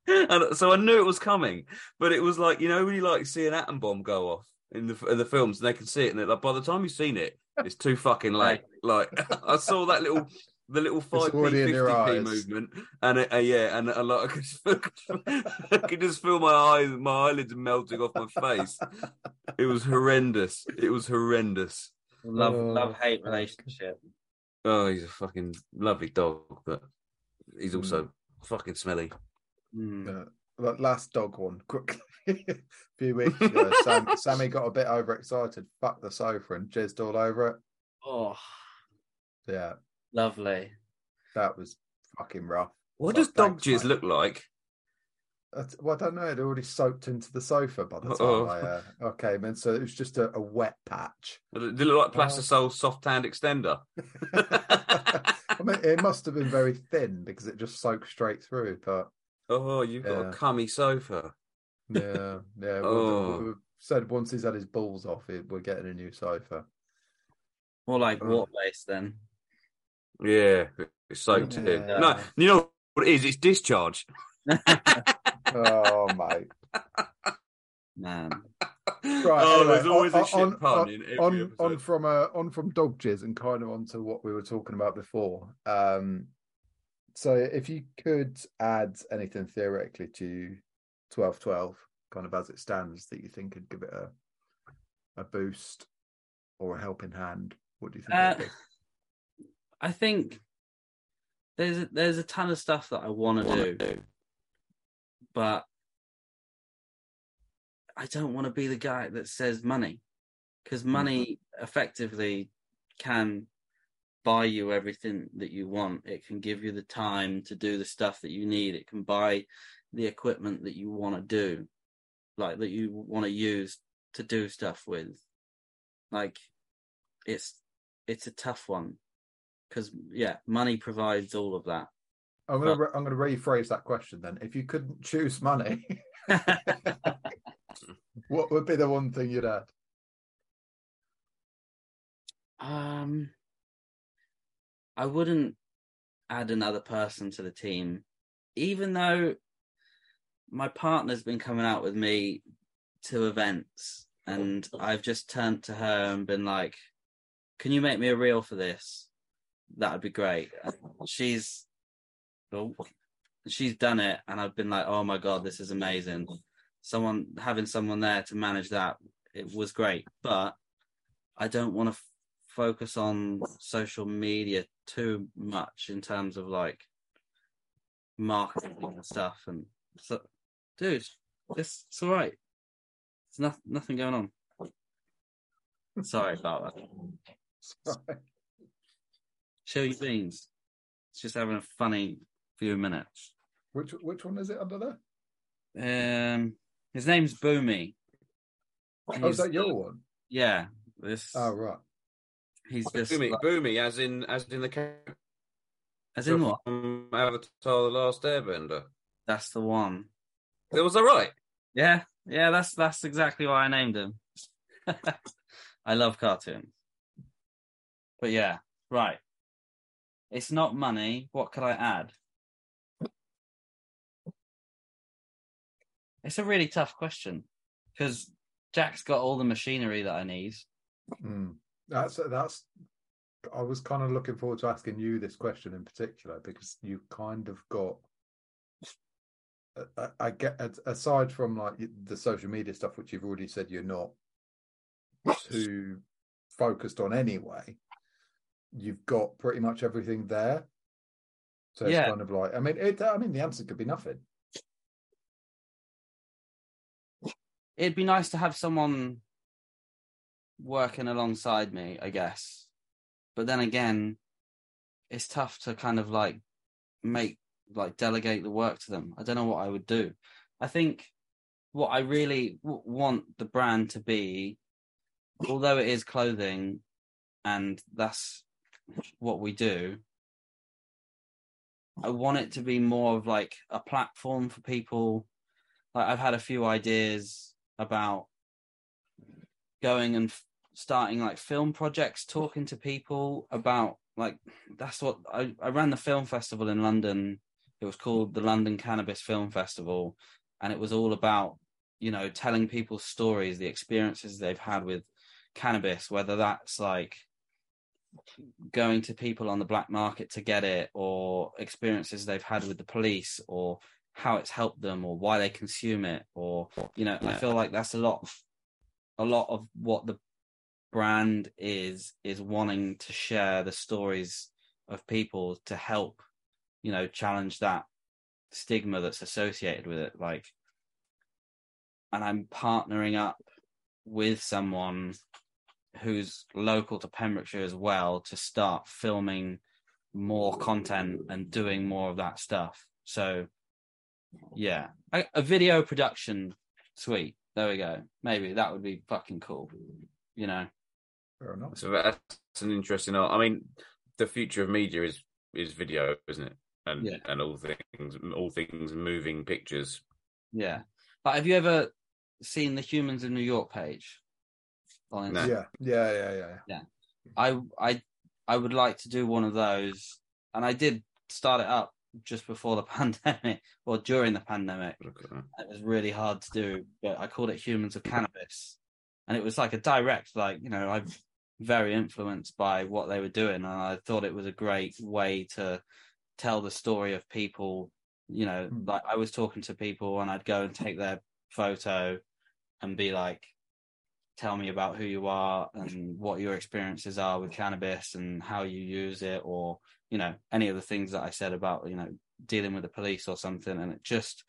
Speaker 2: and so I knew it was coming, but it was like you know when you like see an atom bomb go off in the in the films, and they can see it, and like, by the time you've seen it, it's too fucking late. Like I saw that little the little five p fifty p movement, and it, uh, yeah, and a lot. I could, I could just feel my eyes, my eyelids melting off my face. It was horrendous. It was horrendous.
Speaker 3: Love
Speaker 1: Oh,
Speaker 3: love hate relationship.
Speaker 2: Oh, he's a fucking lovely dog, but he's
Speaker 1: Hmm.
Speaker 2: also fucking smelly.
Speaker 3: Mm.
Speaker 1: Yeah. Like, last dog one quickly. A few weeks ago, Sam, Sammy got a bit overexcited, fucked the sofa, and jizzed all over it.
Speaker 3: Oh,
Speaker 1: Yeah,
Speaker 3: lovely.
Speaker 1: that was fucking rough.
Speaker 2: What
Speaker 1: Fuck,
Speaker 2: does dog jizz
Speaker 1: mate.
Speaker 2: look like?
Speaker 1: Well, I don't know. It already soaked into the sofa by the time
Speaker 2: Oh.
Speaker 1: I, uh, I came in, so it was just a, a wet patch.
Speaker 2: Did it look like
Speaker 1: Oh.
Speaker 2: Plastisol soft hand extender?
Speaker 1: I mean, it must have been very thin because it just soaked straight through. But
Speaker 2: Oh, you've got a cummy sofa.
Speaker 1: Yeah, yeah.
Speaker 2: Oh.
Speaker 1: we said once he's had his balls off, it, we're getting a new cipher.
Speaker 3: More like
Speaker 1: Oh.
Speaker 3: water based then.
Speaker 2: Yeah, it's soaked in. No, you know what it is? It's discharge.
Speaker 1: Oh mate.
Speaker 3: Man.
Speaker 1: Right.
Speaker 2: oh,
Speaker 1: anyway,
Speaker 2: there's always
Speaker 1: on,
Speaker 2: a shit
Speaker 1: on-
Speaker 2: pun
Speaker 1: on-
Speaker 2: in every
Speaker 1: on, on from uh, on from dog jizz and kind of onto what we were talking about before. Um, so if you could add anything theoretically to twelve twelve, kind of as it stands, that you think could give it a a boost or a helping hand, what do you think?
Speaker 3: Uh. I think there's a, there's a ton of stuff that I want to do, but I don't want to be the guy that says money because money effectively can buy you everything that you want. It can give you the time to do the stuff that you need. It can buy the equipment that you want to do, like that you want to use to do stuff with. Like it's it's a tough one because yeah, money provides all of that.
Speaker 1: I'm gonna re- I'm gonna rephrase that question then. If you couldn't choose money, what would be the one thing you'd add?
Speaker 3: um, I wouldn't add another person to the team, even though my partner's been coming out with me to events, and I've just turned to her and been like, "Can you make me a reel for this? That would be great." She's, oh, she's done it, and I've been like, "Oh my god, this is amazing." Someone having someone there to manage that it was great, but I don't want to f- focus on social media too much in terms of like marketing and stuff. And so, dude, it's, it's all right. There's nothing, nothing going on. Sorry about that. Sorry. Show your beans. It's just having a funny few minutes.
Speaker 1: Which which one is it under there?
Speaker 3: Um, his name's Bumi.
Speaker 1: Oh, is
Speaker 3: He's-
Speaker 1: that your one?
Speaker 3: Yeah, this.
Speaker 1: Oh right.
Speaker 3: he's just
Speaker 2: Bumi,
Speaker 3: like-
Speaker 2: boomy, as in as in the character
Speaker 3: as in what?
Speaker 2: from Avatar: The Last Airbender.
Speaker 3: That's the one.
Speaker 2: It was that right?
Speaker 3: Yeah, yeah, that's that's exactly why I named him. I love cartoons. But yeah, right. It's not money. What could I add? It's a really tough question because Jack's got all the machinery that I need.
Speaker 1: Mm. That's that's. I was kind of looking forward to asking you this question in particular because you kind of got. I, I get aside from like the social media stuff, which you've already said you're not too focused on anyway. You've got pretty much everything there. So it's
Speaker 3: Yeah.
Speaker 1: kind of like, I mean, it, I mean, the answer could be nothing.
Speaker 3: it'd be nice to have someone working alongside me, I guess. But then again, it's tough to kind of like make like delegate the work to them. I don't know what I would do. I think what I really w- want the brand to be, although it is clothing, and that's what we do. I want it to be more of like a platform for people. Like I've had a few ideas about going and f- starting like film projects, talking to people about like that's what I, I ran the film festival in London. It was called the London Cannabis Film Festival, and it was all about you know telling people stories, the experiences they've had with cannabis, whether that's like going to people on the black market to get it, or experiences they've had with the police, or how it's helped them, or why they consume it, or you know, I feel like that's a lot, a lot of what the brand is is wanting to share the stories of people to help, you know, challenge that stigma that's associated with it. Like, and I'm partnering up with someone who's local to Pembrokeshire as well to start filming more content and doing more of that stuff. So, yeah, a, a video production suite. There we go. Maybe that would be fucking cool. You know,
Speaker 1: Fair enough.
Speaker 2: So that's an interesting. I mean, the future of media is is video, isn't it? And
Speaker 3: Yeah.
Speaker 2: and all things, all things, moving pictures.
Speaker 3: yeah. But have you ever seen the Humans in New York page? On
Speaker 2: No.
Speaker 1: Yeah, yeah, yeah, yeah. yeah.
Speaker 3: I I I would like to do one of those, and I did start it up just before the pandemic or during the pandemic.
Speaker 2: Look at that.
Speaker 3: It was really hard to do, but I called it Humans of Cannabis, and it was like a direct, like you know, I'm very influenced by what they were doing, and I thought it was a great way to tell the story of people. You know,
Speaker 1: Hmm.
Speaker 3: like I was talking to people, and I'd go and take their photo and be like, tell me about who you are and what your experiences are with cannabis and how you use it or you know any of the things that i said about you know dealing with the police or something and it just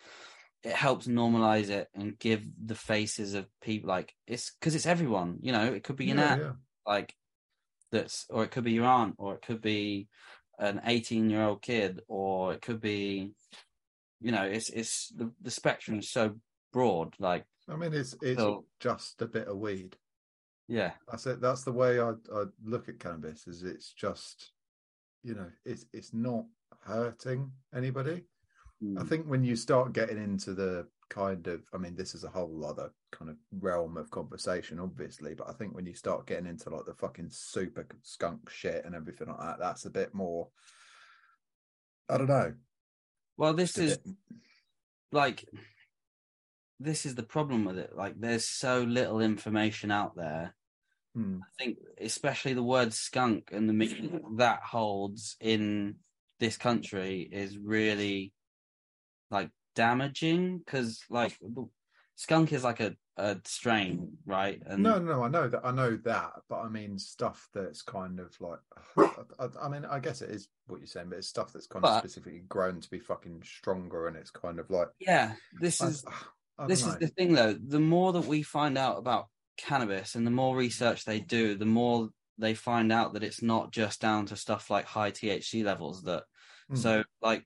Speaker 3: it helps normalize it and give the faces of people like it's because it's everyone you know it could be your
Speaker 1: yeah,
Speaker 3: nan
Speaker 1: yeah.
Speaker 3: like that's or it could be your aunt or it could be an 18 year old kid or it could be you know it's it's the, the spectrum is so broad like
Speaker 1: I mean, it's it's
Speaker 3: So-
Speaker 1: just a bit of weed.
Speaker 3: yeah
Speaker 1: That's it. That's the way I I look at cannabis. Is it's just, you know, it's it's not hurting anybody. I
Speaker 3: Mm.
Speaker 1: think when you start getting into the kind of, I mean, this is a whole other kind of realm of conversation, obviously, but I think when you start getting into like the fucking super skunk shit and everything like that, that's a bit more. I don't know.
Speaker 3: well this is
Speaker 1: bit-
Speaker 3: like this is the problem with it like there's so little information out there
Speaker 1: Hmm.
Speaker 3: i think especially the word skunk and the meaning that holds in this country is really like damaging because like skunk is like a, a strain right and
Speaker 1: No, no, I know that. I know that, but I mean stuff that's kind of like. I, I mean, I guess it is what you're saying, but it's stuff that's kind of specifically grown to be fucking stronger, and it's kind of like.
Speaker 3: yeah this
Speaker 1: I-
Speaker 3: is
Speaker 1: I
Speaker 3: this is the thing though the more that we find out about cannabis and the more research they do the more they find out that it's not just down to stuff like high thc levels that
Speaker 1: Hmm.
Speaker 3: so like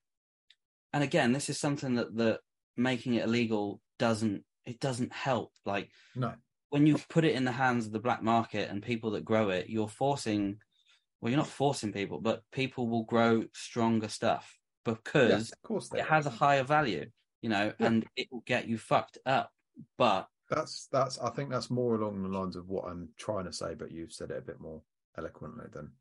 Speaker 3: and again this is something that that making it illegal doesn't it doesn't help like
Speaker 1: no,
Speaker 3: when you put it in the hands of the black market and people that grow it you're forcing well you're not forcing people but people will grow stronger stuff because
Speaker 1: yes, of course
Speaker 3: it has a higher value, you know,
Speaker 1: Yeah.
Speaker 3: and it will get you fucked up. But
Speaker 1: That's that's. I think that's more along the lines of what I'm trying to say, but you've said it a bit more eloquently than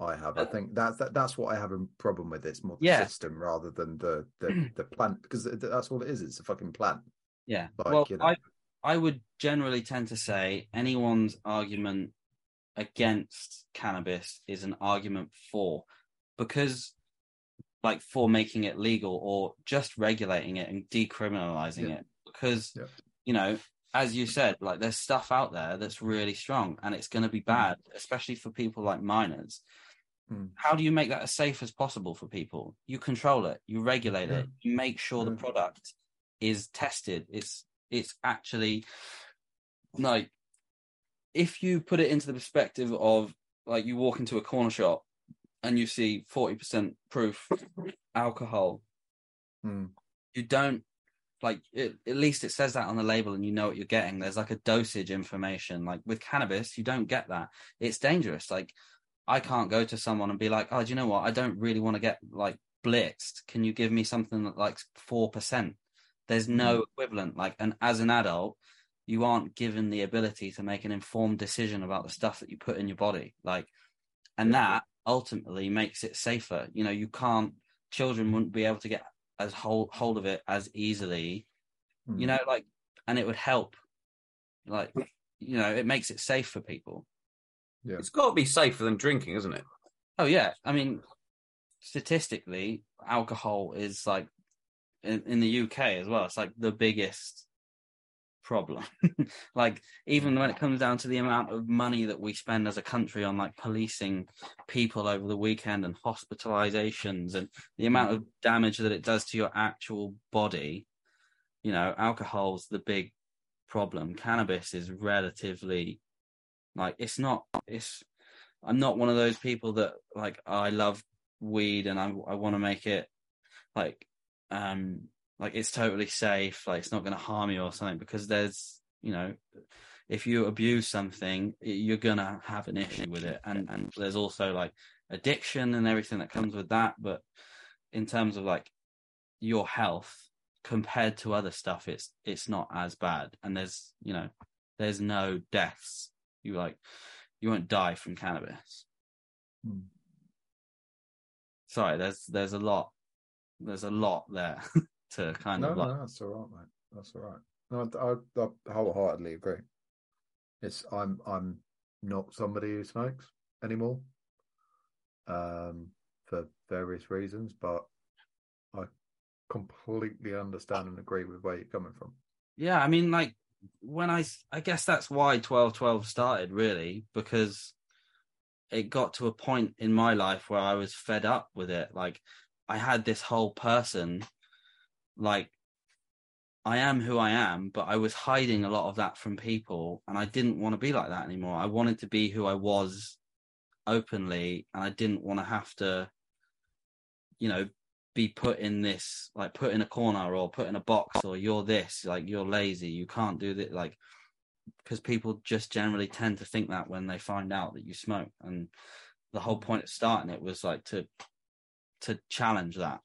Speaker 1: I have. I think that's that, that's what I have a problem with. It's more the
Speaker 3: Yeah.
Speaker 1: system rather than the the, the plant because that's all it is. It's a fucking plant.
Speaker 3: yeah,
Speaker 1: Like,
Speaker 3: well,
Speaker 1: you know.
Speaker 3: I I would generally tend to say anyone's argument against cannabis is an argument for because like for making it legal or just regulating it and decriminalizing
Speaker 1: Yeah.
Speaker 3: it because
Speaker 1: Yeah.
Speaker 3: you know as you said like there's stuff out there that's really strong and it's going to be mm. bad especially for people like minors
Speaker 1: Hmm.
Speaker 3: How do you make that as safe as possible for people? You control it, you regulate it, you make sure the product is tested. It's it's actually like if you put it into the perspective of like you walk into a corner shop and you see 40% proof alcohol
Speaker 1: Mm.
Speaker 3: you don't like it, at least it says that on the label and you know what you're getting there's like a dosage information like with cannabis you don't get that it's dangerous like i can't go to someone and be like oh do you know what? I don't really want to get like blitzed. Can you give me something that like 4% there's no equivalent like and as an adult you aren't given the ability to make an informed decision about the stuff that you put in your body like and that ultimately makes it safer. You know you can't children wouldn't be able to get as hold hold of it as easily you
Speaker 1: Mm.
Speaker 3: know like and it would help like you know it makes it safe for people
Speaker 1: Yeah.
Speaker 2: It's got to be safer than drinking, isn't it?
Speaker 3: oh yeah i mean statistically alcohol is like in, in the uk as well it's like the biggest problem like even when it comes down to the amount of money that we spend as a country on like policing people over the weekend and hospitalizations and the amount of damage that it does to your actual body you know alcohol's the big problem cannabis is relatively like it's not it's i'm not one of those people that like i love weed and i, I want to make it like um like it's totally safe like it's not going to harm you or something because there's you know if you abuse something you're going to have an issue with it. And and there's also like addiction and everything that comes with that. But in terms of like your health compared to other stuff it's it's not as bad. And there's you know there's no deaths you like you won't die from cannabis
Speaker 1: Mm.
Speaker 3: sorry there's there's a lot there's a lot there to kind
Speaker 1: No,
Speaker 3: of like
Speaker 1: no, that's all right, mate. That's all right. No, I, I, I wholeheartedly agree. It's I'm I'm not somebody who smokes anymore, um, for various reasons, but I completely understand and agree with where you're coming from.
Speaker 3: Yeah, I mean, like when I I guess that's why twelve twelve started really because it got to a point in my life where I was fed up with it. Like I had this whole person, like I am who I am, but I was hiding a lot of that from people, and I didn't want to be like that anymore. I wanted to be who I was openly, and I didn't want to have to, you know, be put in this like put in a corner or put in a box or you're this like you're lazy you can't do that like because people just generally tend to think that when they find out that you smoke. And the whole point of starting it was like to to challenge that.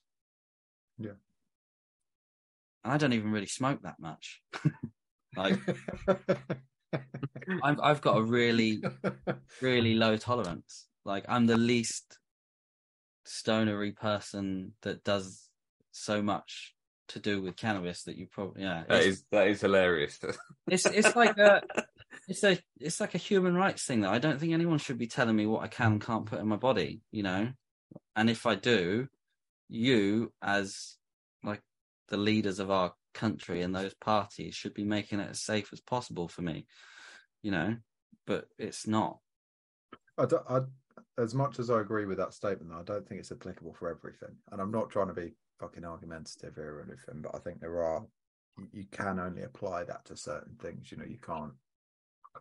Speaker 1: Yeah.
Speaker 3: and i don't even really smoke that much. Like I've, I've got a really really low tolerance. Like i'm the least stonery person that does so much to do with cannabis that you probably yeah
Speaker 2: that is that is hilarious.
Speaker 3: it's it's like a it's a it's like a human rights thing that I don't think anyone should be telling me what I can and can't put in my body, you know. And if I do, you as like the leaders of our country and those parties should be making it as safe as possible for me, you know. But it's not.
Speaker 1: I, don't- I, as much as I agree with that statement, I don't think it's applicable for everything. And I'm not trying to be fucking argumentative here or anything, but I think there are, you, you can only apply that to certain things. You know, you can't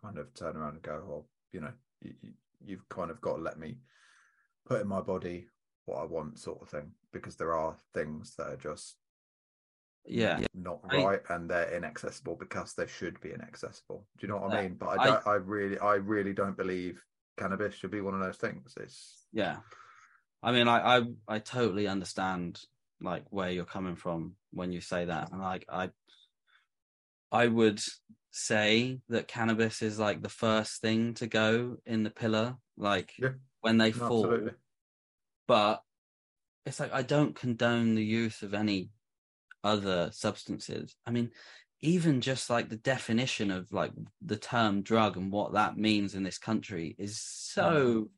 Speaker 1: kind of turn around and go, well, you know, you, you, you've kind of got to let me put in my body what I want, sort of thing, because there are things that are just
Speaker 3: Yeah,
Speaker 1: not
Speaker 3: I-
Speaker 1: right and they're inaccessible because they should be inaccessible. Do you know what I mean? But I
Speaker 3: I-
Speaker 1: don't, I really, I really don't believe cannabis should be one of those things. It's
Speaker 3: yeah. I mean, I I I totally understand like where you're coming from when you say that, and like I I would say that cannabis is like the first thing to go in the pillar, like
Speaker 1: Yeah.
Speaker 3: when they fall.
Speaker 1: absolutely.
Speaker 3: But it's like I don't condone the use of any other substances. I mean, even just like the definition of like the term drug and what that means in this country is so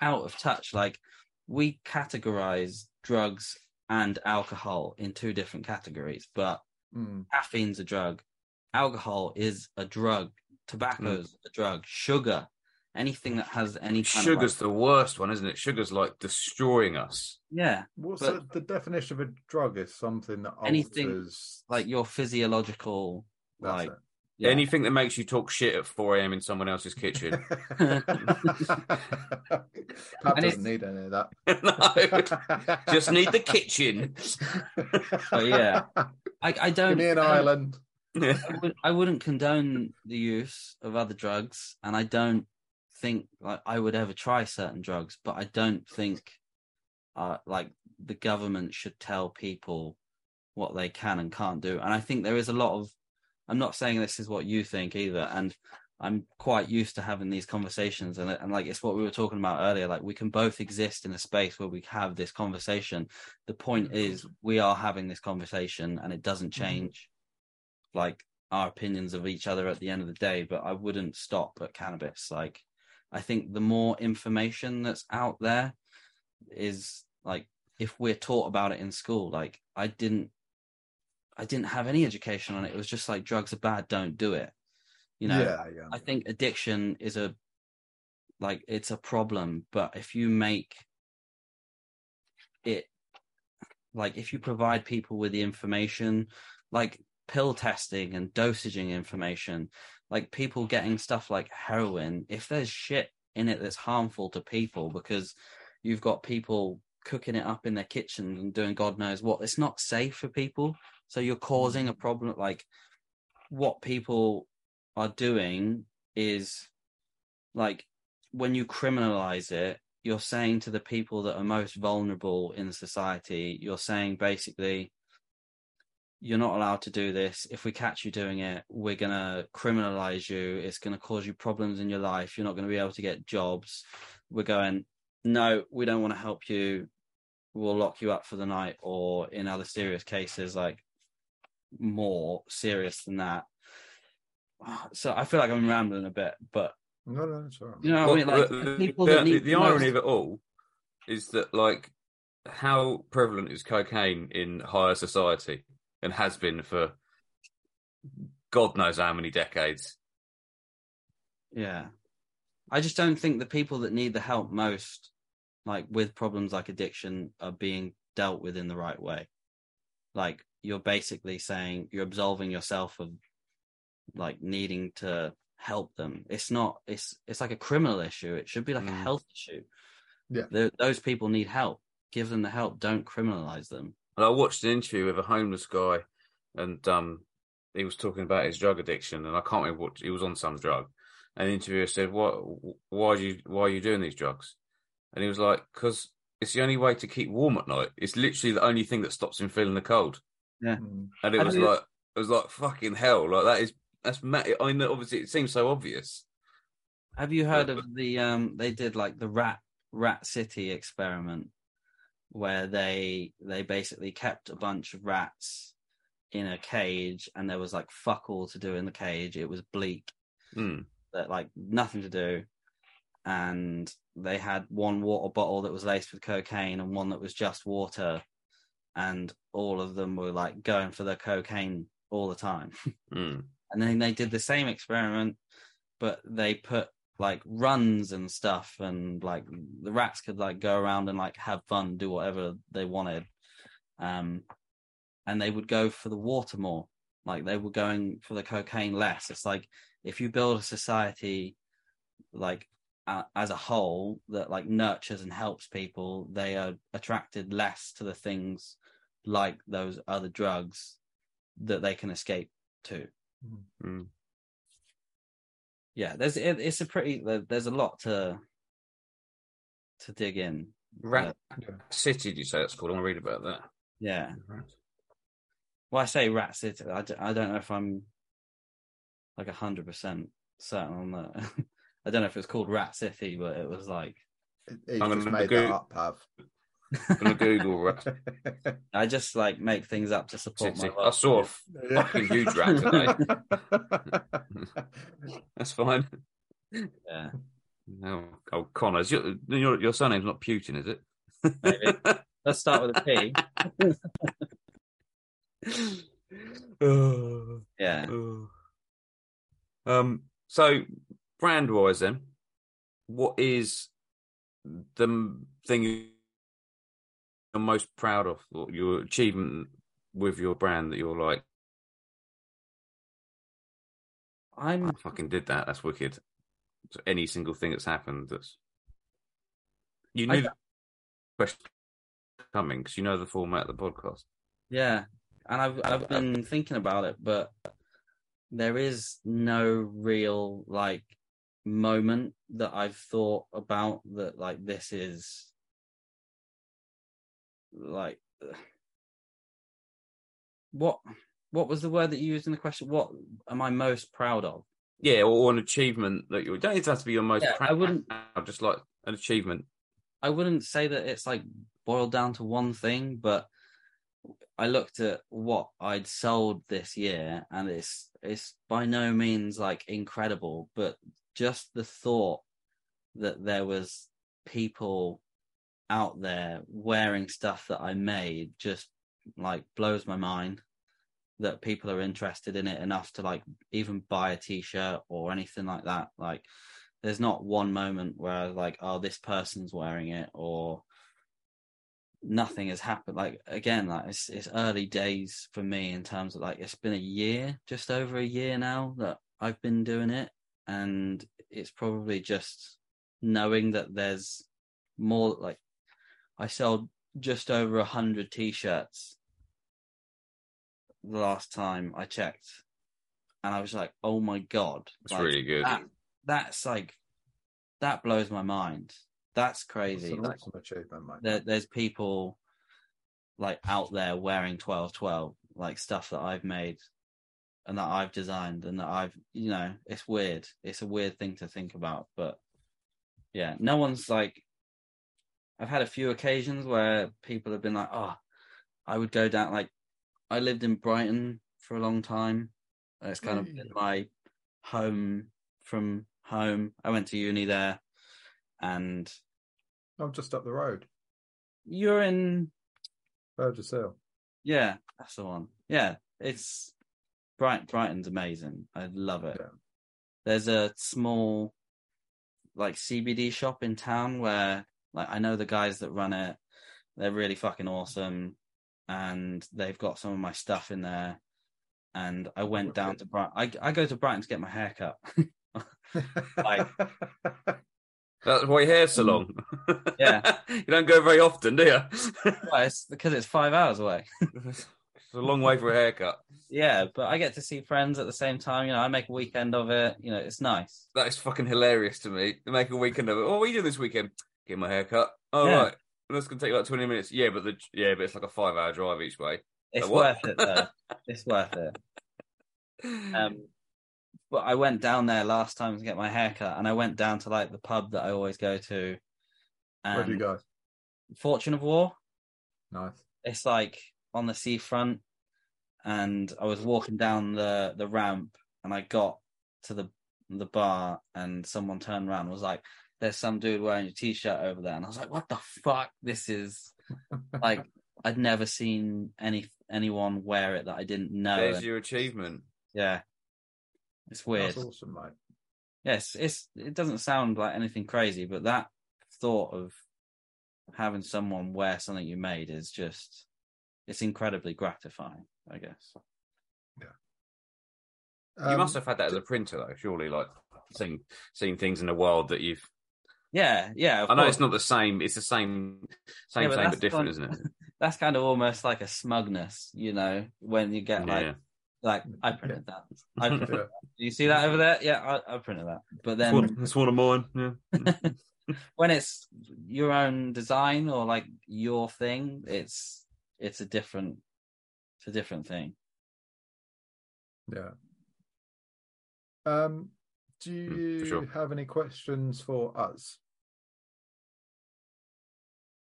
Speaker 3: out of touch. Like we categorize drugs and alcohol in two different categories, but
Speaker 1: Mm,
Speaker 3: caffeine's a drug, alcohol is a drug, tobacco's a drug, sugar anything that has any kind
Speaker 2: Sugar's
Speaker 3: of
Speaker 2: the worst one, isn't it? Sugar's like destroying us.
Speaker 3: yeah,
Speaker 1: What's
Speaker 3: But-
Speaker 1: the, the definition of a drug? Is something that
Speaker 3: Anything
Speaker 1: alters
Speaker 3: like your physiological
Speaker 1: That's
Speaker 3: like yeah.
Speaker 2: Anything that makes you talk shit at 4 a.m. in someone else's kitchen.
Speaker 1: Pav
Speaker 3: And
Speaker 1: doesn't
Speaker 3: it's-
Speaker 1: need any of that.
Speaker 2: no, just need the kitchen.
Speaker 3: Oh, yeah. I, I don't
Speaker 1: me an
Speaker 3: I don't-
Speaker 1: island.
Speaker 3: I, would, I wouldn't condone the use of other drugs, and I don't think like I would ever try certain drugs. But I don't think, uh, like the government should tell people what they can and can't do. And I think there is a lot of. I'm not saying this is what you think either, and I'm quite used to having these conversations, and and like it's what we were talking about earlier. Like we can both exist in a space where we have this conversation. The point is, we are having this conversation, and it doesn't change like our opinions of each other at the end of the day but i wouldn't stop at cannabis like i think the more information that's out there is like if we're taught about it in school like i didn't i didn't have any education on it it was just like drugs are bad don't do it you know
Speaker 1: yeah, yeah.
Speaker 3: I think addiction is a like it's a problem, but if you make it like if you provide people with the information, like pill testing and dosaging information, like people getting stuff like heroin, if there's shit in it that's harmful to people because you've got people cooking it up in their kitchen and doing God knows what, it's not safe for people. So you're causing a mm. problem like what people are doing is like when you criminalize it, you're saying to the people that are most vulnerable in society, you're saying basically, you're not allowed to do this. If we catch you doing it, we're going to criminalize you. It's going to cause you problems in your life. You're not going to be able to get jobs. We're going, no, we don't want to help you. We'll lock you up for the night, or in other serious cases, like more serious than that. So I feel like I'm rambling a bit, but
Speaker 1: No, no, it's all right.
Speaker 3: you know what I mean? Like the people
Speaker 2: the,
Speaker 3: that
Speaker 2: the-
Speaker 3: need
Speaker 2: the
Speaker 3: most-
Speaker 2: irony of it all is that, like, how prevalent is cocaine in higher society and has been for God knows how many decades?
Speaker 3: Yeah. I just don't think the people that need the help most, like with problems like addiction, are being dealt with in the right way. Like you're basically saying you're absolving yourself of like needing to help them. It's not it's it's like a criminal issue. It should be like a
Speaker 2: Mm.
Speaker 3: health issue.
Speaker 1: Yeah.
Speaker 3: Th those people need help. Give them the help. Don't criminalize them.
Speaker 2: And I watched an interview with a homeless guy, and um, he was talking about his drug addiction, and I can't remember what he was on some drug. And the interviewer said, "What? Why do you? Why are you doing these drugs?" And he was like, "Because it's the only way to keep warm at night. It's literally the only thing that stops him feeling the cold."
Speaker 1: Mm.
Speaker 2: And it was like, it was like fucking hell. Like that is that's. Ma- I mean, obviously, it seems so obvious.
Speaker 3: Have you heard
Speaker 2: Yeah.
Speaker 3: of the um they did like the rat rat city experiment where they they basically kept a bunch of rats in a cage and there was like fuck all to do in the cage. It was bleak,
Speaker 2: Mm.
Speaker 3: that like nothing to do. And they had one water bottle that was laced with cocaine and one that was just water. And all of them were like going for the cocaine all the time.
Speaker 2: Mm.
Speaker 3: and then they did the same experiment but they put like runs and stuff and like the rats could like go around and like have fun do whatever they wanted. Um and they would go for the water more. Like they were going for the cocaine less. It's like if you build a society like uh, as a whole that like nurtures and helps people they are attracted less to the things like those other drugs that they can escape to.
Speaker 2: Mm.
Speaker 3: Yeah there's it, it's a pretty there's a lot to to dig in
Speaker 2: Rat
Speaker 1: Yeah.
Speaker 2: City, do you say that's called? I want to read about that.
Speaker 3: yeah well i say rat city i, d- I don't know if i'm like a hundred percent certain on that i don't know if it's called rat city but it was like
Speaker 1: He
Speaker 2: I'm
Speaker 1: just
Speaker 2: gonna
Speaker 1: made
Speaker 2: go-
Speaker 1: that up, Pav.
Speaker 2: I'm gonna Google rat
Speaker 3: i just like make things up to support
Speaker 2: city.
Speaker 3: my
Speaker 2: I saw a fucking huge rat today. That's fine.
Speaker 3: yeah
Speaker 2: No, oh, Conor, is your, your your surname's not Putin, is it?
Speaker 3: Maybe. let's start with a p
Speaker 2: Oh,
Speaker 3: yeah
Speaker 2: oh. Um. So, brand wise, then, what is the thing you're most proud of, your achievement with your brand that you're like,
Speaker 3: I'm
Speaker 2: I fucking did that. That's wicked. So any single thing that's happened that's you
Speaker 3: I
Speaker 2: the question coming because you know the format of the podcast.
Speaker 3: Yeah, and I've I've been thinking about it, but there is no real like moment that I've thought about that like this is like what what was the word that you used in the question? What am I most proud of?
Speaker 2: Yeah, or an achievement that you don't need to have to be your most.
Speaker 3: Yeah,
Speaker 2: proud,
Speaker 3: I wouldn't-
Speaker 2: just like an achievement.
Speaker 3: I wouldn't say that it's like boiled down to one thing, but I looked at what I'd sold this year and it's it's by no means like incredible, but just the thought that there was people out there wearing stuff that I made just like blows my mind that people are interested in it enough to like even buy a t-shirt or anything like that like there's not one moment where like, oh, this person's wearing it or nothing has happened. Like again, like it's it's early days for me in terms of like it's been a year, just over a year now that I've been doing it. And it's probably just knowing that there's more like I sold just over a hundred t shirts the last time I checked. And I was like, oh my God.
Speaker 2: It's
Speaker 3: like,
Speaker 2: really good.
Speaker 3: that- that's like that blows my mind. That's
Speaker 1: It's
Speaker 3: crazy.
Speaker 1: an
Speaker 3: Like,
Speaker 1: achievement, mate.
Speaker 3: there, there's people like out there wearing twelve twelve, like stuff that I've made and that I've designed and that I've you know, it's weird. It's a weird thing to think about, but yeah, no one's like I've had a few occasions where people have been like, Oh, I would go down like I lived in Brighton for a long time. It's kind of been mm. my home from home. I went to uni there and
Speaker 1: I'm just up the road,
Speaker 3: you're in
Speaker 1: Burgess Hill.
Speaker 3: Yeah, that's the one. Yeah, it's Bright Brighton's amazing. I love it.
Speaker 1: Yeah.
Speaker 3: There's a small like CBD shop in town where like I know the guys that run it. They're really fucking awesome and they've got some of my stuff in there. And I went down to Brighton. I I go to Brighton to get my hair cut. Like-
Speaker 2: That's why your hair's so long.
Speaker 3: Yeah.
Speaker 2: you don't go very often, do you?
Speaker 3: Well, it's because it's five hours away.
Speaker 2: it's a long way for a haircut.
Speaker 3: Yeah, but I get to see friends at the same time. You know, I make a weekend of it. You know, it's nice.
Speaker 2: That is fucking hilarious to me. To make a weekend of it. Oh, what are you doing this weekend? Get my haircut. Oh,
Speaker 3: Yeah.
Speaker 2: right. That's gonna take like twenty minutes. Yeah, but the yeah, but it's like a five-hour drive each way.
Speaker 3: It's
Speaker 2: what?
Speaker 3: worth it though. it's worth it. Um, but I went down there last time to get my haircut, and I went down to like the pub that I always go to. And
Speaker 1: Where do you go?
Speaker 3: Fortune of War.
Speaker 1: Nice.
Speaker 3: It's like on the seafront, and I was walking down the the ramp, and I got to the the bar, and someone turned around and was like, "There's some dude wearing a t-shirt over there," and I was like, "What the fuck? This is like." I'd never seen any anyone wear it that I didn't know.
Speaker 2: There's
Speaker 3: and-
Speaker 2: your achievement.
Speaker 3: yeah, it's weird.
Speaker 1: That's awesome, mate.
Speaker 3: Yes, it's it doesn't sound like anything crazy, but that thought of having someone wear something you made is just it's incredibly gratifying. I guess. Yeah.
Speaker 2: You
Speaker 1: Um,
Speaker 2: must have had that as a printer, though. Surely, like seeing seeing things in the world that you've.
Speaker 3: Yeah, yeah. of
Speaker 2: I know
Speaker 3: course.
Speaker 2: it's not the same. It's the same, same,
Speaker 3: Yeah, but
Speaker 2: same, but different,
Speaker 3: fun.
Speaker 2: isn't it?
Speaker 3: That's kind of almost like a smugness, you know, when you get like
Speaker 2: yeah.
Speaker 3: like I printed that. I printed that. Do you see that over there? Yeah, I, I printed that. But
Speaker 2: It's
Speaker 3: then
Speaker 2: one, it's one of mine. Yeah.
Speaker 3: when it's your own design or like your thing, it's it's a different it's a different thing.
Speaker 1: Yeah. Um, do
Speaker 2: Hmm,
Speaker 1: you
Speaker 2: sure.
Speaker 1: have any questions for us?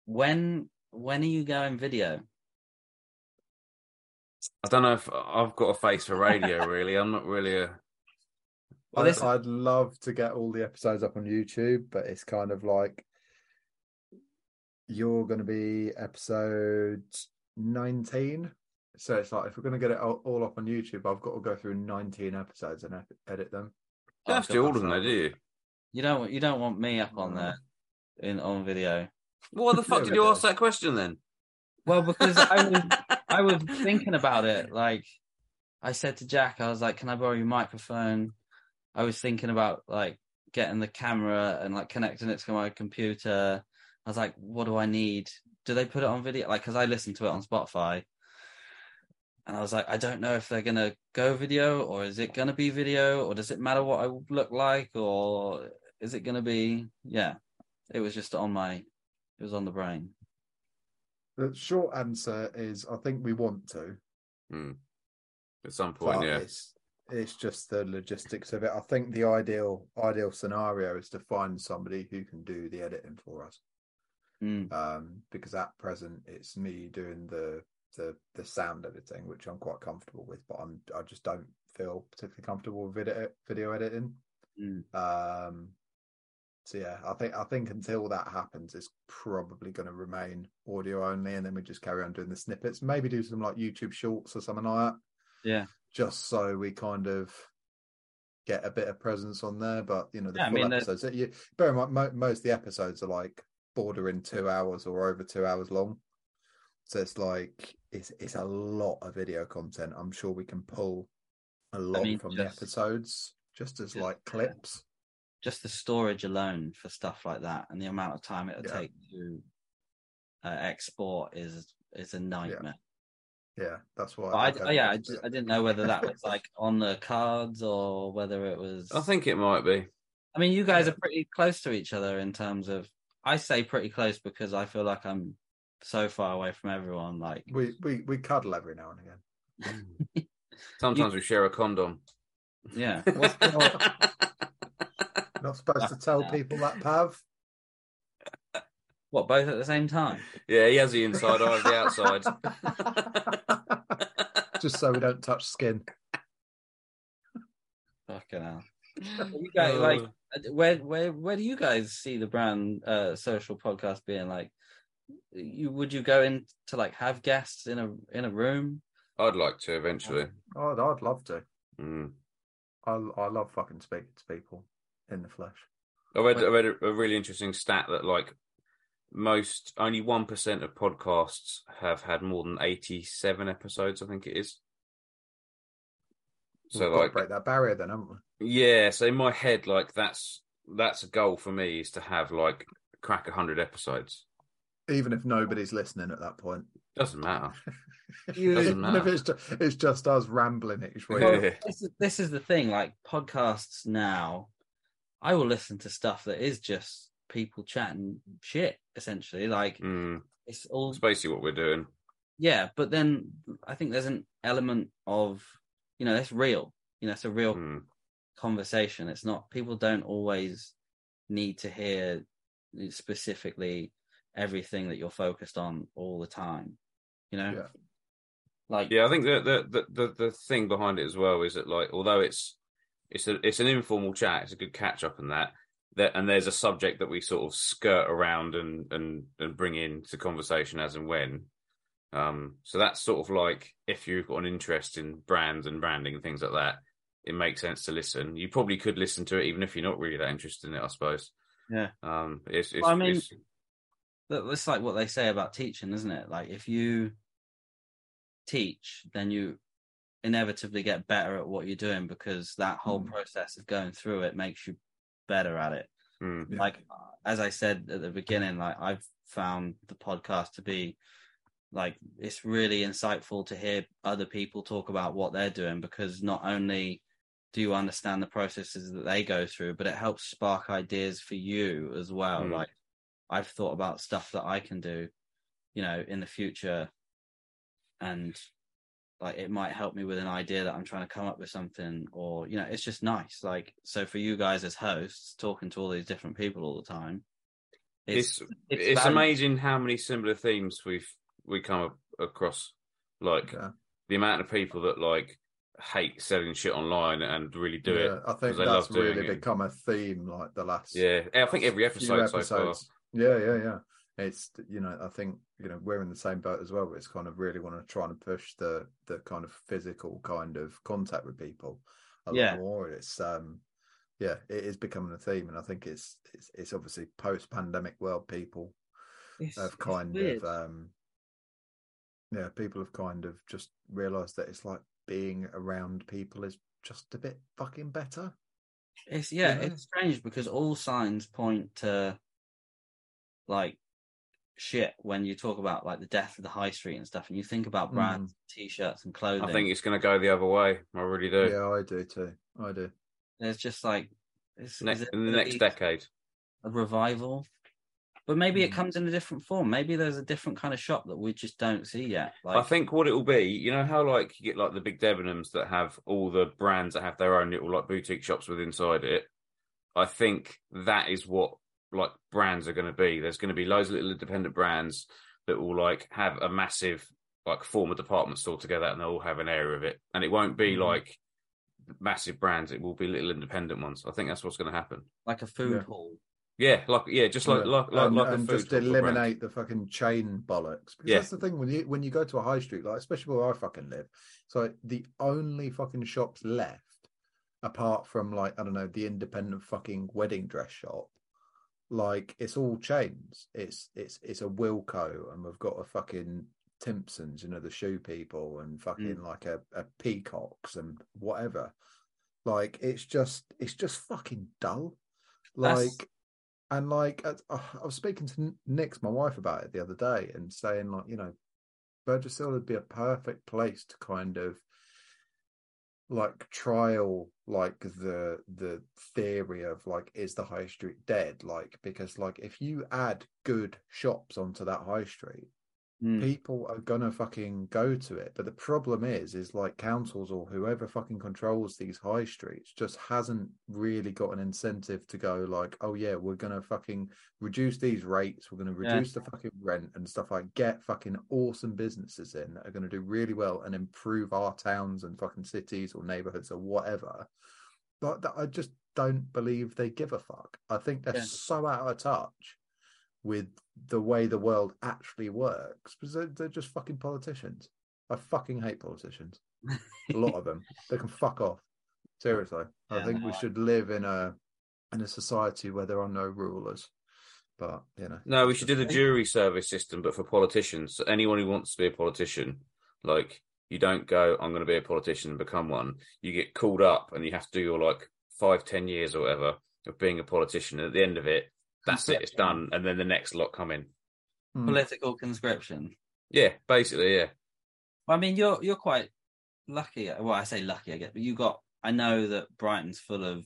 Speaker 3: When when are you going video?
Speaker 2: I don't know if I've got a face for radio. Really, I'm not really a.
Speaker 3: Well,
Speaker 1: I'd,
Speaker 3: this-
Speaker 1: I'd love to get all the episodes up on YouTube, but it's kind of like you're going to be episode 19. So it's like if we're going to get it all, all up on YouTube, I've got to go through 19 episodes and edit them.
Speaker 2: You don't have to do all of them, though, do you?
Speaker 3: You don't you don't want me up on
Speaker 1: No.
Speaker 3: there in on video.
Speaker 2: Why the fuck did you ask that question then?
Speaker 3: Well, because I was I was thinking about it. Like I said to Jack, I was like, "Can I borrow your microphone?" I was thinking about like getting the camera and like connecting it to my computer. I was like, "What do I need? Do they put it on video?" Like, because I listened to it on Spotify, and I was like, "I don't know if they're gonna go video or is it gonna be video or does it matter what I look like or is it gonna be?" Yeah, it was just on my, it was on the brain.
Speaker 1: The short answer is I think we want to,
Speaker 2: Hmm. At some point,
Speaker 1: but
Speaker 2: yeah.
Speaker 1: it's it's just the logistics of it. I think the ideal ideal scenario is to find somebody who can do the editing for us.
Speaker 3: Mm.
Speaker 1: Um, because at present it's me doing the the the sound editing, which I'm quite comfortable with, but I'm I just don't feel particularly comfortable with video video editing.
Speaker 3: Mm.
Speaker 1: Um, so yeah, I think I think until that happens, it's probably going to remain audio only, and then we just carry on doing the snippets. Maybe do some like YouTube shorts or something like that,
Speaker 3: Yeah.
Speaker 1: just so we kind of get a bit of presence on there. But you know, the
Speaker 3: Yeah, I
Speaker 1: full
Speaker 3: mean, the-
Speaker 1: episodes. You, bear in mind, mo- most of the episodes are like bordering two hours or over two hours long. So it's like it's it's a lot of video content. I'm sure we can pull a lot
Speaker 3: mean,
Speaker 1: from the episodes just as
Speaker 3: just,
Speaker 1: like clips.
Speaker 3: Just the storage alone for stuff like that and the amount of time it'll
Speaker 1: Yeah.
Speaker 3: take to uh, export is is a nightmare.
Speaker 1: Yeah, that's why.
Speaker 3: But I,
Speaker 1: think
Speaker 3: oh, yeah, I,
Speaker 1: I'd-
Speaker 3: I didn't know whether that was like on the cards or whether it was.
Speaker 2: I think it might be.
Speaker 3: I mean, you guys
Speaker 1: Yeah.
Speaker 3: are pretty close to each other in terms of. I say pretty close because I feel like I'm so far away from everyone. Like,
Speaker 1: we we we cuddle every now and again.
Speaker 2: Sometimes we share a condom.
Speaker 3: yeah. What's your,
Speaker 1: Not supposed to tell
Speaker 3: Yeah.
Speaker 1: people that, Pav.
Speaker 3: what both at the same time?
Speaker 2: yeah, he has the inside, I have the outside.
Speaker 1: Just so we don't touch skin.
Speaker 3: Fucking hell. You guys, like, where where where do you guys see the brand uh social podcast being like? You would you go in to like have guests in a in a room?
Speaker 2: I'd like to eventually.
Speaker 1: I'd, I'd love to.
Speaker 2: Mm.
Speaker 1: I I love fucking speaking to people in the flesh.
Speaker 2: I read, I read a, a really interesting stat that like most only one percent of podcasts have had more than eighty-seven episodes. I think it is. So
Speaker 1: We've got to
Speaker 2: like,
Speaker 1: break that barrier, then, haven't we?
Speaker 2: yeah. So in my head, like that's that's a goal for me is to have like crack hundred episodes.
Speaker 1: Even if nobody's listening at that point,
Speaker 2: Doesn't matter.
Speaker 3: You-
Speaker 2: Doesn't matter.
Speaker 1: it's just, it's just us rambling each week.
Speaker 3: Well,
Speaker 2: Yeah.
Speaker 3: this is this is the thing. Like podcasts now, I will listen to stuff that is just people chatting shit. Essentially, like
Speaker 2: Mm.
Speaker 3: it's all
Speaker 2: It's basically what we're doing.
Speaker 3: yeah. But then I think there's an element of you know that's real. You know, it's a real
Speaker 2: Mm.
Speaker 3: conversation. It's not people don't always need to hear specifically everything that you're focused on all the time. You know,
Speaker 1: Yeah.
Speaker 3: like
Speaker 2: Yeah, I think the, the the the the thing behind it as well is that like although it's it's a it's an informal chat, it's a good catch up and that that and there's a subject that we sort of skirt around and and and bring into conversation as and when. Um, so that's sort of like if you've got an interest in brands and branding and things like that, it makes sense to listen. You probably could listen to it even if you're not really that interested in it, I suppose.
Speaker 3: Yeah.
Speaker 2: Um, it's, it's,
Speaker 3: Well, I mean,
Speaker 2: it's
Speaker 3: it's like what they say about teaching, isn't it? Like if you teach, then you inevitably get better at what you're doing because that whole
Speaker 1: Mm.
Speaker 3: process of going through it makes you better at it.
Speaker 2: mm,
Speaker 1: Yeah.
Speaker 3: Like as I said at the beginning, like I've found the podcast to be like it's really insightful to hear other people talk about what they're doing because not only do you understand the processes that they go through, but it helps spark ideas for you as well.
Speaker 2: Mm.
Speaker 3: Like I've thought about stuff that I can do, you know, in the future and like it might help me with an idea that I'm trying to come up with something or you know, it's just nice. Like so for you guys as hosts, talking to all these different people all the time.
Speaker 2: it's
Speaker 3: It's
Speaker 2: it's,
Speaker 3: it's,
Speaker 2: amazing how many similar themes we've we come up across. Like
Speaker 1: Yeah.
Speaker 2: the amount of people that like hate selling shit online and really do
Speaker 1: yeah,
Speaker 2: it.
Speaker 1: I think
Speaker 2: they love
Speaker 1: that's
Speaker 2: doing
Speaker 1: really
Speaker 2: it.
Speaker 1: become a theme, like the last
Speaker 2: Yeah, I think every episode so far.
Speaker 1: Yeah, yeah, yeah. It's you know, I think you know we're in the same boat as well. But it's kind of really want to try and push the the kind of physical kind of contact with people a
Speaker 3: Yeah.
Speaker 1: lot more. It's um yeah, it is becoming a theme, and I think it's it's, it's obviously post pandemic world people
Speaker 3: It's,
Speaker 1: have kind of um yeah people have kind of just realized that it's like being around people is just a bit fucking better
Speaker 3: It's yeah,
Speaker 1: know?
Speaker 3: it's strange because all signs point to like shit when you talk about like the death of the high street and stuff, and you think about brands, t-shirts, and clothing.
Speaker 2: I think it's going to go the other way. I really do.
Speaker 1: yeah i do too i do
Speaker 3: There's just like is, is
Speaker 2: Next,
Speaker 3: it
Speaker 2: in the next decade.
Speaker 3: a revival, but maybe it
Speaker 1: Mm.
Speaker 3: comes in a different form. Maybe there's a different kind of shop that we just don't see yet. Like
Speaker 2: I think what it will be, you know how like you get like the big Debenhams that have all the brands that have their own little like boutique shops with inside it. I think that is what like brands are going to be. There's going to be loads of little independent brands that will like have a massive like form a department store together and they'll all have an area of it. And it won't be
Speaker 1: Mhm.
Speaker 2: like massive brands. It will be little independent ones. I think that's what's going to happen.
Speaker 3: like a food
Speaker 1: Yeah.
Speaker 3: hall.
Speaker 2: Yeah, like yeah, just like
Speaker 1: Yeah.
Speaker 2: like like,
Speaker 1: and,
Speaker 2: like a
Speaker 1: and
Speaker 2: food
Speaker 1: just
Speaker 2: hall for
Speaker 1: eliminate the fucking chain bollocks because
Speaker 2: Yeah.
Speaker 1: that's the thing when you when you go to a high street like especially where i fucking live so the only fucking shops left apart from like i don't know the independent fucking wedding dress shop like it's all chains. It's it's it's a Wilko and we've got a fucking timpsons you know the shoe people and fucking like a, a peacocks and whatever. Like it's just it's just fucking dull.
Speaker 3: That's-
Speaker 1: like and like uh, I was speaking to N- Nix, my wife, about it the other day, and saying like, you know, Burgess Hill would be a perfect place to kind of like trial like the the theory of like is the high street dead? Like because like if you add good shops onto that high street
Speaker 3: Mm.
Speaker 1: people are gonna fucking go to it but the problem is is like councils or whoever fucking controls these high streets just hasn't really got an incentive to go like oh yeah we're gonna fucking reduce these rates we're gonna
Speaker 3: Yeah.
Speaker 1: reduce the fucking rent and stuff like get fucking awesome businesses in that are gonna do really well and improve our towns and fucking cities or neighborhoods or whatever but i just don't believe they give a fuck i think they're
Speaker 3: Yeah.
Speaker 1: so out of touch with the way the world actually works because they're, they're just fucking politicians. I fucking hate politicians. A lot of them. They can fuck off. Seriously. I think
Speaker 3: no,
Speaker 1: we
Speaker 3: I-
Speaker 1: should live in a in a society where there are no rulers. But you know.
Speaker 2: No, we should do the jury service system, but for politicians. So anyone who wants to be a politician, like you don't go, I'm going to be a politician and become one. You get called up and you have to do your like five, ten years or whatever of being a politician. And at the end of it, that's it, it's done. And then the next lot come in.
Speaker 1: Hmm.
Speaker 3: Political conscription.
Speaker 2: Yeah, basically, yeah.
Speaker 3: I mean, you're you're quite lucky. Well, I say lucky, I guess, but you got. I know that Brighton's full of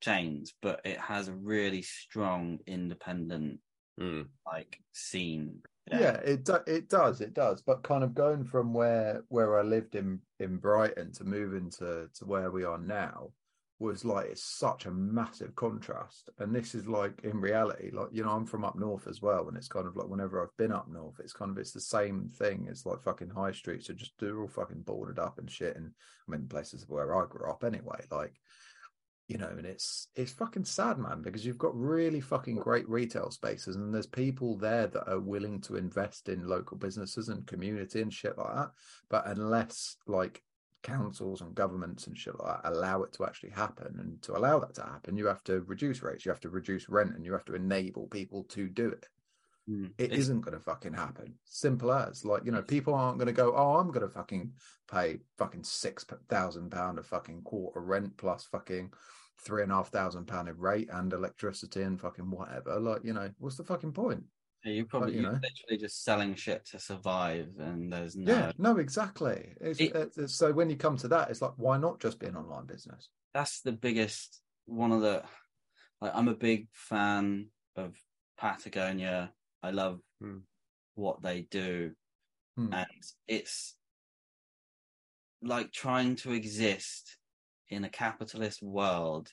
Speaker 3: chains, but it has a really strong independent
Speaker 2: Mm.
Speaker 3: like scene.
Speaker 1: yeah it do, it does it does but kind of going from where where i lived in in brighton to moving to to where we are now was like it's such a massive contrast. And this is like in reality like you know i'm from up north as well and it's kind of like whenever i've been up north it's kind of it's the same thing. It's like fucking high streets are just they're all fucking boarded up and shit. And i mean places where i grew up anyway like you know, and it's it's fucking sad, man, because you've got really fucking great retail spaces, and there's people there that are willing to invest in local businesses and community and shit like that. But unless like councils and governments and shit like that allow it to actually happen, and to allow that to happen, you have to reduce rates, you have to reduce rent, and you have to enable people to do it.
Speaker 3: Mm.
Speaker 1: It
Speaker 3: It's-
Speaker 1: isn't going to fucking happen. Simple as like you know, people aren't going to go. Oh, I'm going to fucking pay fucking six thousand pound of fucking quarter rent plus fucking three and a half thousand pound of rate and electricity and fucking whatever. Like you know, what's the fucking point?
Speaker 3: Yeah, you probably
Speaker 1: you
Speaker 3: you're
Speaker 1: know.
Speaker 3: literally just selling shit to survive, and there's no.
Speaker 1: Yeah, no, exactly. It's,
Speaker 3: It-
Speaker 1: it's, it's- so when you come to that, it's like, why not just be an online business?
Speaker 3: That's the biggest one of the. Like, I'm a big fan of Patagonia. I love
Speaker 2: Hmm.
Speaker 3: what they do,
Speaker 1: Hmm.
Speaker 3: and it's like trying to exist in a capitalist world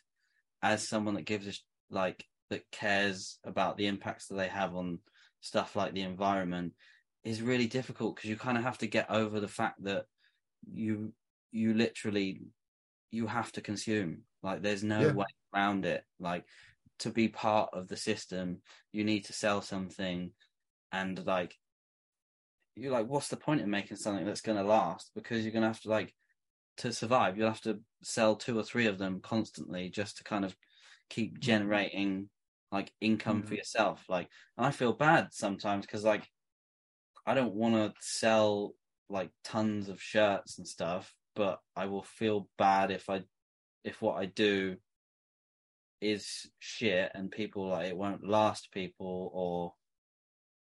Speaker 3: as someone that gives a sh- like that cares about the impacts that they have on stuff like the environment is really difficult because you kind of have to get over the fact that you you literally you have to consume like there's no
Speaker 1: Yeah.
Speaker 3: way around it like to be part of the system you need to sell something and like you're like what's the point in making something that's going to last because you're going to have to like to survive. You'll have to sell two or three of them constantly just to kind of keep mm-hmm. generating like income for
Speaker 1: Mm.
Speaker 3: yourself. Like, and I feel bad sometimes because like I don't want to sell like tons of shirts and stuff, but I will feel bad if I if what I do is shit and people like it won't last people or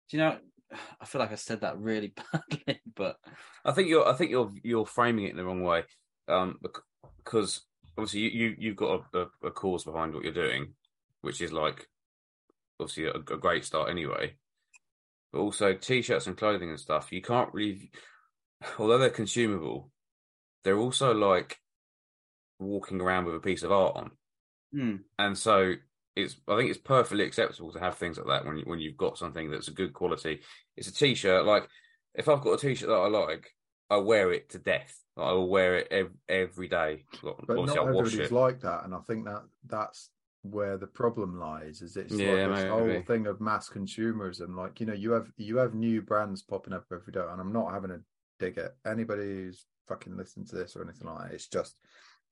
Speaker 3: do you know I feel like I said that really badly, but
Speaker 2: I think you're. I think you're. You're framing it in the wrong way, um, because obviously you, you you've got a, a, a cause behind what you're doing, which is like obviously a, a great start anyway. But also t-shirts and clothing and stuff, you can't really. Although they're consumable, they're also like walking around with a piece of art on,
Speaker 3: hmm,
Speaker 2: and so it's. I think it's perfectly acceptable to have things like that when you, when you've got something that's a good quality. It's a t-shirt. Like if I've got a t-shirt that I like, I wear it to death. Like, I will wear it ev- every day.
Speaker 1: But
Speaker 2: Obviously,
Speaker 1: not everybody's
Speaker 2: it.
Speaker 1: like that, and I think that that's where the problem lies. Is it's
Speaker 2: Yeah,
Speaker 1: like this whole thing of mass consumerism. Like you know, you have you have new brands popping up every day, and I'm not having a dig at anybody who's fucking listening to this or anything like that. It's just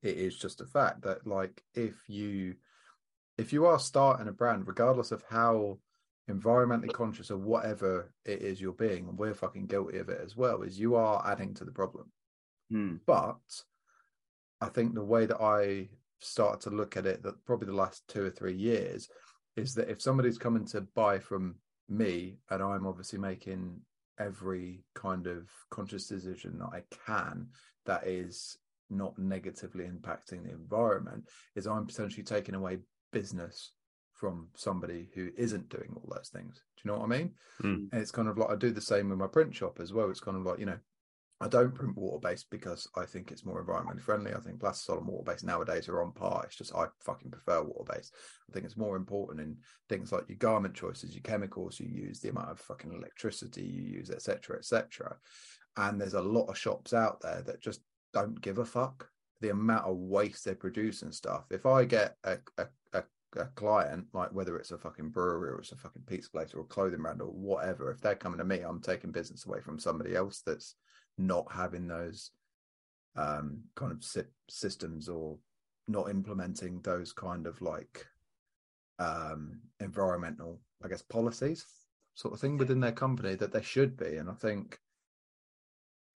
Speaker 1: it is just a fact that like if you if you are starting a brand, regardless of how environmentally conscious or whatever it is you're being, and we're fucking guilty of it as well, is you are adding to the problem.
Speaker 3: hmm,
Speaker 1: But I think the way that I started to look at it, that probably the last two or three years, is that if somebody's coming to buy from me, and I'm obviously making every kind of conscious decision that I can that is not negatively impacting the environment, is I'm potentially taking away business from somebody who isn't doing all those things. Do you know what I mean?
Speaker 2: Mm.
Speaker 1: And it's kind of like I do the same with my print shop as well. It's kind of like, you know, I don't print water based because I think it's more environmentally friendly. I think plastisol and water based nowadays are on par. It's just I fucking prefer water based. I think it's more important in things like your garment choices, your chemicals you use, the amount of fucking electricity you use, etc., etc. And there's a lot of shops out there that just don't give a fuck the amount of waste they produce and stuff. If I get a a, a, a client, like whether it's a fucking brewery or it's a fucking pizza place or a clothing brand or whatever, if they're coming to me, I'm taking business away from somebody else that's not having those um kind of sy- systems or not implementing those kind of like um environmental i guess policies sort of thing within their company that they should be. And i think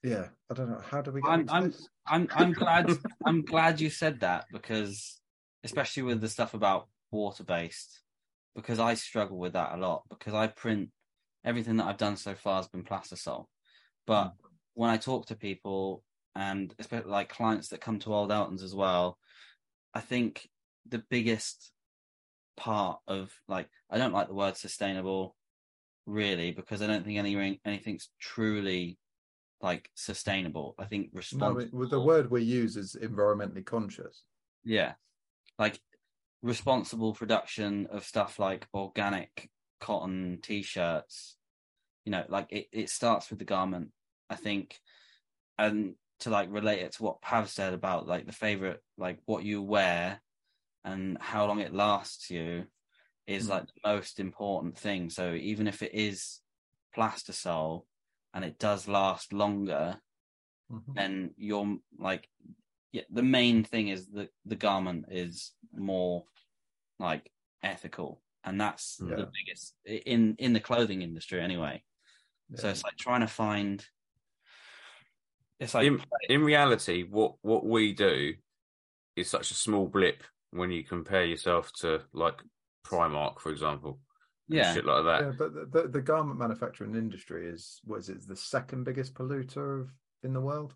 Speaker 1: yeah i don't know how do we get
Speaker 3: I'm I'm I'm I'm glad I'm glad you said that because especially with the stuff about water based because I struggle with that a lot because I print everything that I've done so far has been plastisol. But when I talk to people and especially like clients that come to Old Eltons as well, I think the biggest part of like I don't like the word sustainable really because I don't think anything anything's truly like sustainable. I think responsible.
Speaker 1: well, the word we use is environmentally conscious
Speaker 3: Yeah. Like responsible production of stuff like organic cotton t-shirts. You know, like it, it starts with the garment, I think. And to like relate it to what Pav said about like the favorite, like what you wear and how long it lasts you is
Speaker 1: Mm.
Speaker 3: like the most important thing. So even if it is plastisol and it does last longer,
Speaker 1: Mhm.
Speaker 3: then you're like yeah the main thing is that the garment is more like ethical and that's
Speaker 1: Yeah.
Speaker 3: the biggest in in the clothing industry anyway so it's like trying to find it's like
Speaker 2: in, in reality, what what we do is such a small blip when you compare yourself to like Primark, for example,
Speaker 3: yeah
Speaker 2: shit like that.
Speaker 1: yeah but the, the, the garment manufacturing industry is what is it the second biggest polluter of in the world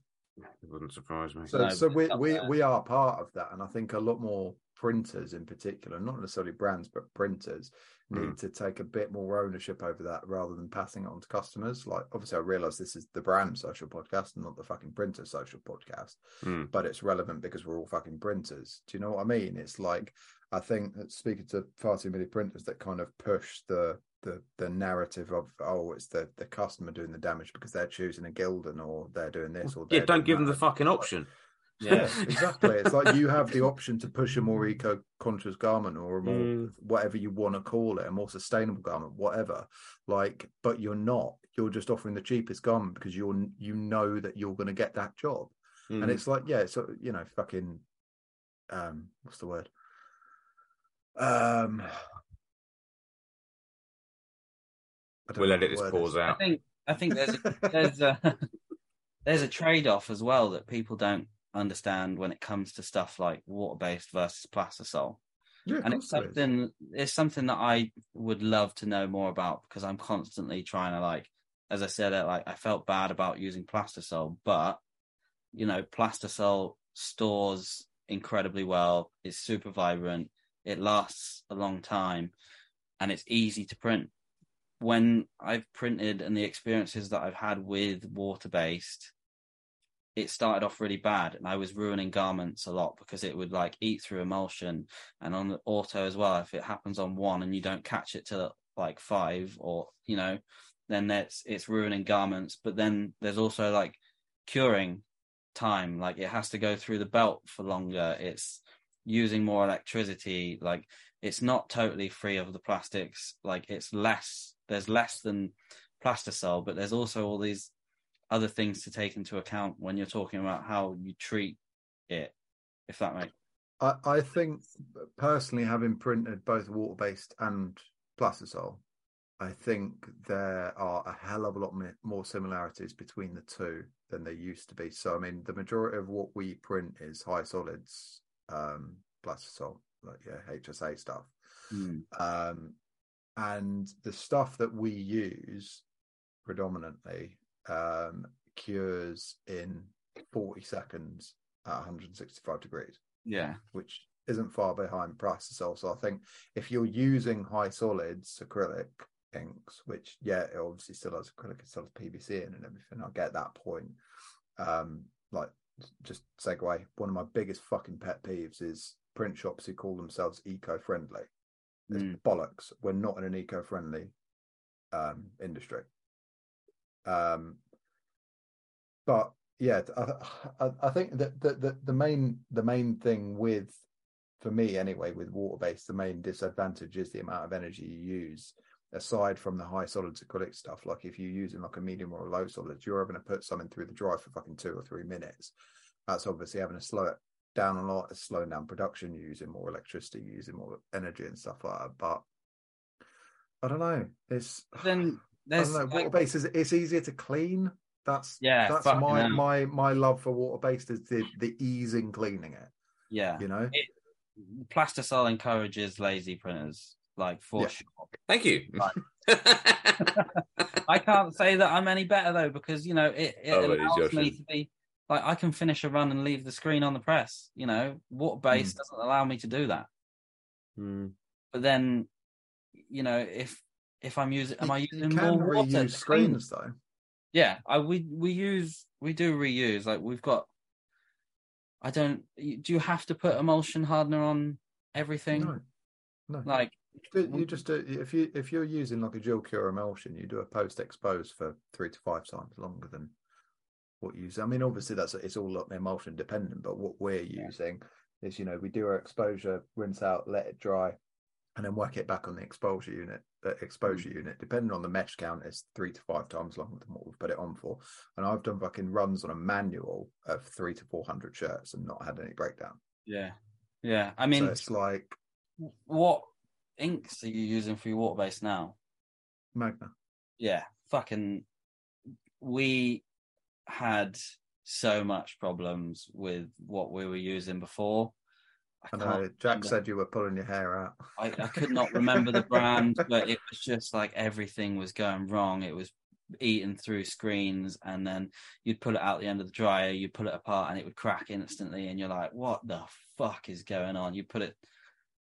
Speaker 2: It wouldn't surprise me.
Speaker 1: So,
Speaker 3: No,
Speaker 1: so we we
Speaker 3: there.
Speaker 1: we are part of that, and I think a lot more printers in particular, not necessarily brands, but printers need
Speaker 2: Mm.
Speaker 1: to take a bit more ownership over that rather than passing it on to customers. Like, obviously, I realize this is the brand social podcast and not the fucking printer social podcast,
Speaker 2: Mm.
Speaker 1: but it's relevant because we're all fucking printers. Do you know what I mean? It's like I think that speaking to far too many printers that kind of push the the the narrative of oh it's the the customer doing the damage because they're choosing a Gildan or they're doing this or
Speaker 2: Yeah, don't give them the fucking option.
Speaker 1: Yeah, exactly. It's like you have the option to push a more eco-conscious garment or a more
Speaker 2: Mm.
Speaker 1: whatever you want to call it, a more sustainable garment, whatever. Like, but you're not. You're just offering the cheapest garment because you're you know that you're going to get that job. and
Speaker 2: Mhm.
Speaker 1: it's like yeah, so you know fucking um what's the word um.
Speaker 2: We'll edit this pause
Speaker 1: is.
Speaker 3: I
Speaker 2: out.
Speaker 3: think I think there's a, there's a there's a trade off as well that people don't understand when it comes to stuff like water based versus plastisol.
Speaker 1: Yeah,
Speaker 3: and it's
Speaker 1: course there is.
Speaker 3: something it's something that I would love to know more about because I'm constantly trying to like, as I said, like I felt bad about using plastisol, but you know, plastisol stores incredibly well. It's super vibrant. It lasts a long time, and it's easy to print. When I've printed and the experiences that I've had with water based, it started off really bad and I was ruining garments a lot because it would like eat through emulsion and on the auto as well. If it happens on one and you don't catch it till like five or, you know, then that's, it's ruining garments. But then there's also like curing time. Like it has to go through the belt for longer. It's using more electricity. Like it's not totally free of the plastics. Like it's less, there's less than plastisol, but there's also all these other things to take into account when you're talking about how you treat it, if that makes
Speaker 1: I, I think personally, having printed both water based and plastisol, I think there are a hell of a lot more similarities between the two than there used to be. So, I mean, the majority of what we print is high solids, um, plastisol, like yeah, HSA stuff.
Speaker 3: Hmm.
Speaker 1: Um, and the stuff that we use predominantly um, cures in 40 seconds at 165 degrees
Speaker 3: Yeah.
Speaker 1: which isn't far behind plastisol. So I think if you're using high solids acrylic inks, which yeah, it obviously still has acrylic, it still has PVC in and everything. I get that point. Um, like just segue. One of my biggest fucking pet peeves is print shops who call themselves eco-friendly.
Speaker 3: Mm.
Speaker 1: bollocks. We're not in an eco-friendly um, industry. Um, but yeah, I, I, I think that the, the the main the main thing with for me anyway with water based the main disadvantage is the amount of energy you use aside from the high solids acrylic stuff like if you're using like a medium or a low solids you're having to put something through the dryer for fucking two or three minutes that's obviously having to slow it down a lot it's slowing down production you're using more electricity you're using more energy and stuff like that but i don't know it's
Speaker 3: Then
Speaker 1: I
Speaker 3: there's
Speaker 1: don't know. Water based is it's easier to clean. That's
Speaker 3: Yeah,
Speaker 1: That's my
Speaker 3: hell.
Speaker 1: my my love for water based is the the ease in cleaning it.
Speaker 3: yeah.
Speaker 1: You know.
Speaker 3: Plastisol encourages lazy printers, like for
Speaker 1: Yeah.
Speaker 3: sure.
Speaker 2: Thank you.
Speaker 3: I can't say that I'm any better though because you know it, it
Speaker 2: Oh,
Speaker 3: allows me to be like I can finish a run and leave the screen on the press. You know, water based doesn't allow me to do that.
Speaker 2: Mm.
Speaker 3: But then, you know, if if I'm using, am I using
Speaker 1: you can
Speaker 3: more water?
Speaker 1: reuse screens though.
Speaker 3: Yeah, I we we use we do reuse. Like we've got. I don't. you- Do you have to put emulsion hardener on everything?
Speaker 1: No, no.
Speaker 3: Like
Speaker 1: You- you just do, if you if you're using like a dual cure emulsion, you do a post expose for three to five times longer than what you use. I mean, obviously that's it's all emulsion dependent, but what we're
Speaker 3: Yeah.
Speaker 1: using is you know we do our exposure, rinse out, let it dry, and then work it back on the exposure unit. The exposure unit, depending on the mesh count, is three to five times longer than what we've put it on for. And I've done fucking runs on a manual of three to four hundred shirts and not had any breakdown.
Speaker 3: yeah, yeah. I
Speaker 1: so
Speaker 3: mean,
Speaker 1: it's like
Speaker 3: what inks are you using for your water base now?
Speaker 1: Magna.
Speaker 3: yeah, fucking, we had so much problems with what we were using before. I,
Speaker 1: I know Jack
Speaker 3: remember-
Speaker 1: said you were pulling your hair out.
Speaker 3: I, I could not remember the brand, but it was just like everything was going wrong. It was eating through screens, and then you'd pull it out the end of the dryer, you'd pull it apart, and it would crack instantly. And you're like, "What the fuck is going on?" You put it,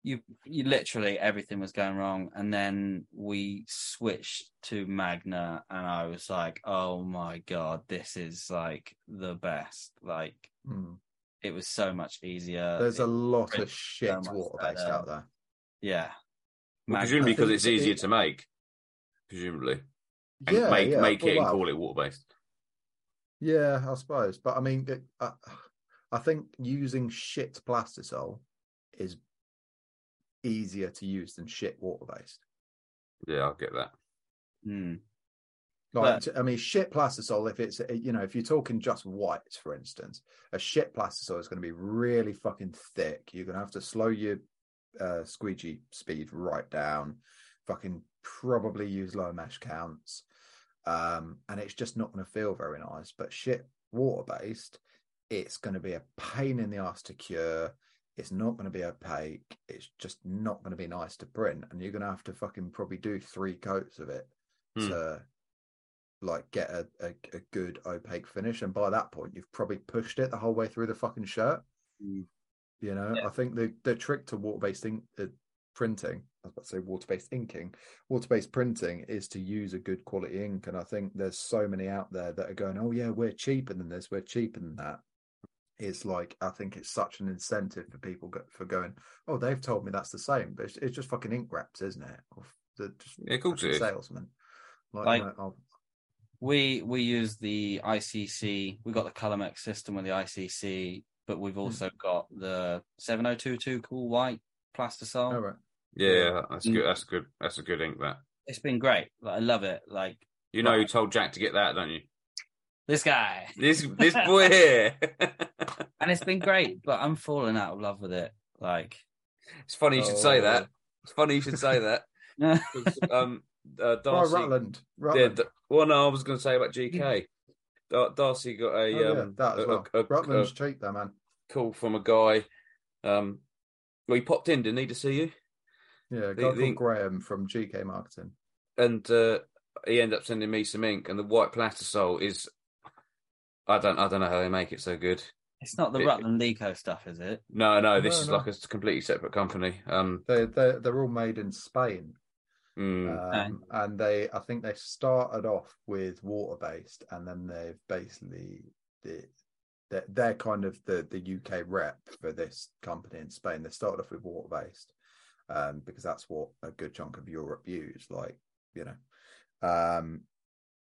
Speaker 3: you you literally everything was going wrong, and then we switched to Magna, and I was like, "Oh my god, this is like the best!" Like
Speaker 1: Mm.
Speaker 3: it was so much easier.
Speaker 1: There's a lot of shit
Speaker 3: much
Speaker 1: water based out there.
Speaker 3: yeah.
Speaker 2: Well, presumably because it's easier
Speaker 1: it-
Speaker 2: to make. Presumably, and
Speaker 1: Yeah,
Speaker 2: make
Speaker 1: yeah.
Speaker 2: make it
Speaker 1: well,
Speaker 2: and call it water based.
Speaker 1: Yeah, I suppose. But I mean, it, uh, I think using shit plastisol is easier to use than shit water based.
Speaker 2: Yeah, I'll get that.
Speaker 3: Hmm.
Speaker 1: Like, I mean, shit plastisol. If it's you know, if you're talking just whites, for instance, a shit plastisol is going to be really fucking thick. You're going to have to slow your uh, squeegee speed right down. Fucking probably use low mesh counts, um, and it's just not going to feel very nice. But shit water based, it's going to be a pain in the ass to cure. It's not going to be opaque. It's just not going to be nice to print, and you're going to have to fucking probably do three coats of it
Speaker 2: Hmm.
Speaker 1: to like get a, a, a good opaque finish. And by that point, you've probably pushed it the whole way through the fucking shirt.
Speaker 3: Mm.
Speaker 1: You know,
Speaker 3: Yeah.
Speaker 1: I think the the trick to water based ink, uh, printing, I was about to say water based inking, water based printing is to use a good quality ink. And I think there's so many out there that are going, oh yeah, we're cheaper than this, we're cheaper than that. It's like I think it's such an incentive for people go, for going, oh, they've told me that's the same, but it's, it's just fucking ink wraps, isn't it? Or the just
Speaker 2: Yeah, of course
Speaker 1: fucking
Speaker 2: it is.
Speaker 1: salesman. Like,
Speaker 3: Like-
Speaker 1: no, I'll-
Speaker 3: we we use the ICC. We got the Colomex system with the ICC, but we've
Speaker 1: Hmm.
Speaker 3: also got the 7022 Cool White Plastisol.
Speaker 1: all right.
Speaker 2: Yeah,
Speaker 1: Yeah.
Speaker 2: that's
Speaker 3: Mm.
Speaker 2: good. That's good. That's a good ink. That
Speaker 3: It's been great. Like, I love it. Like
Speaker 2: you know,
Speaker 3: Right.
Speaker 2: you told Jack to get that, don't you?
Speaker 3: This guy,
Speaker 2: This this boy here.
Speaker 3: and it's been great. But I'm falling out of love with it. Like,
Speaker 2: it's funny you should say that.
Speaker 1: Oh.
Speaker 2: It's funny you should say that. um, uh,
Speaker 1: Oh,
Speaker 2: Darcy.
Speaker 1: Rutland.
Speaker 2: yeah,
Speaker 1: Rutland.
Speaker 2: D- well, no, I was going to say about GK. Dar- Darcy got a
Speaker 1: Oh, yeah,
Speaker 2: um
Speaker 1: that as
Speaker 2: a-
Speaker 1: well.
Speaker 2: a- a-
Speaker 1: Rutland's
Speaker 2: a
Speaker 1: cheap, though, man.
Speaker 2: call from a guy. Um, well, he popped in, didn't he, to see you?
Speaker 1: Yeah, a
Speaker 2: The-
Speaker 1: guy
Speaker 2: the-
Speaker 1: called Graham from GK Marketing.
Speaker 2: and uh, he ended up sending me some ink, and the white plastisol is. I don't, I don't know how they make it so good.
Speaker 3: it's not the
Speaker 2: It-
Speaker 3: Rutland Leco stuff, is it?
Speaker 2: No, no, this
Speaker 1: No,
Speaker 2: is
Speaker 1: no.
Speaker 2: like a completely separate company. Um,
Speaker 1: They they they're all made in Spain,
Speaker 2: mm,
Speaker 1: um, and they I think they started off with water based, and then they've basically the they're, they're kind of the the UK rep for this company in Spain. They started off with water based, um, because that's what a good chunk of Europe use, like you know, um,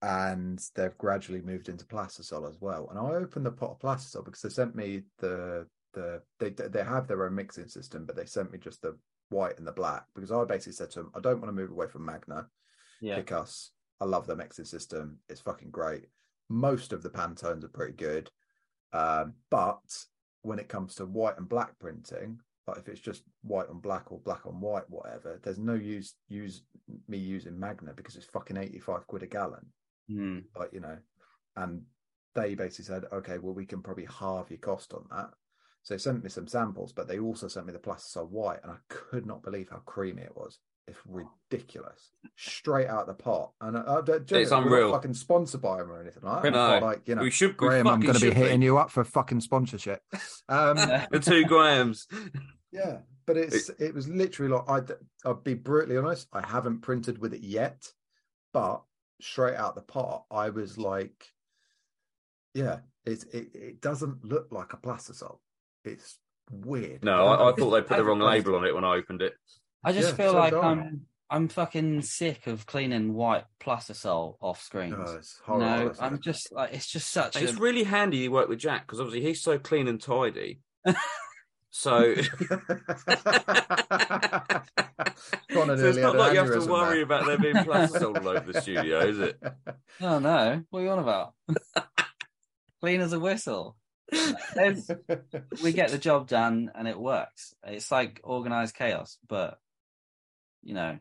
Speaker 1: and they've gradually moved into plastisol as well. And I opened the pot of plastisol because they sent me the the they they have their own mixing system, but they sent me just the white and the black because I basically said to them, I don't want to move away from Magna.
Speaker 3: Yeah.
Speaker 1: Pick us. I love the mixing system. It's fucking great. Most of the Pantones are pretty good, um, but when it comes to white and black printing, like if it's just white on black or black on white, whatever, there's no use use me using Magna because it's fucking eighty five quid a gallon
Speaker 3: Hmm.
Speaker 1: like you know and they basically said okay well we can probably halve your cost on that so they sent me some samples but they also sent me the plastisol white and i could not believe how creamy it was it's ridiculous straight out the pot and I, I, don't-
Speaker 2: It's
Speaker 1: not
Speaker 2: unreal.
Speaker 1: fucking sponsored by them or anything like that
Speaker 2: No.
Speaker 1: But, like you know
Speaker 2: we should. we
Speaker 1: graham i'm going to be hitting you up for fucking sponsorship um
Speaker 2: The two grams.
Speaker 1: yeah but it's it was literally like I'd, i'll be brutally honest i haven't printed with it yet but straight out the pot i was like yeah it's it, it doesn't look like a plastisol it's weird
Speaker 2: No, I, I thought they put the wrong label on it when I opened it.
Speaker 3: I just
Speaker 1: Yeah,
Speaker 3: feel
Speaker 1: so
Speaker 3: like
Speaker 1: I.
Speaker 3: I'm I'm fucking sick of cleaning white plastisol off screens.
Speaker 1: No, it's horrible,
Speaker 3: no, I'm
Speaker 1: it?
Speaker 3: just like it's just such
Speaker 2: It's
Speaker 3: a
Speaker 2: really handy you work with Jack because obviously he's so clean and tidy. so
Speaker 1: Conor
Speaker 2: So it's not like you have to worry
Speaker 1: there.
Speaker 2: about there being plastisol all over the studio, is it?
Speaker 3: oh no, what are you on about? Clean as a whistle. We get the job done and it works. It's like organized chaos, but you know,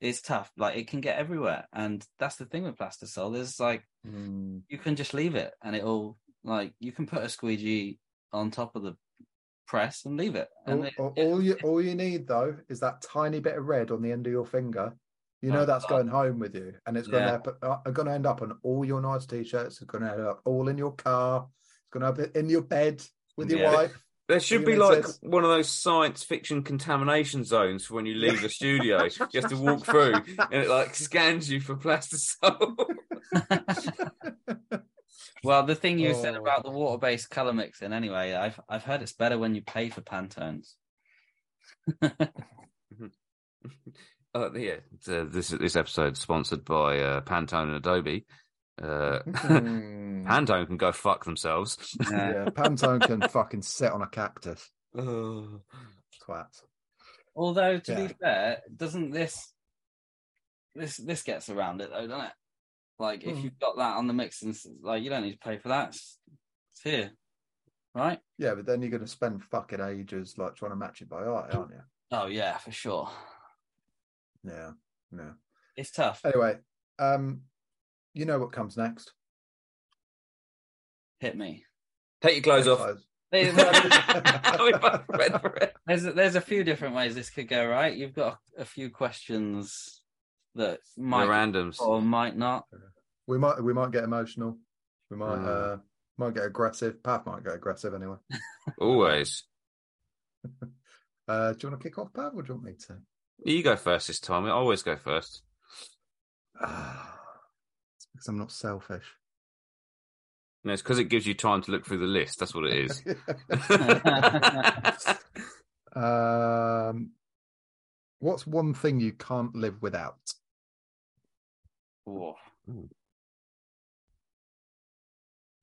Speaker 3: it's tough. Like it can get everywhere, and that's the thing with plastisol. There's like
Speaker 1: Mm,
Speaker 3: you can just leave it, and it'll like you can put a squeegee on top of the press and leave it. And
Speaker 1: all,
Speaker 3: it-
Speaker 1: all-
Speaker 3: it-
Speaker 1: all you all you need though is that tiny bit of red on the end of your finger. You know
Speaker 3: Oh,
Speaker 1: that's
Speaker 3: God.
Speaker 1: going home with you, and it's going
Speaker 3: Yeah.
Speaker 1: to uh, going to end up on all your nice t-shirts. It's going to end up all in your car. It's going to end up in your bed with your
Speaker 3: Yeah.
Speaker 1: wife.
Speaker 2: There should be
Speaker 1: know,
Speaker 2: like
Speaker 1: it's-
Speaker 2: one of those science fiction contamination zones for when you leave the studio. You have to walk through and it like scans you for plastisol.
Speaker 3: well, the thing you said
Speaker 1: Oh.
Speaker 3: about the water-based color mixing, anyway, I've I've heard it's better when you pay for Pantones.
Speaker 2: Uh, yeah, it's, uh, this this episode sponsored by uh, Pantone and Adobe. Uh,
Speaker 1: Mm.
Speaker 2: Pantone can go fuck themselves.
Speaker 3: Yeah.
Speaker 1: yeah, Pantone can fucking sit on a cactus.
Speaker 2: Oh.
Speaker 1: Twats.
Speaker 3: Although to
Speaker 1: Yeah.
Speaker 3: be fair, doesn't this this this gets around it though, doesn't it? Like if
Speaker 1: Hmm.
Speaker 3: you've got that on the mix, and like you don't need to pay for that. It's, it's here, right?
Speaker 1: Yeah, but then you're going to spend fucking ages like trying to match it by eye, aren't you?
Speaker 3: Oh yeah, for sure.
Speaker 1: Yeah, yeah.
Speaker 3: It's tough.
Speaker 1: Anyway, um, you know what comes next?
Speaker 3: Hit me.
Speaker 2: Take your clothes off.
Speaker 1: Clothes.
Speaker 3: There's,
Speaker 2: we both went for it.
Speaker 3: there's a, there's a few different ways this could go, right? You've got a few questions that
Speaker 2: The randoms.
Speaker 3: or might not.
Speaker 1: We might we might get emotional. We might
Speaker 2: Mm.
Speaker 1: uh might get aggressive. Pav might get aggressive anyway.
Speaker 2: Always.
Speaker 1: Uh, do you want to kick off, Pav, or do you want me to?
Speaker 2: You go first this time. I always go first.
Speaker 1: It's because I'm not selfish.
Speaker 2: No, it's because it gives you time to look through the list. That's what it is.
Speaker 1: um, what's one thing you can't live without?
Speaker 3: Whoa.
Speaker 2: Ooh.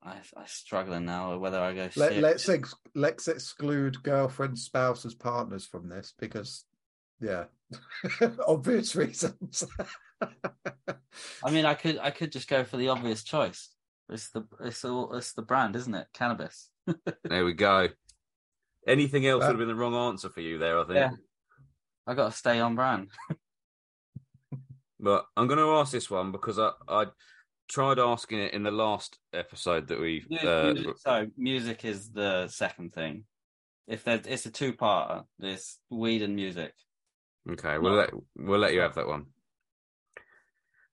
Speaker 3: I I'm struggling now whether I go.
Speaker 1: Let, let's ex- let's exclude girlfriends, spouses, partners from this because, yeah, obvious reasons.
Speaker 3: I mean, I could I could just go for the obvious choice. It's the it's all it's the brand, isn't it? Cannabis.
Speaker 2: there we go. Anything else
Speaker 1: That-
Speaker 2: would uh, have been the wrong answer for you there, I think.
Speaker 3: Yeah. I got to stay on brand.
Speaker 2: But I'm going to ask this one because I, I tried asking it in the last episode that we. Uh,
Speaker 3: music, so music is the second thing. If there's, it's a two-parter. It's weed and music.
Speaker 2: okay, we'll let we'll let you have that one.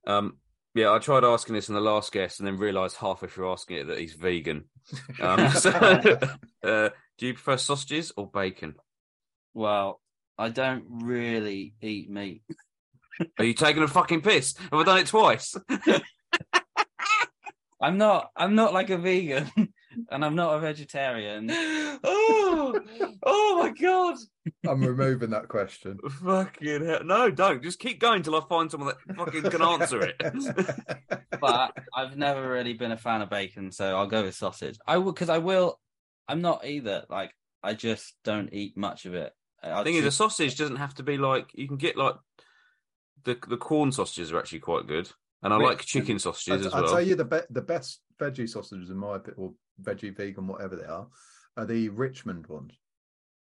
Speaker 2: Um, yeah, I tried asking this in the last guest and then realised halfway through asking it that he's vegan. Um, so, uh, do you prefer sausages or bacon?
Speaker 3: Well, I don't really eat meat.
Speaker 2: Are you taking a fucking piss? Have I done it twice?
Speaker 3: I'm not. I'm not like a vegan, and I'm not a vegetarian.
Speaker 2: oh, oh my god!
Speaker 1: I'm removing that question.
Speaker 2: Fucking hell. No, don't. Just keep going till I find someone that fucking can answer it.
Speaker 3: But I've never really been a fan of bacon, so I'll go with sausage. I will because I will. I'm not either. Like I just don't eat much of it. I
Speaker 2: thing is, a sausage doesn't have to be like you can get like the the Quorn sausages are actually quite good, and I
Speaker 3: Which-
Speaker 2: like chicken sausages
Speaker 1: I'd,
Speaker 2: as
Speaker 1: I'd
Speaker 2: well.
Speaker 1: tell you the be- the best veggie sausages in my opinion, or veggie vegan, whatever they are, are the Richmond ones.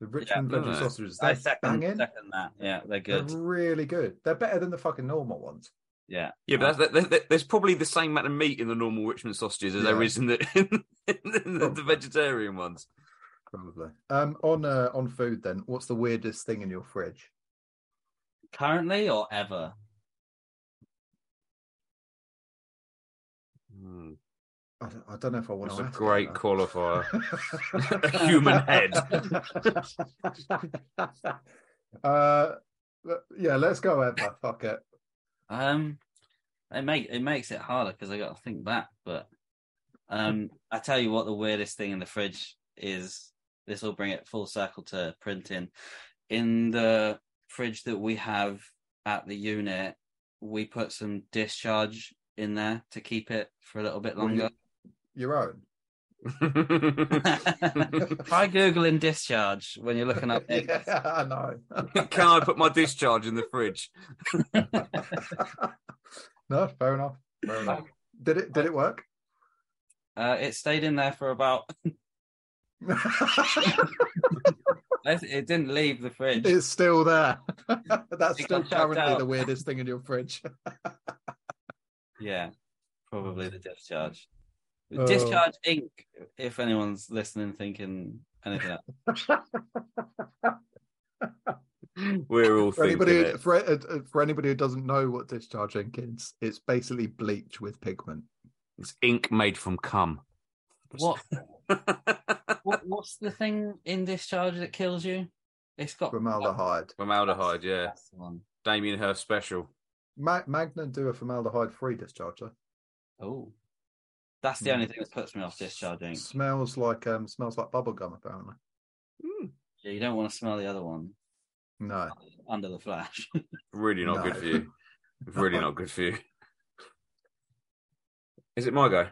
Speaker 1: The Richmond
Speaker 2: Yeah.
Speaker 1: veggie sausages, they're
Speaker 3: second,
Speaker 1: banging.
Speaker 3: second that. Yeah, they're good.
Speaker 1: They're
Speaker 3: good.
Speaker 1: really good. They're better than the fucking normal ones.
Speaker 3: Yeah,
Speaker 2: yeah, but that's, there- there- there's probably the same amount of meat in the normal Richmond sausages as there
Speaker 1: Yeah.
Speaker 2: is in the in, the, the vegetarian ones.
Speaker 1: Probably. Um, on uh, on food, then, what's the weirdest thing in your fridge?
Speaker 3: Currently or ever.
Speaker 2: Hmm,
Speaker 1: I don't, I don't know if I want
Speaker 2: That's
Speaker 1: to.
Speaker 2: a great
Speaker 1: that.
Speaker 2: qualifier. A human head.
Speaker 1: uh, yeah, let's go ever. Fuck it.
Speaker 3: Um, it make it makes it harder because I got to think back. But um, I tell you what, the weirdest thing in the fridge is. This will bring it full circle to printing. In the fridge that we have at the unit, we put some discharge in there to keep it for a little bit
Speaker 1: What,
Speaker 3: longer.
Speaker 1: Your own.
Speaker 3: Try googling discharge when you're looking up. eggs.
Speaker 1: yeah, I know.
Speaker 2: Can I put my discharge in the fridge?
Speaker 1: no, fair enough. Fair enough. Did it? Did it work?
Speaker 3: Uh, it stayed in there for about. It didn't leave the fridge.
Speaker 1: it's still there. That's
Speaker 3: It
Speaker 1: still currently the weirdest thing in your fridge.
Speaker 3: Yeah, probably the discharge.
Speaker 1: Oh.
Speaker 3: Discharge ink. If anyone's listening, thinking anything else.
Speaker 2: We're all
Speaker 1: for anybody,
Speaker 2: it.
Speaker 1: for, uh, uh, for anybody who doesn't know what discharge ink is, it's basically bleach with pigment.
Speaker 2: It's ink made from cum.
Speaker 3: What, what? What's the thing in discharge that kills you? It's got
Speaker 1: Formaldehyde.
Speaker 2: Formaldehyde, yeah.
Speaker 3: That's the one.
Speaker 2: Damien Hirst special.
Speaker 1: Ma- Magna do a formaldehyde-free discharge. Though.
Speaker 3: Oh, that's the
Speaker 1: Yeah.
Speaker 3: only thing that puts me off discharging.
Speaker 1: Smells like um, smells like bubble gum. Apparently,
Speaker 3: Yeah, you don't want to smell the other one
Speaker 1: no.
Speaker 3: under the flash.
Speaker 2: Really not
Speaker 1: No.
Speaker 2: good for you. Really not good for you. Is it my go?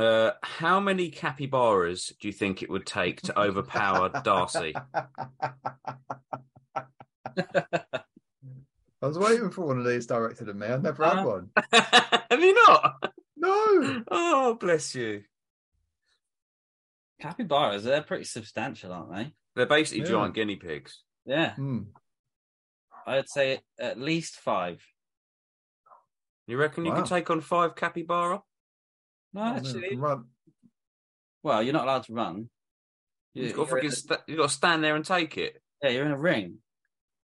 Speaker 1: Yep.
Speaker 2: Uh, how many capybaras do you think it would take to overpower Darcy?
Speaker 1: I was waiting for one of these directed at me. I never had
Speaker 3: Uh,
Speaker 1: one.
Speaker 2: Have you not?
Speaker 1: No.
Speaker 2: Oh, bless you.
Speaker 3: Capybaras, they're pretty substantial, aren't they?
Speaker 2: They're basically
Speaker 1: Yeah.
Speaker 2: giant guinea pigs.
Speaker 3: Yeah,
Speaker 1: Hmm.
Speaker 3: I'd say at least five.
Speaker 2: You reckon you
Speaker 1: Wow.
Speaker 2: could take on five capybara?
Speaker 3: No,
Speaker 1: Oh, man,
Speaker 3: actually,
Speaker 1: run.
Speaker 3: well, you're not allowed to run. You,
Speaker 2: You've got, to
Speaker 3: you're in
Speaker 2: fucking
Speaker 3: a-
Speaker 2: sta- you've got to stand there and take it.
Speaker 3: yeah, you're in a ring.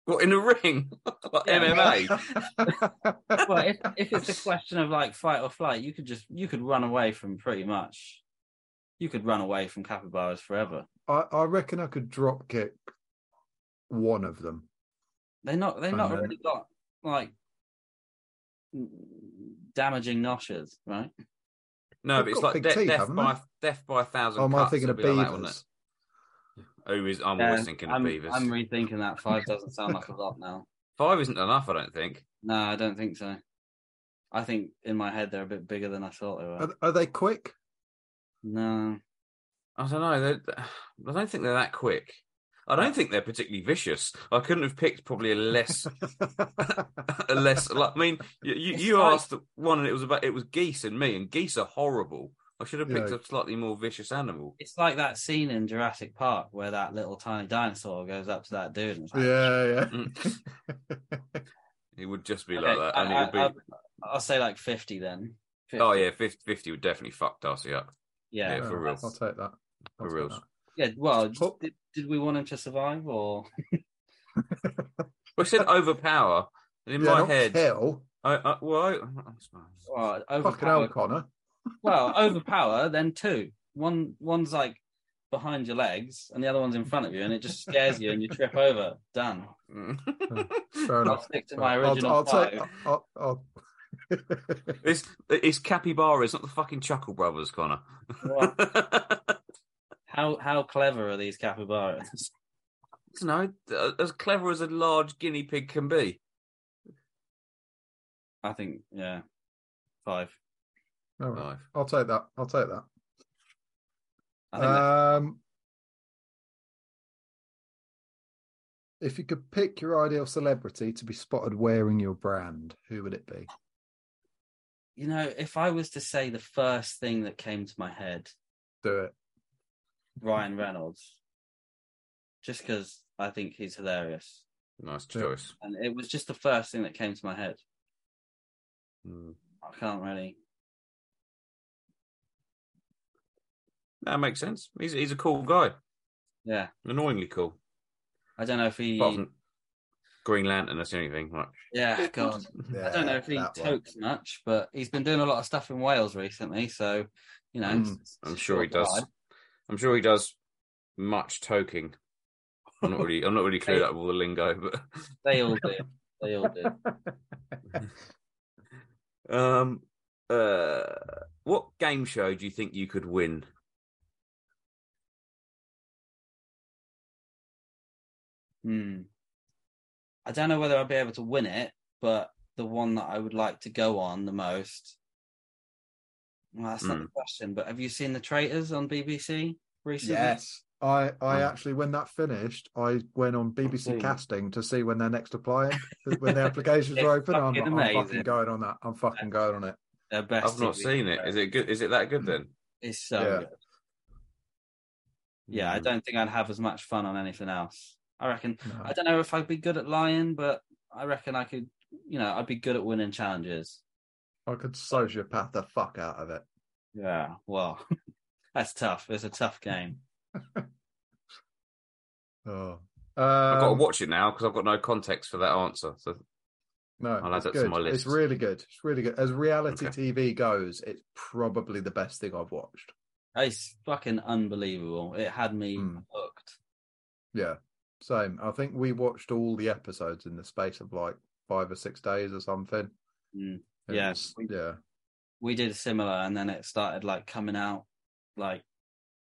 Speaker 2: What in a ring? like
Speaker 3: Yeah.
Speaker 2: MMA?
Speaker 3: well, if if it's a question of like fight or flight, you could just you could run away from pretty much. You could run away from capybaras forever.
Speaker 1: I, I reckon I could drop kick one of them.
Speaker 3: They're not. They're not
Speaker 1: then-
Speaker 3: really got like damaging noshes, right?
Speaker 2: No,
Speaker 1: They've
Speaker 2: but it's like
Speaker 1: big
Speaker 2: de-
Speaker 1: teeth,
Speaker 2: death by
Speaker 1: they?
Speaker 2: death by a thousand.
Speaker 1: Oh, am I thinking of
Speaker 2: be like that, wouldn't
Speaker 1: beavers?
Speaker 2: it? Oh, I'm
Speaker 3: Yeah,
Speaker 2: always thinking
Speaker 3: I'm,
Speaker 2: beavers.
Speaker 3: I'm rethinking that. Five doesn't sound like a lot now.
Speaker 2: Five isn't enough, I don't think.
Speaker 3: No, I don't think so. I think in my head they're a bit bigger than I thought they were.
Speaker 1: Are, are they quick?
Speaker 3: No,
Speaker 2: I don't know. They're, I don't think they're that quick. I don't think they're particularly vicious. I couldn't have picked probably a less, a less. Like, I mean, you, you, you
Speaker 3: like-
Speaker 2: asked one, and it was about it was geese and me, and geese are horrible. I should have picked
Speaker 1: Yeah.
Speaker 2: a slightly more vicious animal.
Speaker 3: it's like that scene in Jurassic Park where that little tiny dinosaur goes up to that dude and like,
Speaker 1: yeah, yeah. Mm.
Speaker 2: It would just be
Speaker 3: Okay,
Speaker 2: like that, and
Speaker 3: I,
Speaker 2: it would be.
Speaker 3: I'll say like fifty then. 50.
Speaker 2: oh yeah, 50, 50 would definitely fuck Darcy up.
Speaker 3: yeah,
Speaker 2: yeah, for real.
Speaker 1: I'll take that. I'll
Speaker 2: For
Speaker 1: take
Speaker 2: reals.
Speaker 3: Yeah. Well,
Speaker 1: Oh.
Speaker 3: did, did we want him to survive or?
Speaker 2: We said overpower. and In
Speaker 1: yeah,
Speaker 2: my
Speaker 1: not
Speaker 2: head,
Speaker 1: kill.
Speaker 2: I, I, well, I, I.
Speaker 3: Well,
Speaker 1: Fucking hell,
Speaker 3: overpower.
Speaker 1: Conor.
Speaker 3: Well, overpower, then two. One one's like behind your legs, and the other one's in front of you, and it just scares you, and you trip over. Done. Mm.
Speaker 1: Fair enough.
Speaker 3: I'll
Speaker 1: enough.
Speaker 3: stick to my
Speaker 1: I'll-
Speaker 3: original
Speaker 1: I'll, take.
Speaker 3: five.
Speaker 1: I'll, I'll...
Speaker 2: It's it's capybara. It's not the fucking Chuckle Brothers, Conor.
Speaker 3: What? How how clever are these capybaras?
Speaker 2: no, as clever as a large guinea pig can be.
Speaker 3: I think yeah, five.
Speaker 1: All right.
Speaker 2: Five.
Speaker 1: I'll take that. I'll take that.
Speaker 3: I think that-
Speaker 1: Um, if you could pick your ideal celebrity to be spotted wearing your brand, who would it be?
Speaker 3: you know, if I was to say the first thing that came to my head,
Speaker 1: Do it.
Speaker 3: Ryan Reynolds, just because I think he's hilarious,
Speaker 2: Nice choice.
Speaker 3: and it was just the first thing that came to my head.
Speaker 2: Mm.
Speaker 3: I can't really.
Speaker 2: That makes sense. He's he's a cool guy.
Speaker 3: Yeah,
Speaker 2: Annoyingly cool.
Speaker 3: I don't know if he.
Speaker 2: Apart from Green Lantern, that's the only thing. Right.
Speaker 3: Yeah, God. I don't know if he
Speaker 1: that one.
Speaker 3: tokes much, but he's been doing a lot of stuff in Wales recently, so you know.
Speaker 1: Mm,
Speaker 2: I'm sure he does.
Speaker 3: ride.
Speaker 2: I'm sure he does much toking. I'm not really I'm not really clear up all the lingo, but
Speaker 3: They all do. They all do.
Speaker 2: um uh what game show do you think you could win?
Speaker 3: Hmm. I don't know whether I'll be able to win it, but the one that I would like to go on the most. Well, that's not
Speaker 2: Hmm.
Speaker 3: the question, but have you seen the Traitors on BBC recently?
Speaker 1: Yes. I, I
Speaker 2: Oh.
Speaker 1: actually, when that finished, I went on BBC
Speaker 3: seen.
Speaker 1: Casting to see when they're next applying, when the applications
Speaker 3: It's
Speaker 1: are open. I'm,
Speaker 3: fucking
Speaker 1: I'm fucking going on that. I'm fucking going on it.
Speaker 3: Best
Speaker 2: I've not
Speaker 3: TV
Speaker 2: seen it.
Speaker 3: show.
Speaker 2: Is it good? Is it that good then?
Speaker 3: It's so
Speaker 1: Yeah.
Speaker 3: good. Yeah, I
Speaker 2: Hmm.
Speaker 3: don't think I'd have as much fun on anything else. I reckon.
Speaker 1: No.
Speaker 3: I don't know if I'd be good at lying, but I reckon I could. You know, I'd be good at winning challenges.
Speaker 1: I could sociopath the fuck out of it.
Speaker 3: Yeah. Well, that's tough. It's a tough game.
Speaker 1: Oh.
Speaker 2: I've got to
Speaker 1: Um,
Speaker 2: watch it now because I've got no context for that answer. So
Speaker 1: No,
Speaker 2: I'll add
Speaker 1: it's
Speaker 2: that to
Speaker 1: good.
Speaker 2: my
Speaker 1: It's really good. It's really good. As reality
Speaker 2: Okay.
Speaker 1: TV goes, it's probably the best thing I've watched.
Speaker 3: It's fucking unbelievable. It had me
Speaker 1: Mm.
Speaker 3: hooked.
Speaker 1: Yeah, same. I think we watched all the episodes in the space of like five or six days or something.
Speaker 3: Mm.
Speaker 1: It
Speaker 3: Yeah, we-
Speaker 1: yeah.
Speaker 3: We did similar, and then it started like coming out. Like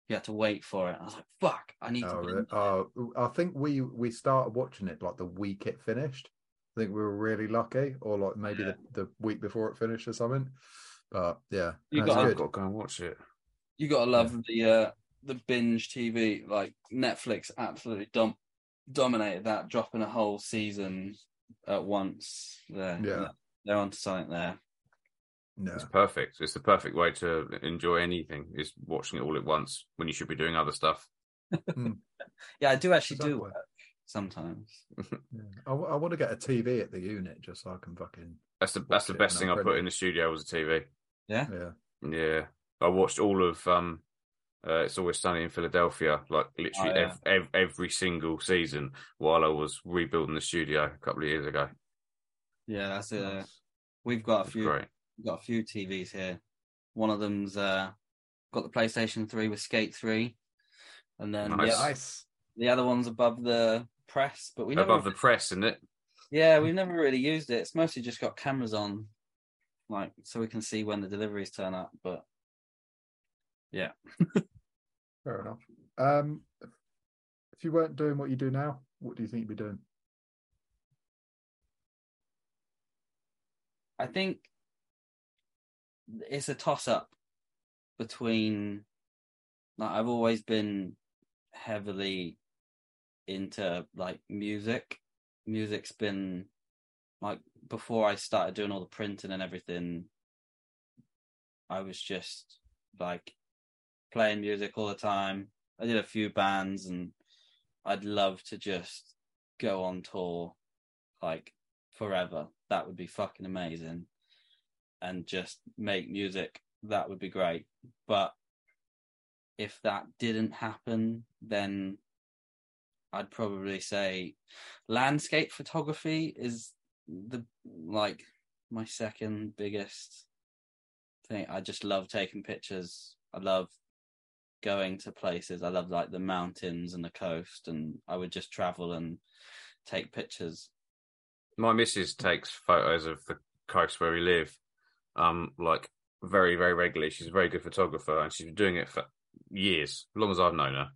Speaker 3: you had to wait for it. I was like, "Fuck! I need
Speaker 1: Oh,
Speaker 3: to."
Speaker 1: really? oh, I think we we started watching it like the week it finished. I think we were really lucky, or like maybe
Speaker 3: Yeah.
Speaker 1: the, the week before it finished or something. But yeah,
Speaker 3: You
Speaker 1: that's
Speaker 3: got-
Speaker 2: I've
Speaker 1: good.
Speaker 2: got to go and watch it.
Speaker 3: You gotta love the uh the binge TV. Like Netflix absolutely dom- dominated that, dropping a whole season at once. They're,
Speaker 1: Yeah.
Speaker 3: They're onto something there.
Speaker 1: No.
Speaker 2: It's perfect. It's the perfect way to enjoy anything. Is watching it all at once when you should be doing other stuff.
Speaker 3: Yeah, I do actually do work sometimes.
Speaker 1: Yeah. I, want to get a TV at the unit just so I can fucking
Speaker 2: That's the that's the best thing
Speaker 1: I'm
Speaker 2: put in the studio was a TV.
Speaker 3: Yeah.
Speaker 1: yeah.
Speaker 2: Yeah, I watched all of um, uh, It's Always Sunny in Philadelphia, like literally
Speaker 3: Oh, yeah.
Speaker 2: ev- ev- every single season while I was rebuilding the studio a couple of years ago.
Speaker 3: Yeah, that's it.
Speaker 1: Nice.
Speaker 3: We've got a few
Speaker 2: great.
Speaker 3: we've got a few TVs here. One of them's uh got the PlayStation 3 with Skate 3. And then
Speaker 2: Nice.
Speaker 3: the, other,
Speaker 1: Nice.
Speaker 3: the other one's above the press, but we never
Speaker 2: Above the press, isn't it?
Speaker 3: Yeah, we've never really used it. It's mostly just got cameras on, like so we can see when the deliveries turn up. But yeah,
Speaker 1: Fair enough. Um, if you weren't doing what you do now, what do you think you'd be doing?
Speaker 3: I think it's a toss up between like I've always been heavily into like music. Music's been like before I started doing all the printing and everything, I was just like playing music all the time. I did a few bands and I'd love to just go on tour like forever. That would be fucking amazing. And just make music. That would be great. But if that didn't happen, then I'd probably say landscape photography is the like my second biggest thing. I just love taking pictures. I love going to places. I love like the mountains and the coast and I would just travel and take pictures.
Speaker 2: My missus takes photos of the coast where we live, um, like very, very regularly. She's a very good photographer, and she's been doing it for years, as long as I've known her.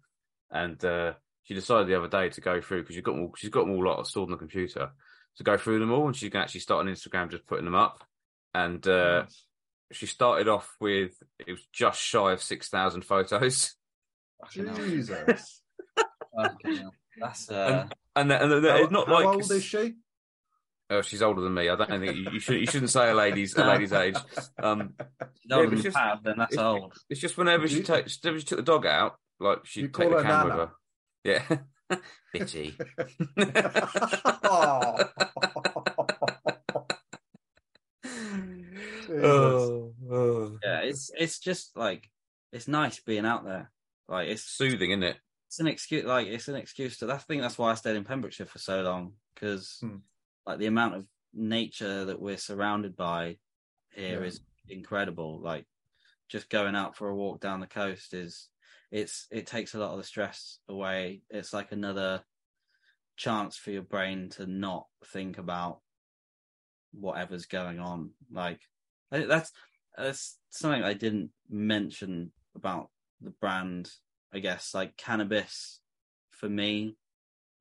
Speaker 2: And uh, she decided the other day to go through because she's got them all, she's got them all lot stored on the computer to go through them all, and she can actually start on Instagram just putting them up. And uh,
Speaker 1: Nice.
Speaker 2: she started off with it was just shy of six thousand photos,
Speaker 1: Jesus.
Speaker 3: Fucking. That's uh,
Speaker 2: and and, and
Speaker 1: how,
Speaker 2: it's not
Speaker 1: how
Speaker 2: like
Speaker 1: old is she?
Speaker 2: Oh, she's older than me. I don't think you, you should you shouldn't say a lady's a lady's age. Um,
Speaker 3: older
Speaker 2: but
Speaker 3: than
Speaker 2: just-
Speaker 3: Pav, then that's
Speaker 2: it's-
Speaker 3: old.
Speaker 2: It's just whenever she
Speaker 1: You-
Speaker 2: takes, whenever she took the dog out, like she'd
Speaker 1: You
Speaker 2: take
Speaker 1: call
Speaker 2: the
Speaker 1: her
Speaker 2: camera with her. Yeah, bitchy.
Speaker 1: oh.
Speaker 2: oh, oh.
Speaker 3: Yeah, it's it's just like it's nice being out there. Like it's
Speaker 2: soothing, isn't it?
Speaker 3: it's an excuse like it's an excuse to I think that's why I stayed in Pembrokeshire for so long because
Speaker 1: Hmm.
Speaker 3: Like the amount of nature that we're surrounded by here
Speaker 1: Yeah.
Speaker 3: is incredible. Like just going out for a walk down the coast is it's it takes a lot of the stress away. It's like another chance for your brain to not think about whatever's going on. Like that's that's something I didn't mention about the brand I guess. Like cannabis for me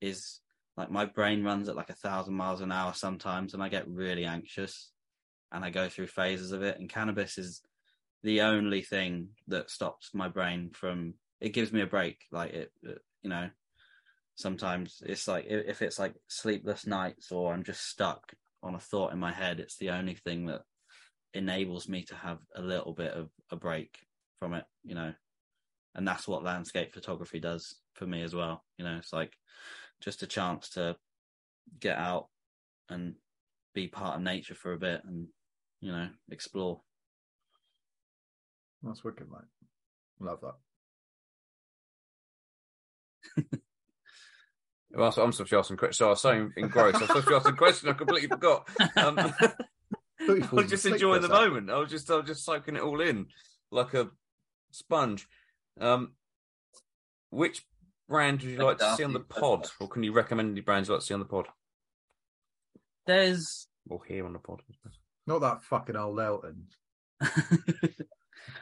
Speaker 3: is like my brain runs at like a thousand miles an hour sometimes and I get really anxious and I go through phases of it and cannabis is the only thing that stops my brain from it gives me a break like it, you know sometimes it's like if it's like sleepless nights or I'm just stuck on a thought in my head it's the only thing that enables me to have a little bit of a break from it you know? And that's what landscape photography does for me as well you know? It's like just a chance to get out and be part of nature for a bit and you know explore
Speaker 1: That's wicked, mate. Love that.
Speaker 2: Well, I'm supposed to ask some questions. So I was so engrossed. I was supposed to ask a question. I completely forgot. Um, I was just
Speaker 1: asleep
Speaker 2: enjoying the moment. I was just, I was just soaking it all in like a sponge. Um, which brand would you like to see on the pod, or can you recommend any brands you'd like to see on the pod,
Speaker 3: there's
Speaker 2: or here on the pod?
Speaker 1: Not that fucking old Elton.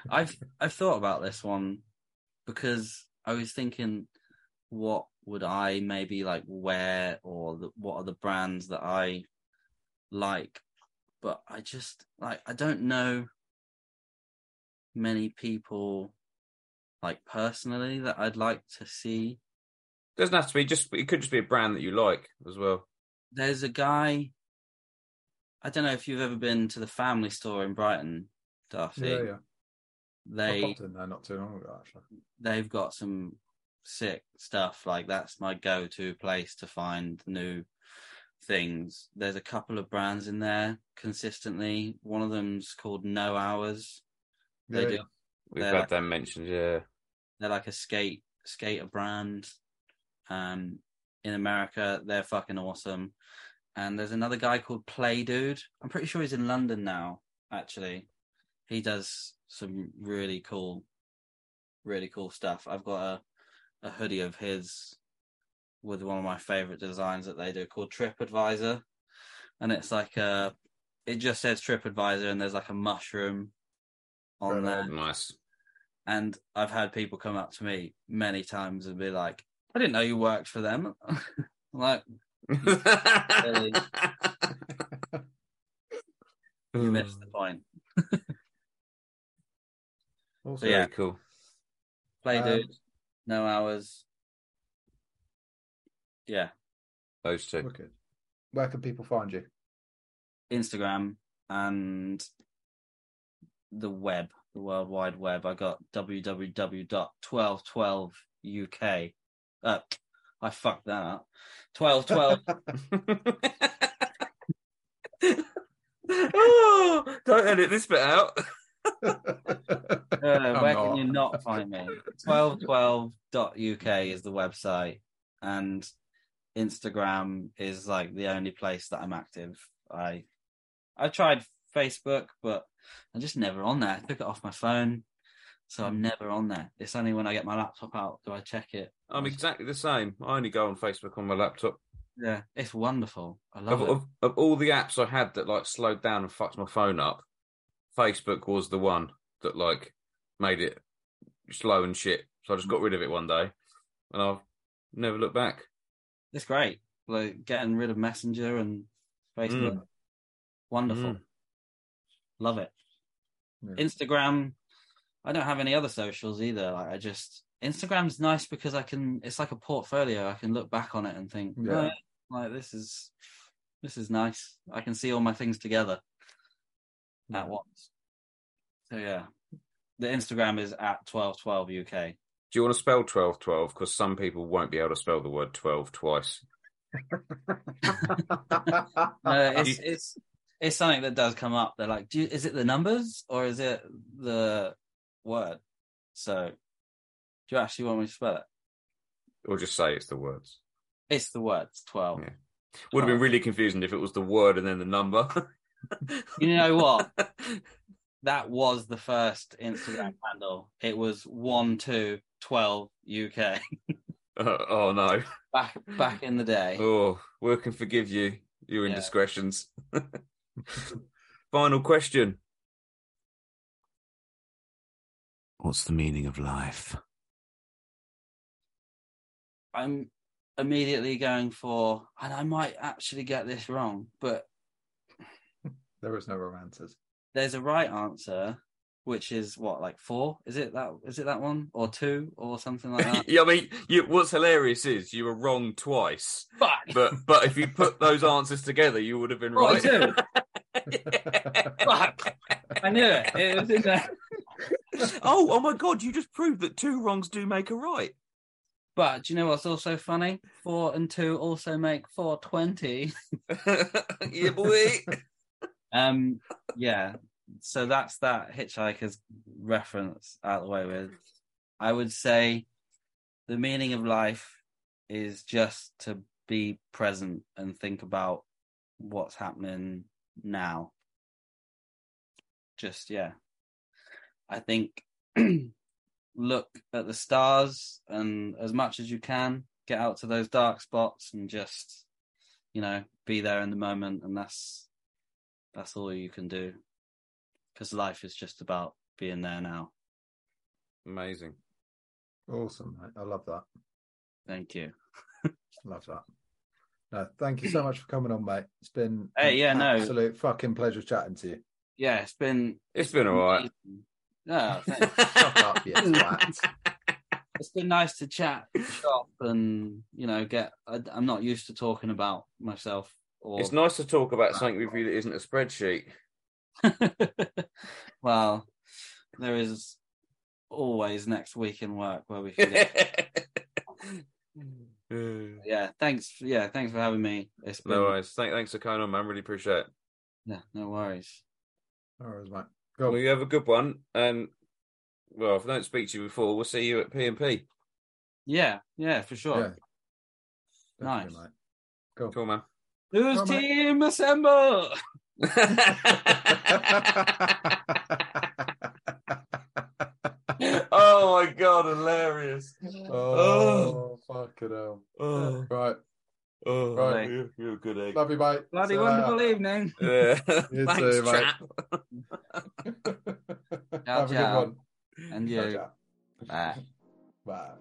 Speaker 3: I've I've thought about this one because I was thinking, what would I maybe like wear, or the, what are the brands that I like? But I just like I don't know many people like personally that I'd like to see.
Speaker 2: Doesn't have to be just. It could just be a brand that you like as well.
Speaker 3: there's a guy. I don't know if you've ever been to the family store in Brighton, Darcy.
Speaker 1: Yeah, yeah. I
Speaker 3: They
Speaker 1: popped in there not too long ago, actually.
Speaker 3: they've got some sick stuff. Like that's my go-to place to find new things. There's a couple of brands in there consistently. One of them's called No Hours. They
Speaker 1: Yeah,
Speaker 3: do.
Speaker 1: yeah.
Speaker 2: We've
Speaker 3: They're
Speaker 2: had
Speaker 3: like-
Speaker 2: them mentioned, yeah.
Speaker 3: They're like a skate skater brand. Um, in America, they're fucking awesome. And there's another guy called Play Dude. I'm pretty sure he's in London now. Actually, he does some really cool, really cool stuff. I've got a, a hoodie of his with one of my favorite designs that they do called TripAdvisor, and it's like a, it just says TripAdvisor, and there's like a mushroom on
Speaker 1: Right
Speaker 3: there.
Speaker 2: Nice.
Speaker 3: And I've had people come up to me many times and be like, I didn't know you worked for them. I'm like, you missed the point.
Speaker 1: Awesome.
Speaker 3: yeah.
Speaker 2: Cool.
Speaker 3: Play
Speaker 1: Um,
Speaker 3: dude, no hours. Yeah.
Speaker 2: Those two.
Speaker 1: Wicked. Where can people find you?
Speaker 3: Instagram and the web, the World Wide Web. I got www.1212uk. Uh, I fucked that up. 1212
Speaker 2: oh, don't edit this bit out.
Speaker 3: Uh, where
Speaker 1: not.
Speaker 3: can you not find me? 1212.uk is the website, and Instagram is like the only place that I'm active. I I tried Facebook, but I'm just never on there. I took it off my phone, so I'm never on there. It's only when I get my laptop out do I check it.
Speaker 2: I'm exactly the same. I only go on Facebook on my laptop.
Speaker 3: Yeah, it's wonderful. I love
Speaker 2: Of,
Speaker 3: it.
Speaker 2: of, of all the apps I had that like slowed down and fucked my phone up, Facebook was the one that like made it slow and shit. So I just got rid of it one day, and I've never looked back.
Speaker 3: It's great. Like getting rid of Messenger and Facebook. Wonderful.
Speaker 2: Mm.
Speaker 3: Love it.
Speaker 1: Yeah.
Speaker 3: Instagram. I don't have any other socials either. Like I just Instagram's nice because I can. It's like a portfolio. I can look back on it and think,
Speaker 1: Yeah.
Speaker 3: "Oh, like this is this is nice. I can see all my things together at once. So yeah, the Instagram is at twelve twelve UK.
Speaker 2: Do you want to spell twelve twelve? Because some people won't be able to spell the word twelve twice.
Speaker 3: No, it's it's it's something that does come up. They're like, do you, is it the numbers or is it the word? So, do you actually want me to spell it?
Speaker 2: Or just say it's the words.
Speaker 3: It's the words twelve.
Speaker 2: Yeah. Would have been really confusing if it was the word and then the number.
Speaker 3: You know what? that was the first Instagram handle. It was one two twelve UK
Speaker 2: oh, uh, oh no.
Speaker 3: back back in the day.
Speaker 2: Oh, we can forgive you your
Speaker 3: Yeah.
Speaker 2: indiscretions. Final question. What's the meaning of life?
Speaker 3: I'm immediately going for, and I might actually get this wrong, but
Speaker 1: there is no romances.
Speaker 3: there's a right answer, which is what like four? Is it that? Is it that one or two or something like that?
Speaker 2: yeah, I mean, you, what's hilarious is you were wrong twice,
Speaker 3: Fuck.
Speaker 2: but but if you put those answers together, you would have been right.
Speaker 3: 42. Fuck. I knew it. It was in there.
Speaker 2: oh, oh my god! You just proved that two wrongs do make a right.
Speaker 3: But do you know what's also funny? Four and two also make four twenty.
Speaker 2: yeah, boy.
Speaker 3: Um, yeah. So that's that hitchhiker's reference out the way with. I would say the meaning of life is just to be present and think about what's happening now. Just yeah. I think look at the stars and as much as you can get out to those dark spots and just you know be there in the moment and that's that's all you can do because life is just about being there now
Speaker 2: Amazing.
Speaker 1: awesome, mate. I love that.
Speaker 3: thank you
Speaker 1: Love that. No, thank you so much for coming on, mate. It's been
Speaker 3: Hey,
Speaker 1: an
Speaker 3: yeah, no.
Speaker 1: absolute fucking pleasure chatting to you.
Speaker 3: yeah it's been
Speaker 2: It's been all right.
Speaker 3: no thanks.
Speaker 1: Shut up, you twat.
Speaker 3: it's been nice to chat shop and you know get I, i'm not used to talking about myself or
Speaker 2: It's nice to talk about something with you that isn't a spreadsheet.
Speaker 3: well, there is always next week in work where we forget.
Speaker 2: No
Speaker 3: yeah, thanks. Yeah, thanks for having me. It's been,
Speaker 2: worries. Thank, thanks for coming on, man. Really appreciate it.
Speaker 3: yeah, no worries.
Speaker 1: All right, mate.
Speaker 2: Well,
Speaker 1: Cool.
Speaker 2: you have a good one. And well, if I don't speak to you before, we'll see you at P and P.
Speaker 3: Yeah, yeah, for sure.
Speaker 1: Yeah.
Speaker 3: Nice.
Speaker 1: Definitely, mate. Cool.
Speaker 2: Cool, man.
Speaker 3: Who's
Speaker 1: Well, mate.
Speaker 3: team assemble?
Speaker 2: oh my god, hilarious!
Speaker 1: Oh, oh, fucking hell.
Speaker 2: Oh,
Speaker 1: Right.
Speaker 2: oh,
Speaker 3: Right.
Speaker 2: you're, you're a good egg.
Speaker 1: Love you, mate.
Speaker 3: Bloody
Speaker 1: See
Speaker 3: wonderful
Speaker 1: later.
Speaker 3: evening.
Speaker 2: Yeah.
Speaker 1: You
Speaker 2: Thanks,
Speaker 1: too, mate.
Speaker 2: chap.
Speaker 3: Ciao,
Speaker 1: Have a good one.
Speaker 3: And
Speaker 1: Ciao,
Speaker 3: you.
Speaker 1: ciao.
Speaker 3: Bye.
Speaker 1: Bye.